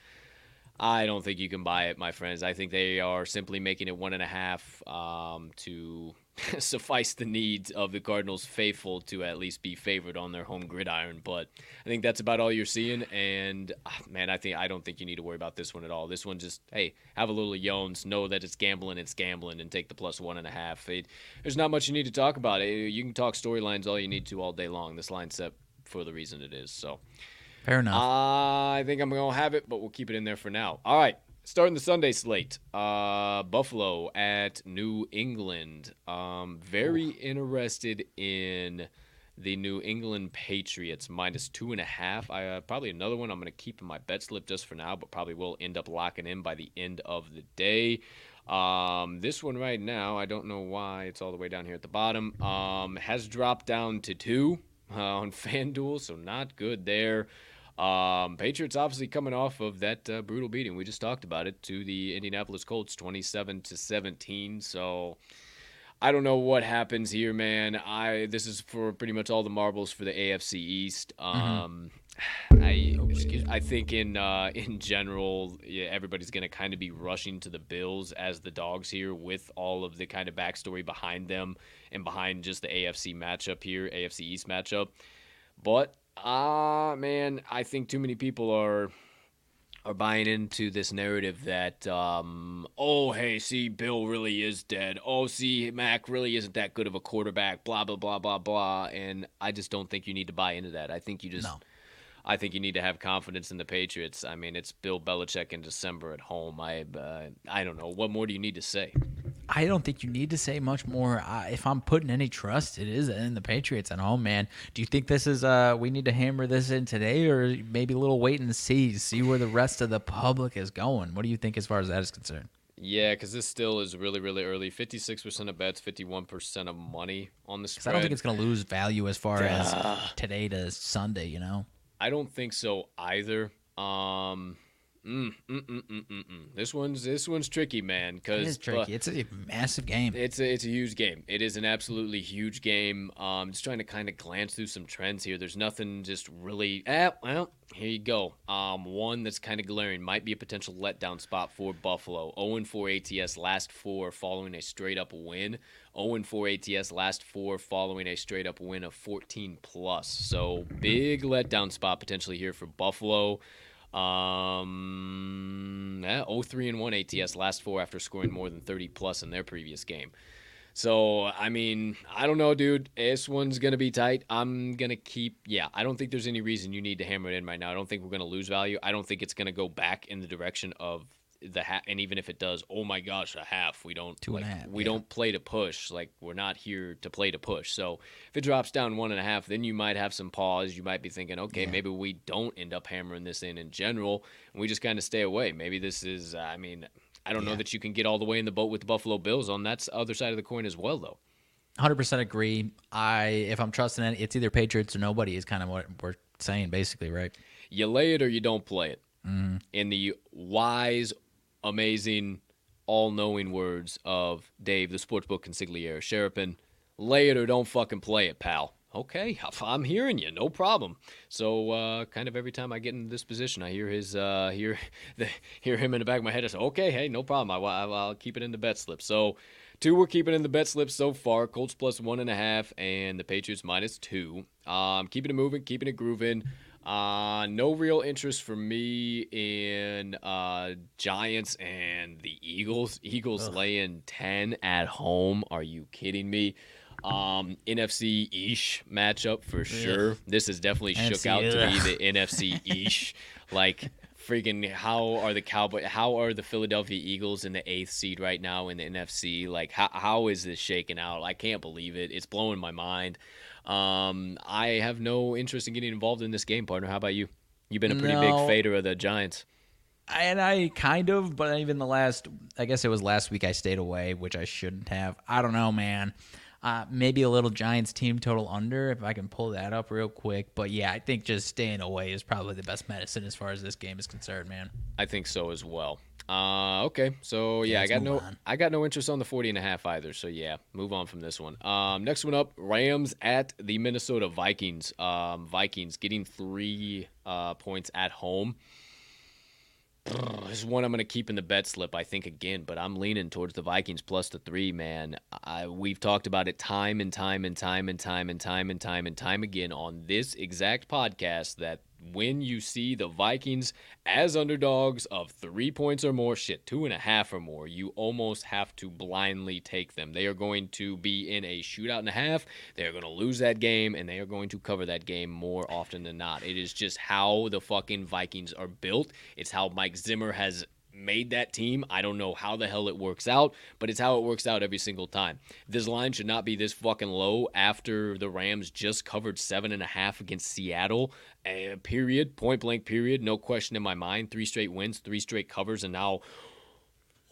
I don't think you can buy it, my friends. I think they are simply making it one and a half um, to (laughs) suffice the needs of the Cardinals faithful to at least be favored on their home gridiron. But I think that's about all you're seeing. And ah, man, I think I don't think you need to worry about this one at all. This one just hey, have a little yones, know that it's gambling, it's gambling, and take the plus one and a half. It, there's not much you need to talk about. It, you can talk storylines all you need to all day long. This line's set for the reason it is. So. Fair enough. I think I'm gonna have it, but we'll keep it in there for now. All right, starting the Sunday slate. Uh, Buffalo at New England. Um, very interested in the New England Patriots minus two and a half. I uh, probably another one I'm gonna keep in my bet slip just for now, but probably will end up locking in by the end of the day. Um, this one right now, I don't know why it's all the way down here at the bottom. Um, has dropped down to two uh, on (laughs) FanDuel, so not good there. Um, Patriots obviously coming off of that uh, brutal beating we just talked about it to the Indianapolis Colts, 27 to 17. So I don't know what happens here, man. I this is for pretty much all the marbles for the AFC East. Um, I I think in uh, in general, yeah, everybody's gonna kind of be rushing to the Bills as the dogs here, with all of the kind of backstory behind them and behind just the AFC matchup here, AFC East matchup. But ah, man, I think too many people are are buying into this narrative that um, oh hey see Bill really is dead. Oh see Mac really isn't that good of a quarterback. Blah blah blah blah blah. And I just don't think you need to buy into that. I think you just. No. I think you need to have confidence in the Patriots. I mean, it's Bill Belichick in December at home. I, uh, I don't know. What more do you need to say? I don't think you need to say much more. Uh, if I'm putting any trust, it is in the Patriots at home, man. Do you think this is uh we need to hammer this in today, or maybe a little wait and see, see where the rest of the public is going? What do you think as far as that is concerned? Yeah, because this still is really, really early. Fifty-six percent of bets, fifty-one percent of money on the spread. I don't think it's going to lose value as far as today to Sunday. You know, I don't think so either. Um, mm, mm, mm, mm, mm, mm. This one's this one's tricky, man. it Because is tricky. It's a massive game. It's a, it's a huge game. It is an absolutely huge game. Um, just trying to kind of glance through some trends here. There's nothing just really. Eh, well, here you go. Um, one that's kind of glaring might be a potential letdown spot for Buffalo. 0 4 ATS last four following a straight up win. 0 4 ATS last four following a straight up win of 14 plus. So big letdown spot potentially here for Buffalo. Um, yeah, 3 and 1 ATS last four after scoring more than 30 plus in their previous game. So, I mean, I don't know, dude. This one's going to be tight. I'm going to keep, yeah, I don't think there's any reason you need to hammer it in right now. I don't think we're going to lose value. I don't think it's going to go back in the direction of the half. And even if it does, oh my gosh, a half. We don't, Two like, half, we yeah. don't play to push. Like, we're not here to play to push. So, if it drops down one and a half, then you might have some pause. You might be thinking, okay, Yeah. maybe we don't end up hammering this in in general. And we just kind of stay away. Maybe this is, uh, I mean, I don't know that you can get all the way in the boat with the Buffalo Bills on that other side of the coin as well, though. Hundred percent agree. I if I'm trusting it, it's either Patriots or nobody. Is kind of what we're saying, basically, right? You lay it or you don't play it. Mm-hmm. In the wise, amazing, all knowing words of Dave, the sportsbook consigliere, Sherapin, lay it or don't fucking play it, pal. Okay, (laughs) I'm hearing you, no problem. So, uh, kind of every time I get into this position, I hear his, uh, hear, (laughs) the, hear him in the back of my head. I say, okay, hey, no problem. I, I, I'll keep it in the bet slip. So, two we're keeping in the bet slip so far. Colts plus one and a half, and the Patriots minus two. Um, keeping it moving, keeping it grooving. Uh, no real interest for me in uh, Giants and the Eagles. (laughs) Eagles laying 10 at home. Are you kidding me? Um, NFC ish matchup for sure. This is definitely shook NFC, out to be the NFC ish. (laughs) Like, freaking, how are the Cowboy? How are the Philadelphia Eagles in the eighth seed right now in the NFC? Like, how, how is this shaking out? I can't believe it. It's blowing my mind. Um, I have no interest in getting involved in this game, partner. How about you? You've been a pretty big fader of the Giants. And I kind of, but even the last, I guess it was last week I stayed away, which I shouldn't have. I don't know, man. Uh, maybe a little Giants team total under if I can pull that up real quick. But yeah, I think just staying away is probably the best medicine as far as this game is concerned, man. I think so as well. Uh, okay, so yeah, I got no, on. I got no interest on the 40 and a half either. So yeah, move on from this one. Um, next one up, Rams at the Minnesota Vikings. Um, Vikings getting three uh, points at home. This is one I'm going to keep in the bet slip, I think, again, but I'm leaning towards the Vikings plus the three, man. I, we've talked about it time and time and time and time and time and time and time again on this exact podcast that when you see the Vikings as underdogs of three points or more, shit, two and a half or more, you almost have to blindly take them. They are going to be in a shootout and a half. They are going to lose that game, and they are going to cover that game more often than not. It is just how the fucking Vikings are built. It's how Mike Zimmer has made that team. I don't know how the hell it works out, but it's how it works out every single time. This line should not be this fucking low after the Rams just covered seven and a half against Seattle. Uh, period. Point blank. Period. No question in my mind. Three straight wins, three straight covers, and now.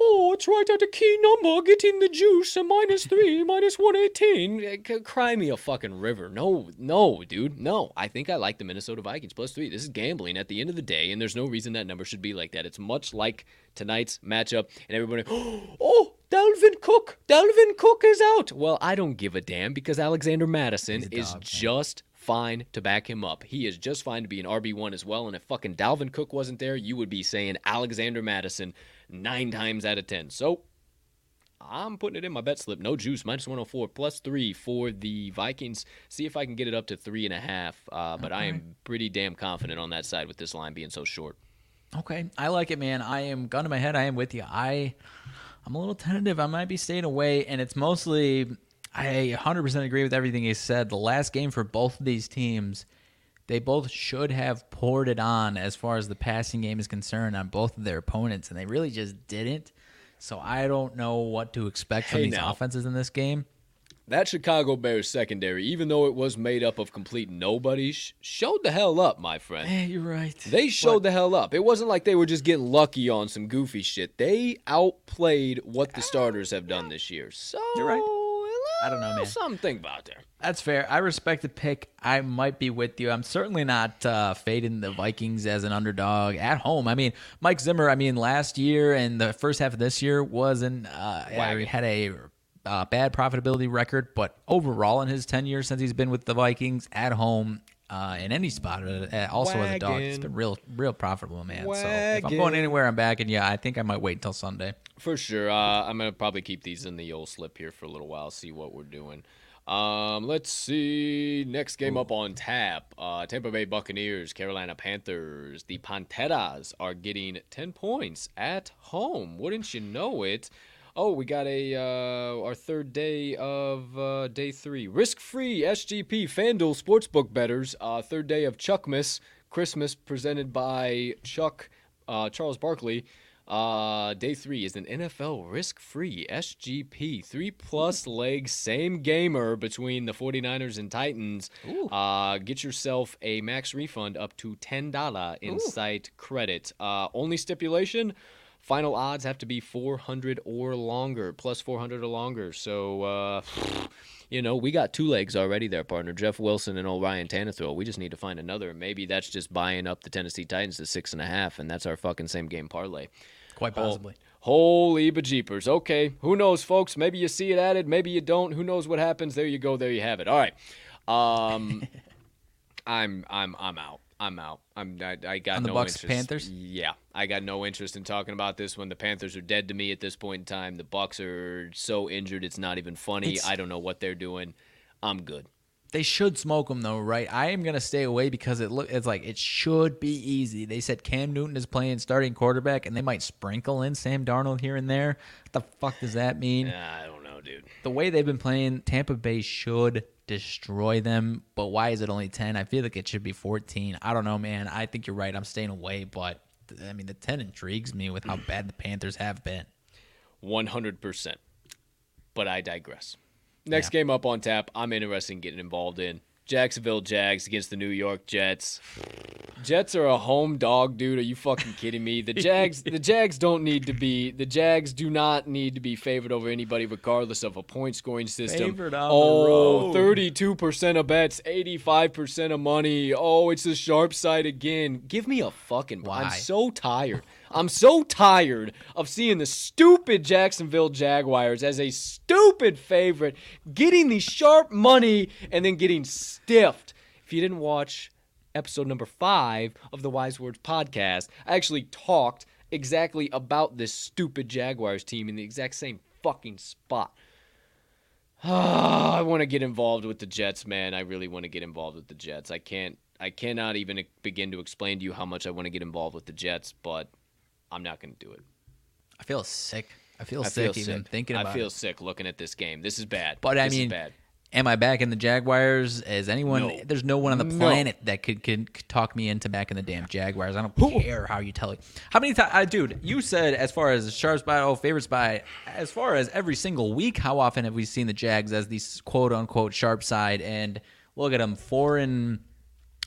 Oh, it's right at the key number, getting the juice, a minus three, minus 118. Eh, Cry me a fucking river. No, no, dude, no. I think I like the Minnesota Vikings plus three. This is gambling at the end of the day, and there's no reason that number should be like that. It's much like tonight's matchup, and everybody, (gasps) oh, Dalvin Cook, Dalvin Cook is out. Well, I don't give a damn because Alexander Mattison is dog, just fine to back him up. He is just fine to be an RB1 as well. And if fucking Dalvin Cook wasn't there, you would be saying Alexander Mattison nine times out of 10. So I'm putting it in my bet slip. No juice, minus 104, plus three for the Vikings. See if I can get it up to three and a half. Uh, but I am pretty damn confident on that side with this line being so short. Okay, I like it, man. I am gun to my head. I am with you. I, I'm a little tentative. I might be staying away, and it's mostly. I 100% agree with everything he said. The last game for both of these teams, they both should have poured it on as far as the passing game is concerned on both of their opponents, and they really just didn't. So I don't know what to expect from Hey, these now. offenses in this game. That Chicago Bears secondary, even though it was made up of complete nobodies, showed the hell up, my friend. Yeah, you're right. They showed the hell up. It wasn't like they were just getting lucky on some goofy shit. They outplayed what the starters have done this year. So You're right. I don't know, man. Something about there. That's fair. I respect the pick. I might be with you. I'm certainly not uh, fading the Vikings as an underdog at home. I mean, Mike Zimmer. I mean, last year and the first half of this year wasn't uh, Wagon. had a uh, bad profitability record, but overall in his 10 years since he's been with the Vikings at home. Uh, in any spot, uh, also as a dog, it's Wagon. been real, real profitable, man. So if I'm going anywhere, I'm backing you. I think I might wait until Sunday. For sure. Uh, I'm gonna probably keep these in the old slip here for a little while, see what we're doing. Um, let's see. Next game up on tap. Uh, Tampa Bay Buccaneers, Carolina Panthers. The Panteras are getting 10 points at home. Wouldn't you know it? Oh, we got a uh, our third day of uh, day three. Risk-free SGP FanDuel Sportsbook betters. Uh, third day of Chuckmas Christmas presented by Chuck uh, Charles Barkley. Uh, day three is an NFL risk-free SGP three plus leg same gamer between the 49ers and Titans. Uh, get yourself a max refund up to ten dollar in site credit. Uh, only stipulation. Final odds have to be 400 or longer, plus 400 or longer. So, uh, you know, we got two legs already there, partner. Jeff Wilson and old Ryan Tannehill. We just need to find another. Maybe that's just buying up the Tennessee Titans to six and a half, and that's our fucking same game parlay. Quite possibly. Holy bejeepers. Okay, who knows, folks? Maybe you see it added, maybe you don't. Who knows what happens? There you go. There you have it. All right. Um, (laughs) I'm I'm I'm out. I'm out. I'm I, I got On the no Bucks, interest. Panthers? Yeah, I got no interest in talking about this one. The Panthers are dead to me at this point in time. The Bucks are so injured, it's not even funny. It's- I don't know what they're doing. I'm good. They should smoke them though, right? I am gonna stay away because it look it's like it should be easy. They said Cam Newton is playing starting quarterback, and they might sprinkle in Sam Darnold here and there. What the fuck does that mean? Nah, I don't know, dude. The way they've been playing, Tampa Bay should destroy them. But why is it only ten? I feel like it should be fourteen. I don't know, man. I think you're right. I'm staying away, but I mean the ten intrigues me with how bad the Panthers have been. 100%. But I digress. Next Yeah. game up on tap, I'm interested in getting involved in. Jacksonville Jags against the New York Jets. Jets are a home dog, dude. Are you fucking kidding me? The (laughs) Jags, the Jags don't need to be. The Jags do not need to be favored over anybody, regardless of a point scoring system. Favored on the oh, road. 32 percent of bets, 85 percent of money. Oh, it's the sharp side again. Give me a fucking. Why? I'm so tired. I'm so tired of seeing the stupid Jacksonville Jaguars as a stupid favorite, getting the sharp money and then getting stiffed. If you didn't watch episode number five of the Wise Words podcast, I actually talked exactly about this stupid Jaguars team in the exact same fucking spot. (sighs) I want to get involved with the Jets, man. I really want to get involved with the Jets. I can't. I cannot even begin to explain to you how much I want to get involved with the Jets, but I'm not going to do it. I feel sick. I feel I sick feel even sick. thinking about I feel it. sick looking at this game. This is bad. But I This mean, bad. am I back in the Jaguars? Is anyone? No. There's no one on the No. planet that could, could could talk me into back in the damn Jaguars. I don't care how you tell it. How many times, uh, dude? You said as far as sharp spot, oh favorite spot. As far as every single week, how often have we seen the Jags as the quote unquote sharp side? And look at them, four and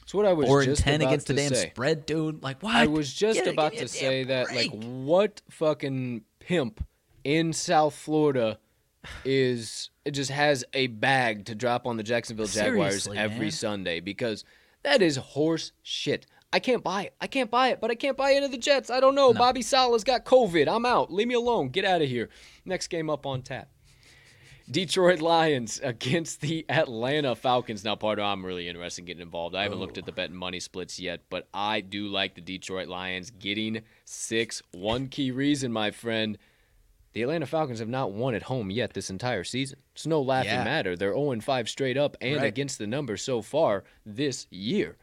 That's what I was four just ten about against the damn say. spread, dude. Like what? I was just Get about to say that, like, what fucking pimp in South Florida is it just has a bag to drop on the Jacksonville Jaguars Seriously, every man. Sunday because that is horse shit. I can't buy it. I can't buy it, but I can't buy into the Jets. I don't know. Bobby Saleh's got COVID. I'm out. Leave me alone. Get out of here. Next game up on tap. Detroit Lions against the Atlanta Falcons. Now, Pardo, I'm really interested in getting involved. I haven't looked at the oh. bet and money splits yet, but I do like the Detroit Lions getting six. One key reason, my friend, the Atlanta Falcons have not won at home yet this entire season. It's no laughing Yeah. matter. They're 0 5 straight up and Right. against the number so far this year.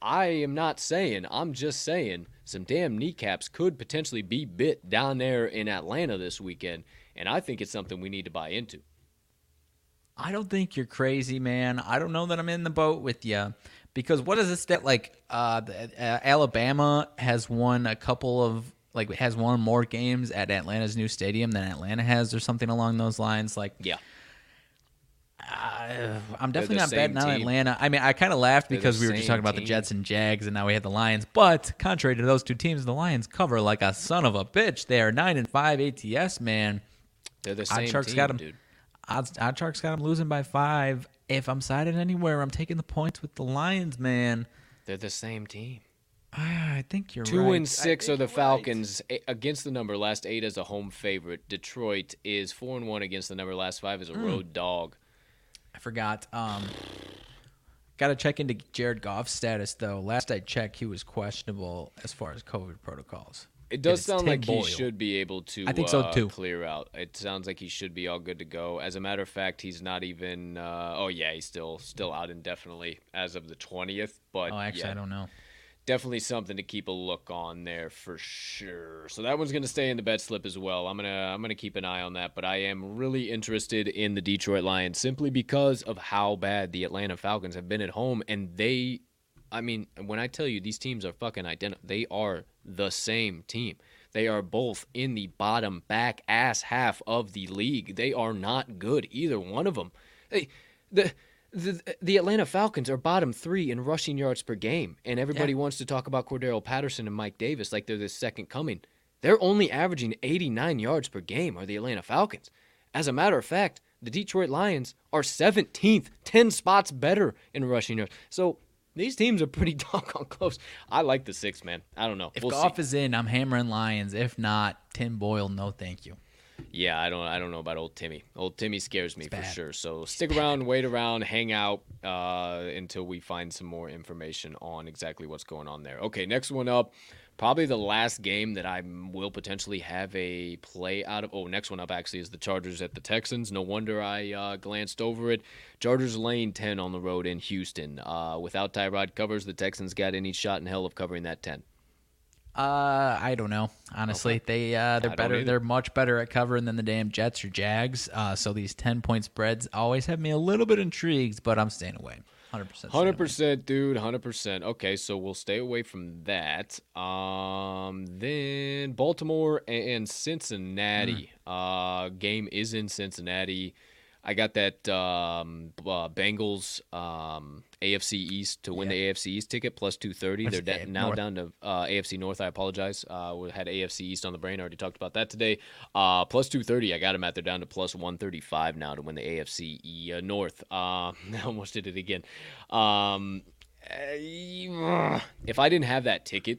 I am not saying, I'm just saying some damn kneecaps could potentially be bit down there in Atlanta this weekend, and I think it's something we need to buy into. I don't think you're crazy, man. I don't know that I'm in the boat with you. Because what is this that like uh, the, uh, Alabama has won a couple of like has won more games at Atlanta's new stadium than Atlanta has or something along those lines like Yeah. uh, I'm definitely not betting on. Atlanta. I mean, I kind of laughed They're because we were just talking about the. Jets and Jags, and now we had the Lions. But contrary to those two teams, the Lions cover like a son of a bitch. They are nine and five ATS, man. They're the Odd same Sharks team, them. dude. Odds, Odd Sharks got them losing by five. If I'm sided anywhere, I'm taking the points with the Lions, man. They're the same team. I think you're Two right. and six are the think you're right. Falcons against the number. Last eight as a home favorite. Detroit is four and one against the number. Last five as a Hmm. road dog. I forgot. Um, got to check into Jared Goff's status though. Last I checked, he was questionable as far as COVID protocols. It does sound like he should be able to. I think so, uh, too. Clear out. It sounds like he should be all good to go. As a matter of fact, he's not even. Uh, oh yeah, he's still still out indefinitely as of the twentieth. But Oh, actually, yeah, I don't know. definitely something to keep a look on there for sure. So that one's gonna stay in the bet slip as well. I'm gonna I'm gonna keep an eye on that, but I am really interested in the Detroit Lions simply because of how bad the Atlanta Falcons have been at home, and they, I mean, when I tell you these teams are fucking identical, they are the same team. They are both in the bottom back ass half of the league. They are not good, either one of them. Hey, the the the Atlanta Falcons are bottom three in rushing yards per game, and everybody Yeah. wants to talk about Cordarrelle Patterson and Mike Davis like they're the second coming. They're only averaging 89 yards per game, are the Atlanta Falcons. As a matter of fact, the Detroit Lions are 17th, 10 spots better in rushing yards. So these teams are pretty (laughs) doggone close. I like the six, man. I don't know. If We'll Goff see. is in, I'm hammering Lions. If not, Tim Boyle, no thank you. Yeah, I don't I don't know about old Timmy. Old Timmy scares me for sure. So stick around, wait around, hang out uh, until we find some more information on exactly what's going on there. Okay, next one up. Probably the last game that I will potentially have a play out of. Oh, next one up actually is the Chargers at the Texans. No wonder I uh, glanced over it. Chargers lane 10 on the road in Houston. Uh, without Tyrod covers, the Texans got any shot in hell of covering that 10. Uh, I don't know. Honestly, they uh, they're better. either. They're much better at covering than the damn Jets or Jags. Uh, so these ten point spreads always have me a little bit intrigued, but I'm staying away. Hundred percent. Hundred percent, dude. Hundred percent. Okay, so we'll stay away from that. Um, then Baltimore and Cincinnati. Uh, game is in Cincinnati. I got that um, uh, Bengals um, AFC East to win the AFC East ticket plus two thirty. They're da- now North. down to uh, AFC North. I apologize. Uh, we had AFC East on the brain. I already talked about that today. Uh, plus two thirty. I got them at. They're down to plus one thirty five now to win the AFC E- uh, North. Uh, (laughs) I almost did it again. Um, uh, if I didn't have that ticket,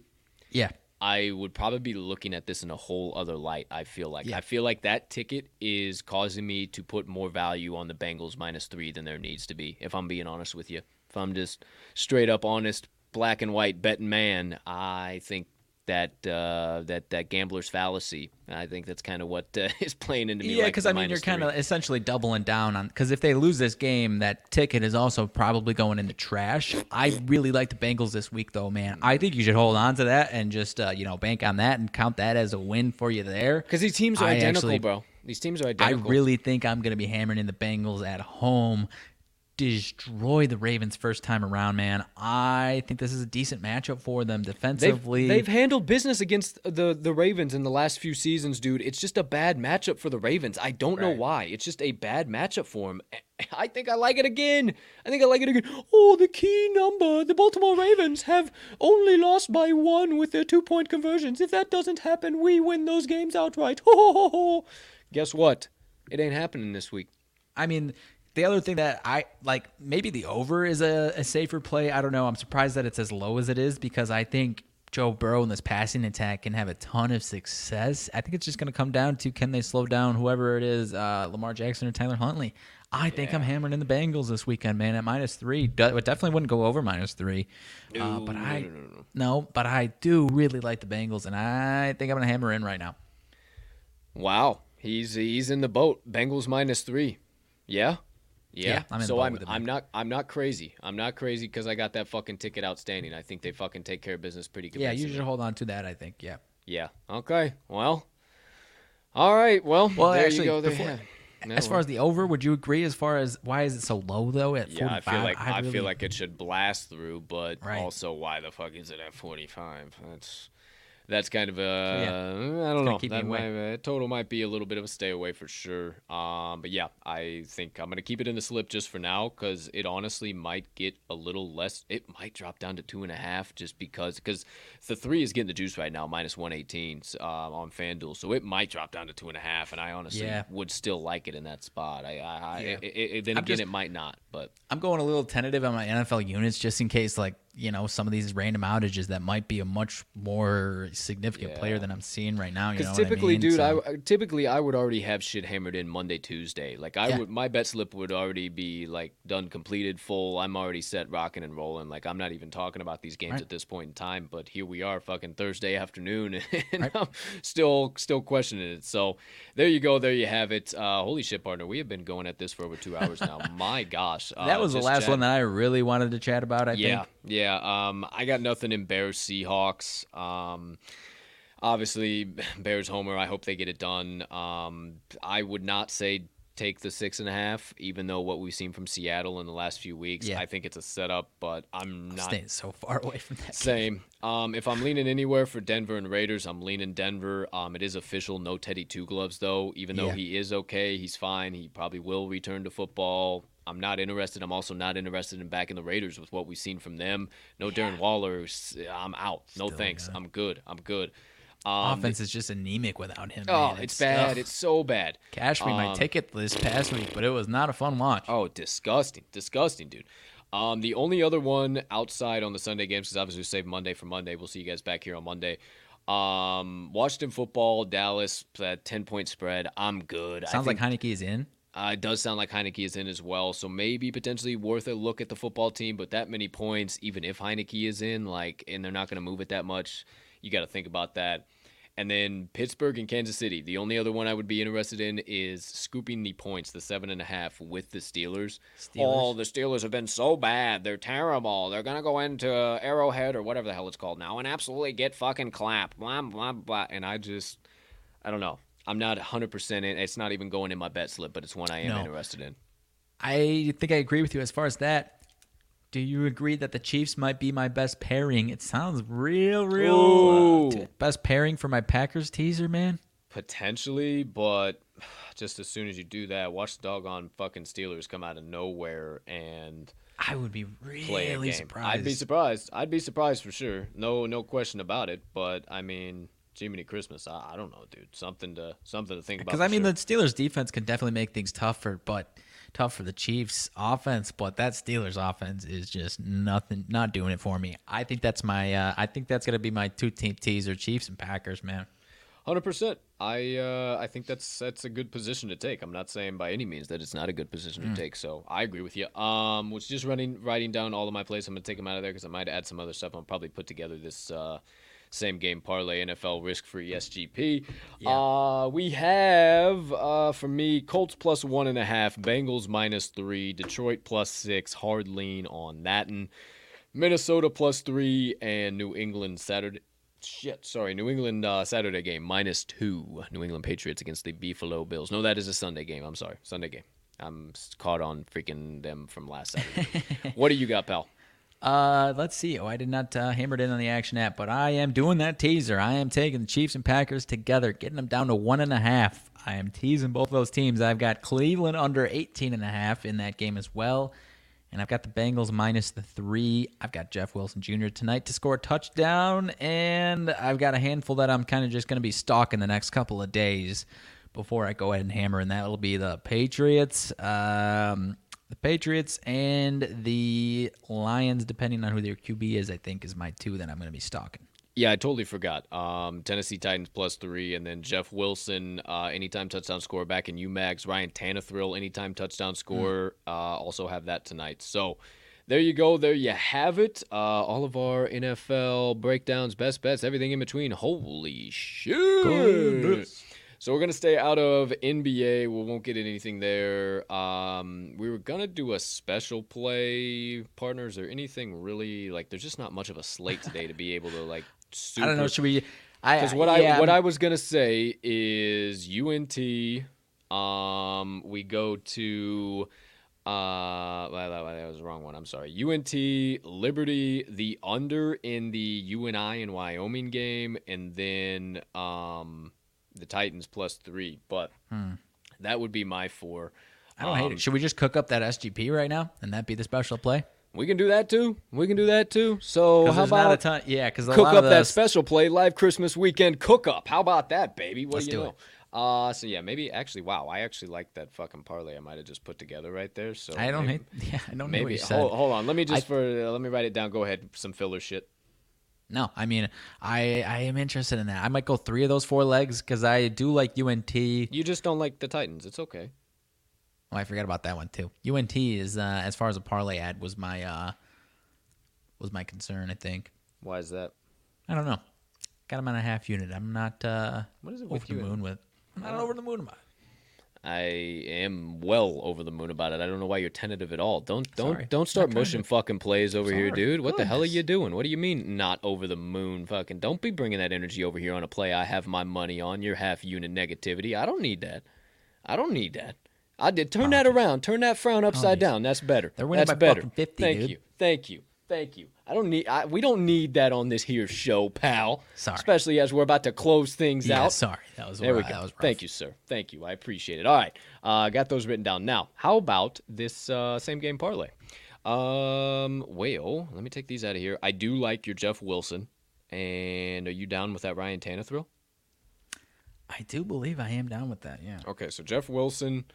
Yeah. I would probably be looking at this in a whole other light. I feel like Yeah. I feel like that ticket is causing me to put more value on the Bengals minus three than there needs to be. If I'm being honest with you, if I'm just straight up honest, black and white betting man, I think that uh, that that gambler's fallacy. I think that's kind of what uh, (laughs) is playing into me. Yeah, because the I mean, you're kind of essentially doubling down on. Because if they lose this game, that ticket is also probably going in the trash. I really like the Bengals this week, though, man. I think you should hold on to that and just uh, you know bank on that and count that as a win for you there. because these teams are I identical, actually- bro. These teams are identical. I really think I'm going to be hammering in the Bengals at home. Destroy the Ravens first time around, man. I think this is a decent matchup for them They've, defensively. they've handled business against the the Ravens in the last few seasons, dude. It's just a bad matchup for the Ravens. I don't know why. It's just a bad matchup for them. (laughs) I think I like it again. I think I like it again. Oh, the key number. The Baltimore Ravens have only lost by one with their two point conversions. If that doesn't happen, we win those games outright. (laughs) Ho, ho, ho, ho. Guess what? It ain't happening this week. I mean, the other thing that I like, maybe the over is a, a safer play. I don't know. I'm surprised that it's as low as it is because I think Joe Burrow in this passing attack can have a ton of success. I think it's just going to come down to can they slow down whoever it is, uh, Lamar Jackson or Tyler Huntley. I think I'm hammering in the Bengals this weekend, man, at minus three. De- it definitely wouldn't go over minus three. uh, but I, no, but I do really like the Bengals, and I think I'm going to hammer in right now. Wow, he's he's in the boat. Bengals minus three. Yeah, yeah. Yeah, I'm in so I'm I'm not I'm not crazy. I'm not crazy because I got that fucking ticket outstanding. I think they fucking take care of business pretty good. Yeah, you should hold on to that, I think. Yeah. Yeah. Okay. Well. All right. Well. Well, there actually, you go. There. before- yeah. No, As far as the over, would you agree? As far as why is it so low though at yeah, I feel like I, really- feel like it should blast through, but Right. also why the fuck is it at 45? That's that's kind of a yeah. I don't know. That might, uh, total might be a little bit of a stay away for sure. Um, but yeah, I think I'm gonna keep it in the slip just for now because it honestly might get a little less. It might drop down to two and a half just because because the three is getting the juice right now minus 118 uh, on FanDuel, so it might drop down to two and a half, and I honestly Yeah. would still like it in that spot. I, I, I Yeah. it, it, then I'm again, just- it might not, but. I'm going a little tentative on my NFL units just in case, like you know, some of these random outages that might be a much more significant player than I'm seeing right now. You know Because what I typically, mean? dude, So- I typically I would already have shit hammered in Monday, Tuesday. Like I Yeah. would, my bet slip would already be like done, completed, full. I'm already set, rocking and rolling. Like I'm not even talking about these games Right. at this point in time. But here we are, fucking Thursday afternoon, (laughs) and Right. I'm still still questioning it. So there you go, there you have it. Uh, holy shit, partner, we have been going at this for over two hours now. (laughs) my gosh, uh, that was the last chat- one that I really wanted to chat about. I yeah, think. yeah. Yeah, um, I got nothing in Bears Seahawks. Um, obviously (laughs) Bears homer. I hope they get it done. Um, I would not say take the six and a half, even though what we've seen from Seattle in the last few weeks. Yeah. I think it's a setup, but I'm not Staying so far (laughs) away from that. same. Um, if I'm leaning anywhere for Denver and Raiders, I'm leaning Denver. Um, it is official, no Teddy Two Gloves though. Even though Yeah. he is okay, he's fine. He probably will return to football. I'm not interested. I'm also not interested in backing the Raiders with what we've seen from them. No Darren Waller. I'm out. No Still, thanks. yeah. I'm good. I'm good. Um, Offense is just anemic without him. Oh, man. it's bad. ugh. It's so bad. Cash me my um, ticket this past week, but it was not a fun watch. Oh, disgusting, disgusting, dude. Um, the only other one outside on the Sunday games, because obviously we saved Monday for Monday. We'll see you guys back here on Monday. Um, Washington football, Dallas, that ten point spread. I'm good. I Sounds like Heinicke is in. Uh, it does sound like Heinicke is in as well, so maybe potentially worth a look at the football team. But that many points, even if Heinicke is in, like, and they're not going to move it that much, you got to think about that. And then Pittsburgh and Kansas City. The only other one I would be interested in is scooping the points, the seven and a half with the Steelers. Oh, Steelers? the Steelers have been so bad. They're terrible. They're gonna go into Arrowhead or whatever the hell it's called now and absolutely get fucking clapped. Blah blah blah. And I just, I don't know. I'm not 100 percent in. It's not even going in my bet slip, but it's one I am No. interested in. I think I agree with you as far as that. Do you agree that the Chiefs might be my best pairing? It sounds real, real uh, best pairing for my Packers teaser, man. Potentially, but just as soon as you do that, watch the doggone fucking Steelers come out of nowhere and I would be really surprised. I'd be surprised. I'd be surprised for sure. No, no question about it. But I mean, Jiminy Christmas. I, I don't know, dude. Something to something to think about. Because I mean, sure. the Steelers' defense can definitely make things tougher, but tough for the Chiefs' offense. But that Steelers' offense is just nothing, not doing it for me. I think that's my. Uh, I think that's gonna be my two-team teaser: Chiefs and Packers, man. Hundred percent. I uh, I think that's that's a good position to take. I'm not saying by any means that it's not a good position Mm. to take. So I agree with you. Um, was just running writing down all of my plays. I'm gonna take them out of there because I might add some other stuff. I'll probably put together this uh, same game parlay NFL risk free SGP. Uh, we have uh, for me Colts plus one and a half, Bengals minus three, Detroit plus six. Hard lean on that and Minnesota plus three, and New England Saturday. Shit, sorry. New England uh, Saturday game minus two. New England Patriots against the Buffalo Bills. No, that is a Sunday game. I'm sorry, Sunday game. I'm caught on freaking them from last Saturday. (laughs) what do you got, pal? Uh, let's see. Oh, I did not uh, hammer it in on the action app, but I am doing that teaser. I am taking the Chiefs and Packers together, getting them down to one and a half. I am teasing both those teams. I've got Cleveland under 18 and a half in that game as well. And I've got the Bengals minus the three. I've got Jeff Wilson Jr. tonight to score a touchdown. And I've got a handful that I'm kind of just going to be stalking the next couple of days before I go ahead and hammer. And that'll be the Patriots, um, the Patriots, and the Lions, depending on who their QB is, I think is my two that I'm going to be stalking. Yeah, I totally forgot. Um, Tennessee Titans plus three, and then Jeff Wilson, uh, anytime touchdown score back in UMags. Ryan Tannehill, anytime touchdown score. Uh, also have that tonight. So there you go. There you have it. Uh, all of our NFL breakdowns, best bets, everything in between. Holy shit! Goodness. So we're gonna stay out of NBA. We won't get anything there. Um, we were gonna do a special play, partners, or anything really like. There's just not much of a slate today to be able to like. Super, (laughs) I don't know. Should we? Because what yeah, I what I'm- I was gonna say is UNT. Um, we go to. Uh, well, that was the wrong one. I'm sorry. UNT Liberty, the under in the UNI and Wyoming game, and then um the Titans plus three. But that would be my four. Hmm. I don't hate Um, it. Should we just cook up that SGP right now and that be the special play? We can do that too. We can do that too. So how not a about ton? Yeah, because cook up that special play live Christmas weekend cook up? How about that, baby? What Let's do you do know? Uh, so yeah, maybe actually, wow, I actually like that fucking parlay. I might have just put together right there. So I don't maybe, hate. (laughs) Yeah, I don't know Maybe you said. hold, hold on. Let me just I- for uh, let me write it down. Go ahead. Some filler shit. No, I mean, I I am interested in that. I might go three of those four legs because I do like UNT. You just don't like the Titans. It's okay. Oh, I forgot about that one too. UNT is uh, as far as a parlay ad was my uh, was my concern. I think. Why is that? I don't know. Got him on a half unit. I'm not uh, What is it over with the you? moon with. I'm not over the moon about. it. I am well over the moon about it. I don't know why you're tentative at all. Don't don't Sorry. don't start mushing to- fucking plays over here, dude. What the hell are you doing? What do you mean not over the moon? Fucking don't be bringing that energy over here on a play I have my money on. Your half unit negativity. I don't need that. I don't need that. I did turn that around. Turn that frown upside Apologies. down. That's better. They're winning That's by better. fucking 50, Thank dude. you. Thank you. Thank you. I don't need. I, we don't need that on this here show, pal. Sorry. Especially as we're about to close things Yeah, out. sorry. That was There we go. Rough. Thank you, sir. Thank you. I appreciate it. All right. Uh, got those written down. Now, how about this uh, same game parlay? Um, well, let me take these out of here. I do like your Jeff Wilson. And are you down with that Ryan Tanner thrill? I do believe I am down with that. Yeah. Okay, so Jeff Wilson,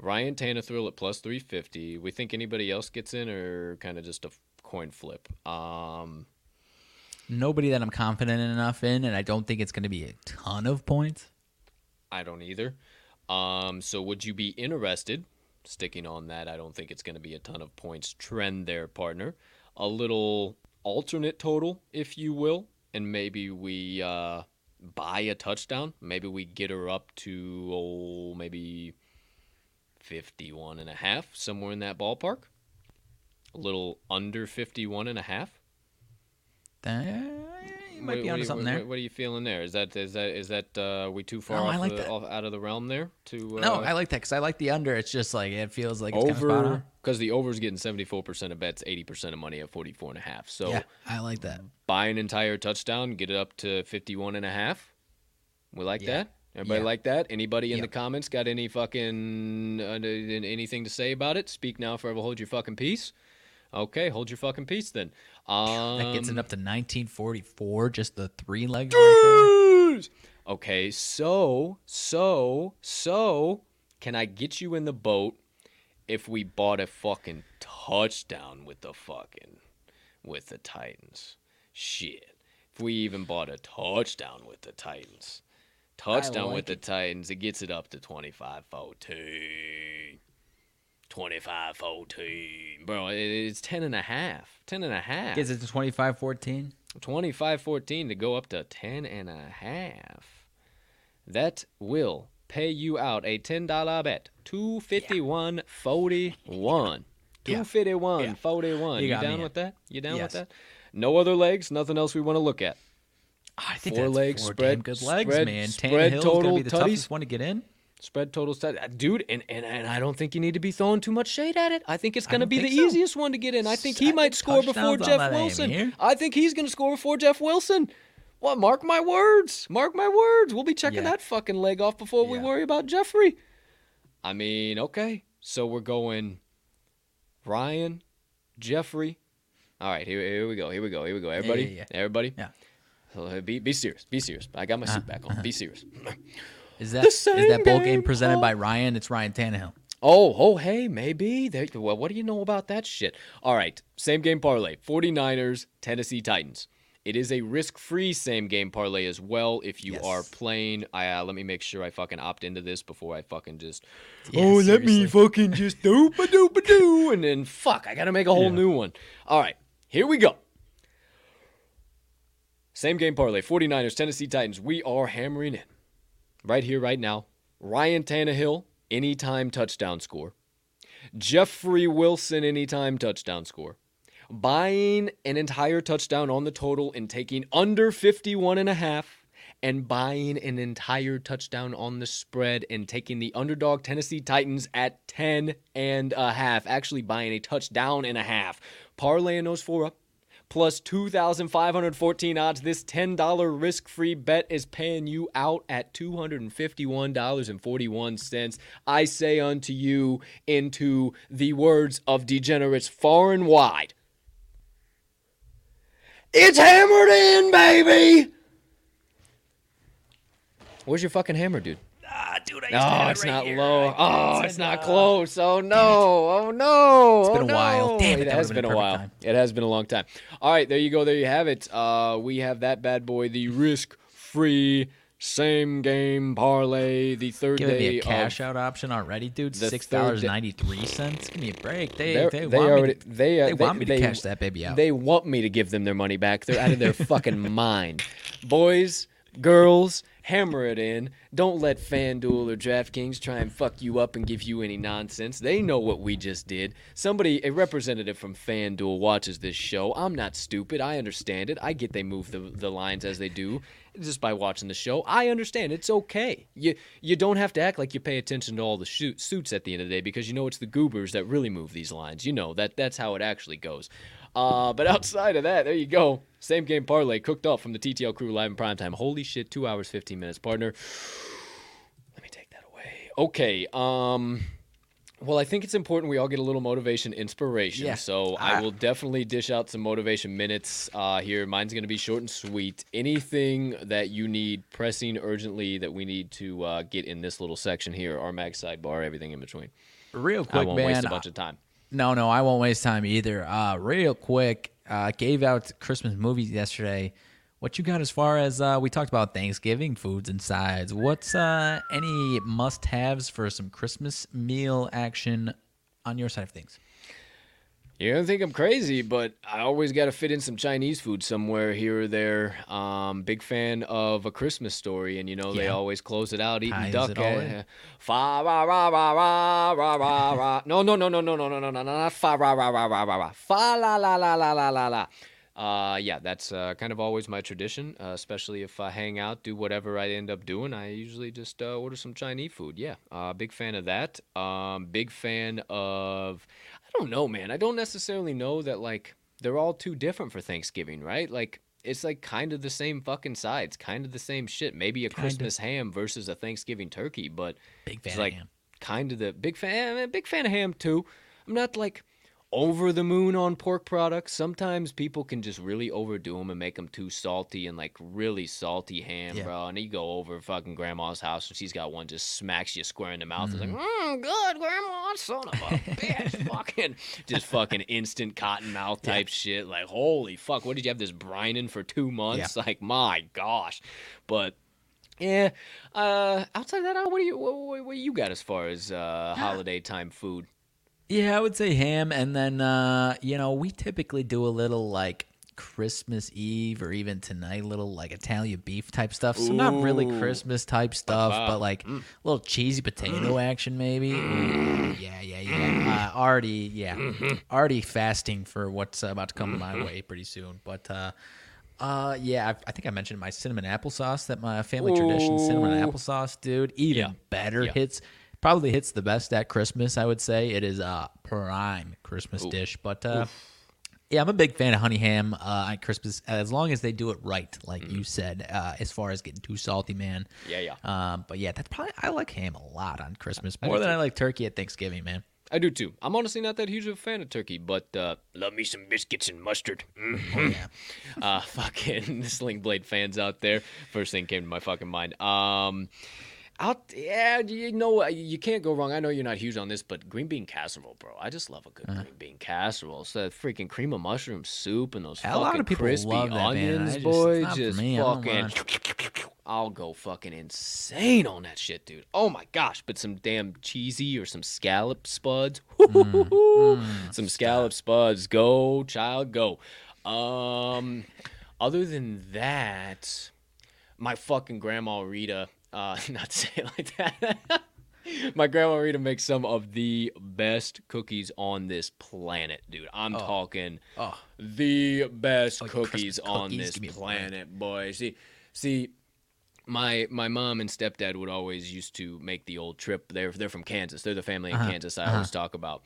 Ryan Tannehill at plus 350. We think anybody else gets in or kind of just a coin flip? Um, Nobody that I'm confident enough in, and I don't think it's going to be a ton of points. I don't either. Um, so would you be interested, sticking on that, I don't think it's going to be a ton of points trend there, partner. A little alternate total, if you will, and maybe we uh, buy a touchdown. Maybe we get her up to, oh, maybe 51 and a half, somewhere in that ballpark. A little under 51 and a half. Uh, you might What- be onto something what, there. What are you feeling there? Is that is that is that uh, we too far No, I off, like the, that. off out of the realm there? To uh, no, I like that because I like the under. It's just like it feels like it's kind of over because the over is getting 74% of bets 80% of money at 44 and a half so yeah, I like that. buy an entire touchdown get it up to 51 and a half we like Yeah. that everybody Yeah. like that anybody in Yeah. the comments got any fucking uh, anything to say about it speak now forever hold your fucking peace okay hold your fucking peace then um, That gets it up to 1944. Just the three legs right Okay, so, so, so, can I get you in the boat if we bought a fucking touchdown with the fucking, with the Titans? Shit. If we even bought a touchdown with the Titans. Touchdown like with the Titans, it gets it up to 25 14. 25 14. Bro, it's 10 and a half. 10 and a half. Gets it to 25-14. 25 14 to go up to 10 and a half. That will pay you out a $10 bet. 251 41. 251 Yeah. 41. You You, down with that? You down Yes. with that? No other legs, nothing else we want to look at. Oh, I think Four legs, four spread- good legs, spread- man. spread Tannehill's total gonna be the toughest one to get in. Spread total stat. uh, Dude, and, and, and I don't think you need to be throwing too much shade at it. I think it's going to be the so. easiest one to get in. I think he might score before Jeff Wilson. I think he's going to score before Jeff Wilson. Well, mark my words. Mark my words. We'll be checking Yeah. that fucking leg off before we worry about Jeffrey. I mean, okay. So we're going Ryan, Jeffrey. All right, here, here we go. Here we go. Here we go. Everybody, yeah, yeah. everybody. Yeah. Be, be serious. Be serious. I got my suit back on. Be serious. (clears throat) Is that is same that bowl game, game presented by Ryan? It's Ryan Tannehill. Oh, oh, hey, maybe. There, well, what do you know about that shit? All right, same game parlay 49ers, Tennessee Titans. It is a risk free same game parlay as well if you Yes. are playing. I, uh, let me make sure I fucking opt into this before I fucking just. Yeah, oh, let me fucking just doop a doop a doo. (laughs) And then fuck, I got to make a whole Yeah. new one. All right, here we go. Same game parlay 49ers, Tennessee Titans. We are hammering in right here, right now. Ryan Tannehill, anytime touchdown score. Jeffrey Wilson, anytime touchdown score. Buying an entire touchdown on the total and taking under 51 and a half and buying an entire touchdown on the spread and taking the underdog Tennessee Titans at 10 and a half. Actually buying a touchdown and a half. Parlaying those four up plus 2,514 odds. This $10 risk free bet is paying you out at $251.41. I say unto you, into the words of degenerates far and wide, it's hammered in, baby! Where's your fucking hammer, dude? Ah, dude, I Oh, it's not low. Oh, it's not close. Oh no. Oh no. It's oh, been a while. no. Damn it, It has been been a a while. perfect It has been a long time. All right, there you go. There you have it. Uh, we have that bad boy, the risk-free same game parlay, the third Giving day me a cash out option already, dude. the Six third dollars ninety three cents. Give me a break. They They're- they, they want already me to, they, uh, they want me to they- cash that baby out. They want me to give them their money back. They're out of their (laughs) fucking mind. Boys, girls, Hammer it in. Don't let FanDuel or DraftKings try and fuck you up and give you any nonsense. They know what we just did. Somebody, a representative from FanDuel, watches this show. I'm not stupid. I understand it. I get they move the, the lines as they do just by watching the show. I understand. It's okay. You you don't have to act like you pay attention to all the shoot, suits at the end of the day because you know it's the goobers that really move these lines. You know that that's how it actually goes. Uh, but (laughs) outside of that, there you go. Same game parlay cooked up from the TTL crew live in prime time. Holy shit, two hours, 15 minutes, partner. (sighs) Let me take that away. Okay. Um, well, I think it's important we all get a little motivation, inspiration. Yeah. So I will definitely dish out some motivation minutes uh, here. Mine's going to be short and sweet. Anything that you need pressing urgently that we need to uh, get in this little section here, our mag sidebar, everything in between. Real quick, I won't man. waste a bunch of time. No, no, I won't waste time either. Uh, real quick, uh, gave out Christmas movies yesterday. What you got as far as uh, we talked about Thanksgiving foods and sides? What's uh, any must-haves for some Christmas meal action on your side of things? You're gonna think I'm crazy, but I always got to fit in some Chinese food somewhere here or there. Um, big fan of a Christmas story, and you know they Yeah. always close it out eating Ties duck. it eh. Fa ra ra ra ra ra ra ra. No, no, no, no, no, no, no, no, no, no, not fa ra ra ra ra ra ra. Fa la la la la la la la. Uh, yeah, that's uh, kind of always my tradition, uh, especially if I hang out, do whatever I end up doing. I usually just uh, order some Chinese food. Yeah, uh, big fan of that. Um, big fan of, I don't know, man. I don't necessarily know that like they're all too different for Thanksgiving, right? Like it's like kind of the same fucking sides, kind of the same shit. Maybe a Kinda. Christmas ham versus a Thanksgiving turkey, but Big fan it's of like ham. kind of the big fan. Eh, big fan of ham too. I'm not like over the moon on pork products. Sometimes people can just really overdo them and make them too salty and like really salty ham, Yeah. bro. And you go over fucking grandma's house and she's got one just smacks you square in the mouth. Mm-hmm. It's like, mm, good, grandma, son of a bitch, (laughs) fucking, just fucking instant cotton mouth type shit. Like, holy fuck, what did you have this brining for two months? Like, my gosh, but. Yeah. Uh, outside of that, what do you what, what, what you got as far as uh, holiday time food? Yeah, I would say ham, and then uh, you know we typically do a little like Christmas Eve or even tonight, little like Italian beef type stuff. So not really Ooh. Christmas type stuff, but like a little cheesy potato action maybe. Ooh, yeah, yeah, yeah. Uh, already, yeah, already fasting for what's about to come my way pretty soon. But uh, uh, yeah, I, I think I mentioned my cinnamon applesauce that my family tradition cinnamon applesauce, dude. Even better Yeah. hits probably hits the best at Christmas. I would say it is a prime Christmas dish. But uh, yeah, I'm a big fan of honey ham uh, at Christmas as long as they do it right, like you said. Uh, as far as getting too salty, man. Mm-hmm. Yeah, yeah. Um, but yeah, that's probably I like ham a lot on Christmas more do than too. I like turkey at Thanksgiving, man. I do too. I'm honestly not that huge of a fan of turkey, but uh, love me some biscuits and mustard. Mm. Oh yeah, (laughs) uh, fucking (laughs) Sling Blade fans out there. First thing came to my fucking mind. Um, out, yeah, you know, you can't go wrong. I know you're not huge on this, but green bean casserole, bro. I just love a good Uh-huh. green bean casserole. So that freaking cream of mushroom soup and those A fucking lot of people crispy that, onions, just- boy. Just me. I don't fucking. I'll go fucking insane on that shit, dude. Oh my gosh, but some damn cheesy or some scallop spuds. (laughs) Mm, some scallop spuds. Go, child, go. Um, other than that, my fucking grandma Rita. Uh, (laughs) not to say it like that. (laughs) my grandma Rita makes some of the best cookies on this planet, dude. I'm talking Oh. the best Like cookies on cookies? this Give me a break. planet, boy. See, see, my my mom and stepdad would always used to make the old trip. They're they're from Kansas. They're the family in Uh-huh, Kansas. I always talk about.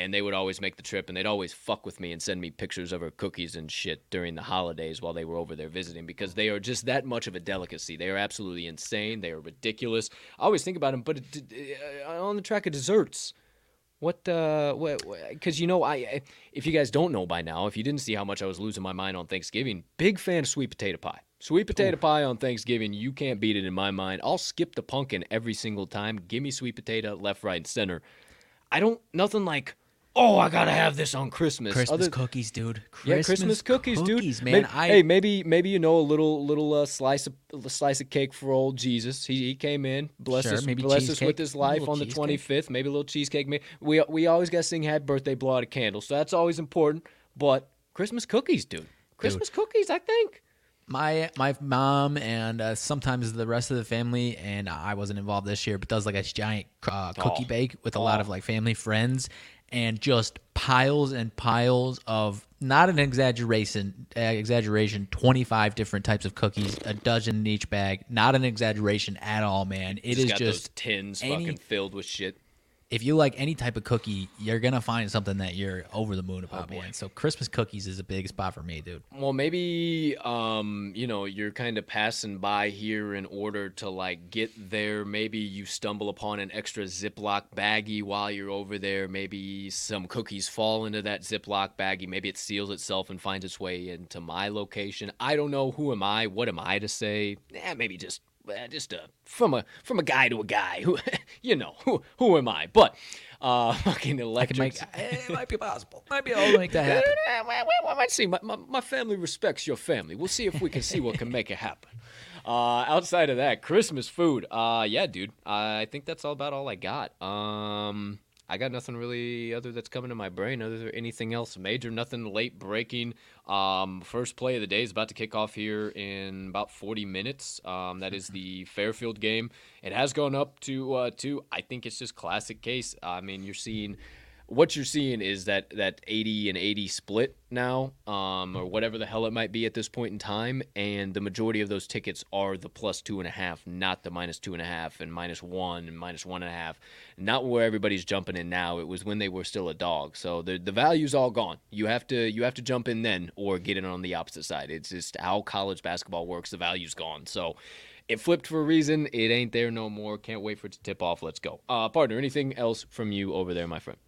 And they would always make the trip, and they'd always fuck with me and send me pictures of her cookies and shit during the holidays while they were over there visiting because they are just that much of a delicacy. They are absolutely insane. They are ridiculous. I always think about them, but it, uh, on the track of desserts, what, uh, what, because you know, I, I- if you guys don't know by now, if you didn't see how much I was losing my mind on Thanksgiving, big fan of sweet potato pie. Sweet potato pie on Thanksgiving, you can't beat it in my mind. I'll skip the pumpkin every single time. Give me sweet potato left, right, and center. I don't, nothing like, oh, I gotta have this on Christmas. Christmas Other- cookies, dude. yeah, Christmas cookies, cookies, dude. man. Maybe- I hey, maybe maybe you know a little little uh, slice of slice of cake for old Jesus. He, he came in, bless Sure, us, maybe bless us with his life on the twenty fifth. Maybe a little cheesecake. We we always got to sing Happy Birthday, blow out a candle. So that's always important. But Christmas cookies, dude. Christmas cookies, I think. My my mom and uh, sometimes the rest of the family, and I wasn't involved this year, but does like a giant uh, cookie Oh. bake with a lot Oh. of like family friends, and just piles and piles of not an exaggeration uh, exaggeration 25 different types of cookies a dozen in each bag not an exaggeration at all man It is got just those tins any- fucking filled with shit. If you like any type of cookie, you're gonna find something that you're over the moon Oh, about, man. So Christmas cookies is a big spot for me, dude. Well, maybe um, you know you're kind of passing by here in order to like get there. Maybe you stumble upon an extra Ziploc baggie while you're over there. Maybe some cookies fall into that Ziploc baggie. Maybe it seals itself and finds its way into my location. I don't know. Who am I? What am I to say? Eh, maybe just just a from a from a guy to a guy. Who (laughs) you know who who am I? But uh, (laughs) fucking electric. (laughs) it might be possible. Might be able to make that happen. Well, well, see. My, my, my family respects your family. We'll see if we can see what can make it happen. Uh, outside of that, Christmas food. Uh, yeah, dude. I think that's all about all I got. Um, I got nothing really other that's coming to my brain other than anything else major. Nothing late breaking. Um, first play of the day is about to kick off here in about 40 minutes. Um, that is the (laughs) Fairfield game. It has gone up to uh, two. I think it's just classic case. I mean, you're seeing what you're seeing is that that 80 and 80 split now um, or whatever the hell it might be at this point in time and the majority of those tickets are the plus two and a half not the minus two and a half and minus one and minus one and a half not where everybody's jumping in now it was when they were still a dog so the, the value's all gone you have to you have to jump in then or get in on the opposite side it's just how college basketball works the value's gone so it flipped for a reason. It ain't there no more. Can't wait for it to tip off. Let's go. Uh, partner, anything else from you over there, my friend?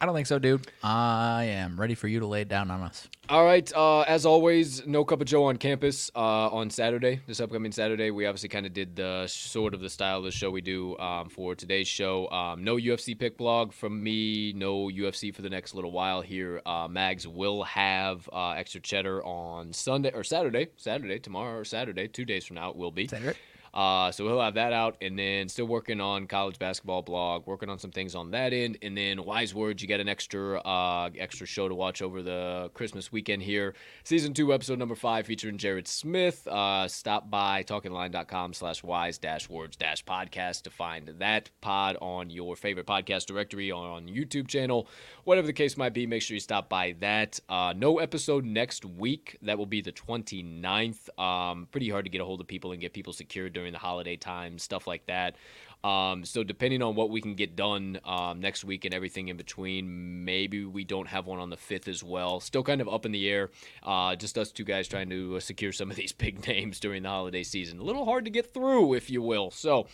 I don't think so, dude. I am ready for you to lay it down on us. All right. Uh, as always, no cup of Joe on campus uh, on Saturday. This upcoming Saturday, we obviously kind of did the sort of the style of the show we do um, for today's show. Um, no UFC pick blog from me. No UFC for the next little while here. Uh, Mags will have uh, extra cheddar on Sunday or Saturday. Saturday tomorrow or Saturday, two days from now it will be. Saturday. Uh, so he'll have that out, and then still working on college basketball blog, working on some things on that end, and then wise words. You get an extra uh, extra show to watch over the Christmas weekend here. Season two, episode number five, featuring Jared Smith. Uh, stop by talkingline.com/slash wise dash words dash podcast to find that pod on your favorite podcast directory or on YouTube channel, whatever the case might be. Make sure you stop by that. Uh, no episode next week. That will be the 29th. Um, pretty hard to get a hold of people and get people secured during the holiday time, stuff like that. Um, so depending on what we can get done um, next week and everything in between, maybe we don't have one on the fifth as well. Still kind of up in the air. Uh, just us two guys trying to uh, secure some of (laughs) these big names during the holiday season. A little hard to get through, if you will. So.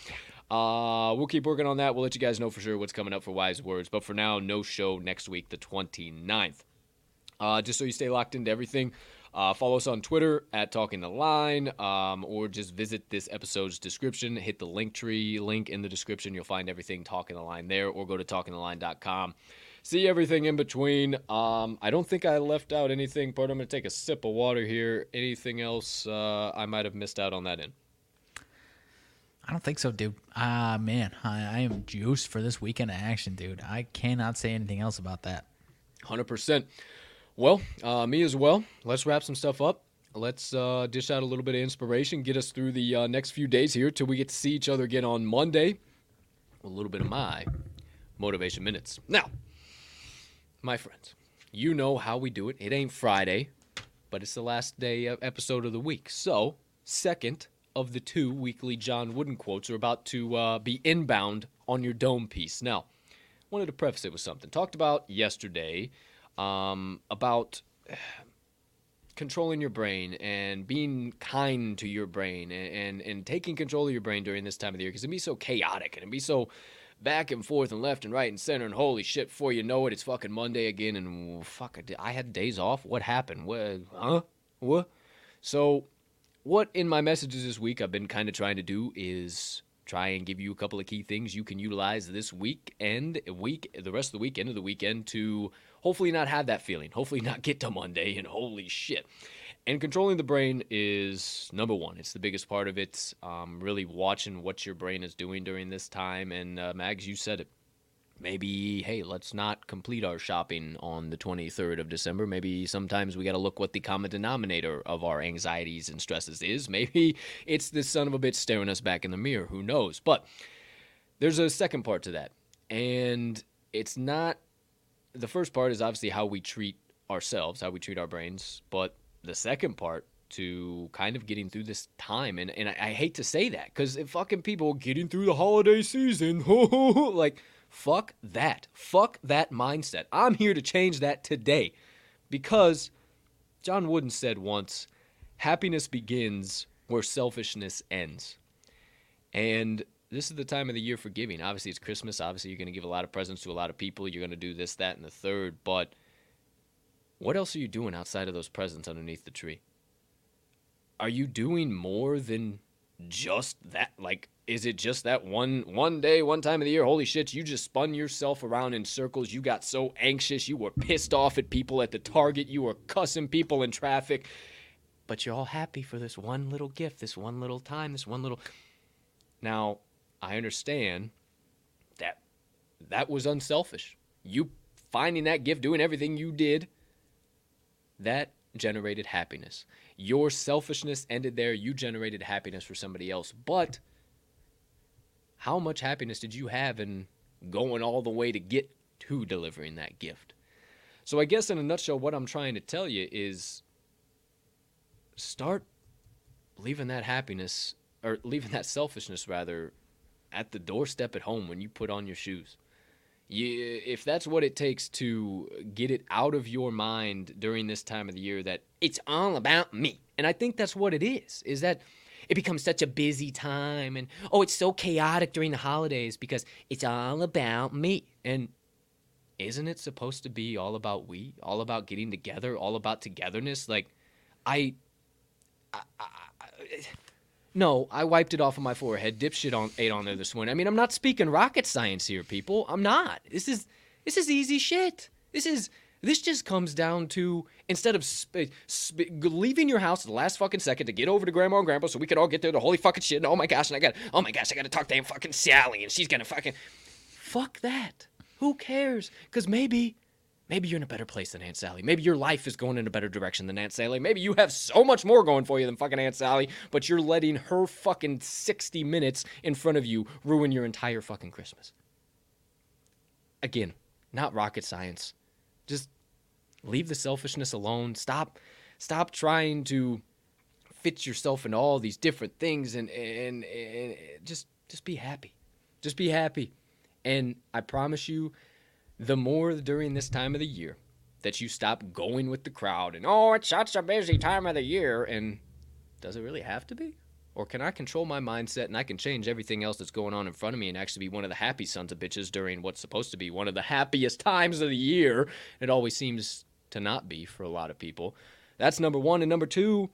Uh, we'll keep working on that. We'll let you guys know for sure what's coming up for Wise Words. But for now, no show next week, the 29th. Uh, just so you stay locked into everything, uh, follow us on Twitter at Talking the Line, um, or just visit this episode's description. Hit the link tree link in the description. You'll find everything Talking the Line there, or go to talkingtheline.com. See everything in between. Um, I don't think I left out anything, but I'm going to take a sip of water here. Anything else uh, I might have missed out on that end? I don't think so, dude. Ah, man, I, I am juiced for this weekend of action, dude. I cannot say anything else about that. Hundred percent. Well, uh, me as well. Let's wrap some stuff up. Let's uh, dish out a little bit of inspiration, get us through the uh, next few days here till we get to see each other again on Monday. A little bit of my motivation minutes. Now, my friends, you know how we do it. It ain't Friday, but it's the last day of episode of the week. So, second of the two weekly John Wooden quotes are about to uh, be inbound on your dome piece. Now, wanted to preface it with something. Talked about yesterday um, about (sighs) controlling your brain and being kind to your brain and, and, and taking control of your brain during this time of the year because it'd be so chaotic and it'd be so back and forth and left and right and center and holy shit before you know it it's fucking monday again and fuck I had days off? What happened? What huh? What so what in my messages this week I've been kind of trying to do is try and give you a couple of key things you can utilize this week and week the rest of the week end of the weekend to hopefully not have that feeling. Hopefully not get to monday and holy shit. And controlling the brain is number one. It's the biggest part of it. Um, really watching what your brain is doing during this time. And uh, mags you said it. Maybe hey let's not complete our shopping on the 23rd of december. Maybe sometimes we got to look what the common denominator of our anxieties and stresses is. Maybe it's this son of a bitch staring us back in the mirror. Who knows? But there's a second part to that. And it's not the first part is obviously how we treat ourselves how we treat our brains but the second part to kind of getting through this time and, and I, I hate to say that because fucking people getting through the holiday season (laughs) like Fuck that. Fuck that mindset. I'm here to change that today because John Wooden said once happiness begins where selfishness ends. And this is the time of the year for giving. Obviously, it's Christmas. Obviously, you're going to give a lot of presents to a lot of people. You're going to do this, that, and the third. But what else are you doing outside of those presents underneath the tree? Are you doing more than just that? Like, is it just that one one day, one time of the year? Holy shit, you just spun yourself around in circles. You got so anxious. You were pissed off at people at the Target. You were cussing people in traffic. But you're all happy for this one little gift, this one little time, this one little. Now, I understand that that was unselfish. You finding that gift, doing everything you did, that generated happiness. Your selfishness ended there. You generated happiness for somebody else. But how much happiness did you have in going all the way to get to delivering that gift? So, I guess in a nutshell, what I'm trying to tell you is start leaving that happiness, or leaving that selfishness rather, at the doorstep at home when you put on your shoes. You, if that's what it takes to get it out of your mind during this time of the year that it's all about me. And I think that's what it is, is that it becomes such a busy time and oh it's so chaotic during the holidays because it's all about me and isn't it supposed to be all about we all about getting together all about togetherness like i, I, I, I no, I wiped it off of my forehead. Dipshit on ate on there this morning. I mean, I'm not speaking rocket science here, people. I'm not. This is this is easy shit. This is this just comes down to instead of sp- sp- leaving your house the last fucking second to get over to grandma and grandpa so we could all get there to holy fucking shit. And oh my gosh, and I got oh my gosh, I got to talk to Aunt fucking Sally and she's gonna fucking fuck that. Who cares? Because maybe maybe you're in a better place than Aunt Sally. Maybe your life is going in a better direction than Aunt Sally. Maybe you have so much more going for you than fucking Aunt Sally, but you're letting her fucking 60 minutes in front of you ruin your entire fucking Christmas. Again, not rocket science just leave the selfishness alone. Stop stop trying to fit yourself in all these different things and, and, and just just be happy. Just be happy. And I promise you the more during this time of the year that you stop going with the crowd and oh it's such a busy time of the year and does it really have to be? Or can I control my mindset and I can change everything else that's going on in front of me and actually be one of the happy sons of bitches during what's supposed to be one of the happiest times of the year? It always seems to not be for a lot of people. That's number one. And number two,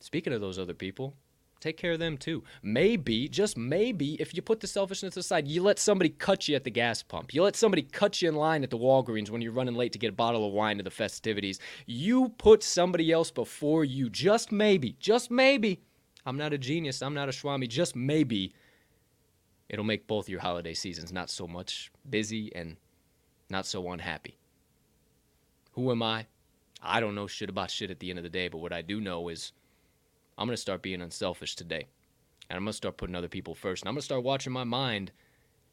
speaking of those other people, take care of them too. Maybe, just maybe, if you put the selfishness aside, you let somebody cut you at the gas pump. You let somebody cut you in line at the Walgreens when you're running late to get a bottle of wine to the festivities. You put somebody else before you. Just maybe, just maybe I'm not a genius. I'm not a Swami. Just maybe it'll make both your holiday seasons not so much busy and not so unhappy. Who am I? I don't know shit about shit at the end of the day, but what I do know is I'm going to start being unselfish today. And I'm going to start putting other people first. And I'm going to start watching my mind.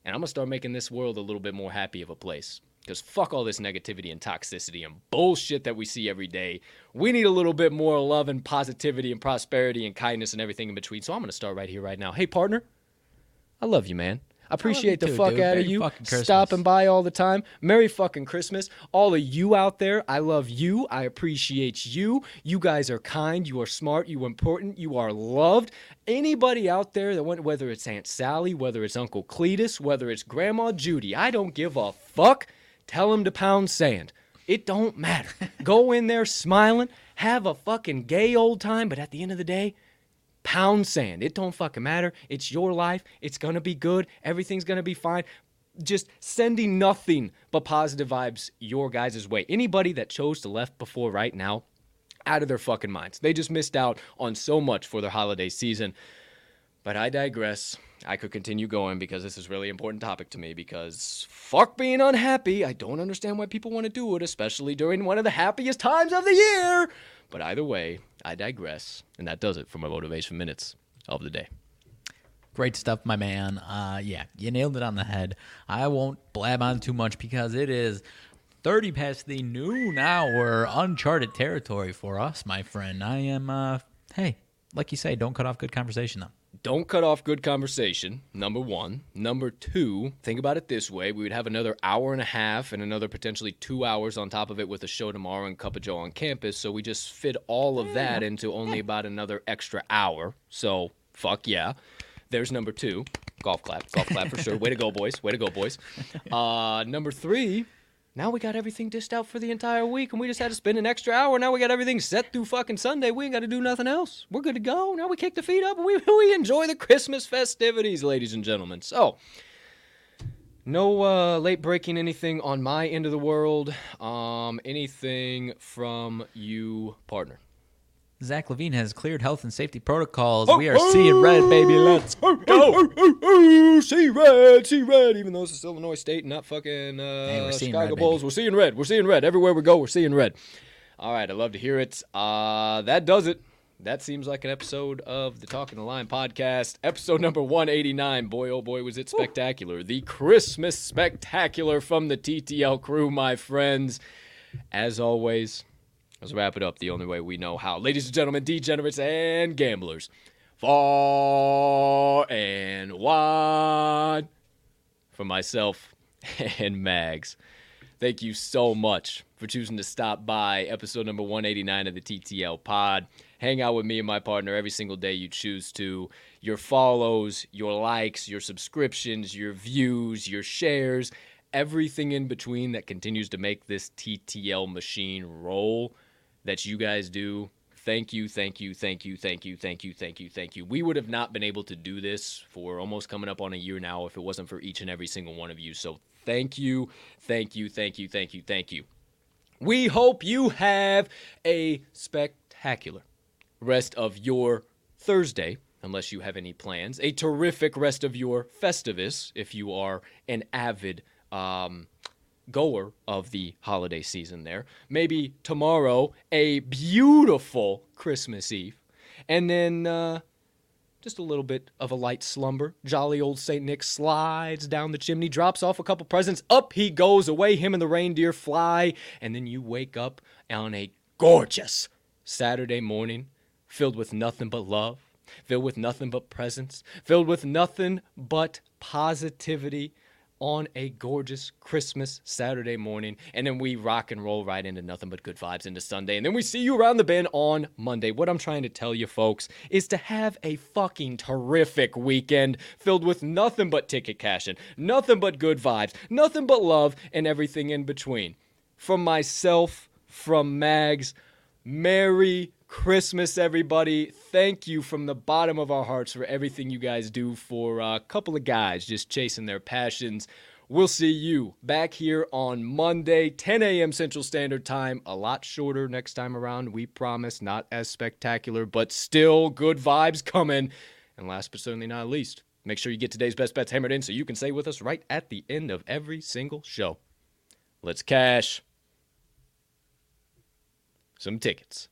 And I'm going to start making this world a little bit more happy of a place. Because fuck all this negativity and toxicity and bullshit that we see every day. We need a little bit more love and positivity and prosperity and kindness and everything in between. So I'm going to start right here, right now. Hey, partner, I love you, man. I appreciate the too, fuck dude. out of you fucking Christmas. stopping by all the time. Merry fucking Christmas. All of you out there, I love you. I appreciate you. You guys are kind. You are smart. You are important. You are loved. Anybody out there that went, whether it's Aunt Sally, whether it's Uncle Cletus, whether it's Grandma Judy, I don't give a fuck. Tell them to pound sand. It don't matter. (laughs) Go in there smiling, have a fucking gay old time, but at the end of the day, pound sand. It don't fucking matter. It's your life. It's gonna be good. Everything's gonna be fine. Just sending nothing but positive vibes your guys' way. Anybody that chose to left before right now, out of their fucking minds. They just missed out on so much for their holiday season. But I digress. I could continue going because this is really important topic to me because fuck being unhappy. I don't understand why people want to do it, especially during one of the happiest times of the year. But either way, I digress. And that does it for my motivation minutes of the day. Great stuff, my man. Uh, yeah, you nailed it on the head. I won't blab on too much because it is 30 past the noon hour, uncharted territory for us, my friend. I am, uh, hey, like you say, don't cut off good conversation, though. Don't cut off good conversation, number one. Number two, think about it this way we would have another hour and a half and another potentially two hours on top of it with a show tomorrow and Cup of Joe on campus. So we just fit all of that into only about another extra hour. So, fuck yeah. There's number two. Golf clap. Golf clap for sure. Way to go, boys. Way to go, boys. (laughs) Uh, number three, now we got everything dished out for the entire week, and we just had to spend an extra hour. Now we got everything set through fucking Sunday. We ain't got to do nothing else. We're good to go. Now we kick the feet up, and we, (laughs) we enjoy the Christmas festivities, ladies and gentlemen. So, no uh, late breaking anything on my end of the world. Um, anything from you, partner? Zach LaVine has cleared health and safety protocols. we are seeing red, baby. Let's go. Oh, see red, see red. Even though this is Illinois State, not fucking uh, Hey, Chicago red, Bulls. baby. We're seeing red. We're seeing red everywhere we go. We're seeing red. All right, I love to hear it. Uh, that does it. That seems like an episode of the Talking the Line podcast, episode number 189. Boy, oh boy, was it spectacular! The Christmas spectacular from the TTL crew, my friends. As always, let's wrap it up the only way we know how. Ladies and gentlemen, degenerates and gamblers, far and wide, for myself (laughs) and Mags. Thank you so much for choosing to stop by episode number 189 of the TTL pod. Hang out with me and my partner every single day you choose to. Your follows, your likes, your subscriptions, your views, your shares, everything in between that continues to make this TTL machine roll that you guys do. Thank you, thank you, thank you, thank you, thank you, thank you, thank you. We would have not been able to do this for almost coming up on a year now if it wasn't for each and every single one of you. So thank you, thank you, thank you, thank you, thank you. We hope you have a spectacular rest of your Thursday, unless you have any plans. A terrific rest of your Festivus, if you are an avid um, goer of the holiday season there. Maybe tomorrow, a beautiful Christmas Eve. And then uh, just a little bit of a light slumber. Jolly old St. Nick slides down the chimney, drops off a couple presents. Up he goes, away him and the reindeer fly. And then you wake up on a gorgeous Saturday morning filled with nothing but love, filled with nothing but presents, filled with nothing but positivity on a gorgeous Christmas Saturday morning. And then we rock and roll right into nothing but good vibes into Sunday. And then we see you around the bend on Monday. What I'm trying to tell you, folks, is to have a fucking terrific weekend filled with nothing but ticket cashing, nothing but good vibes, nothing but love, and everything in between. From myself, from Mags, Merry Christmas, everybody. Thank you from the bottom of our hearts for everything you guys do for a couple of guys just chasing their passions. We'll see you back here on Monday, 10 a.m. Central Standard Time. A lot shorter next time around, we promise. Not as spectacular, but still good vibes coming. And last but certainly not least, make sure you get today's best bets hammered in so you can stay with us right at the end of every single show. Let's cash some tickets.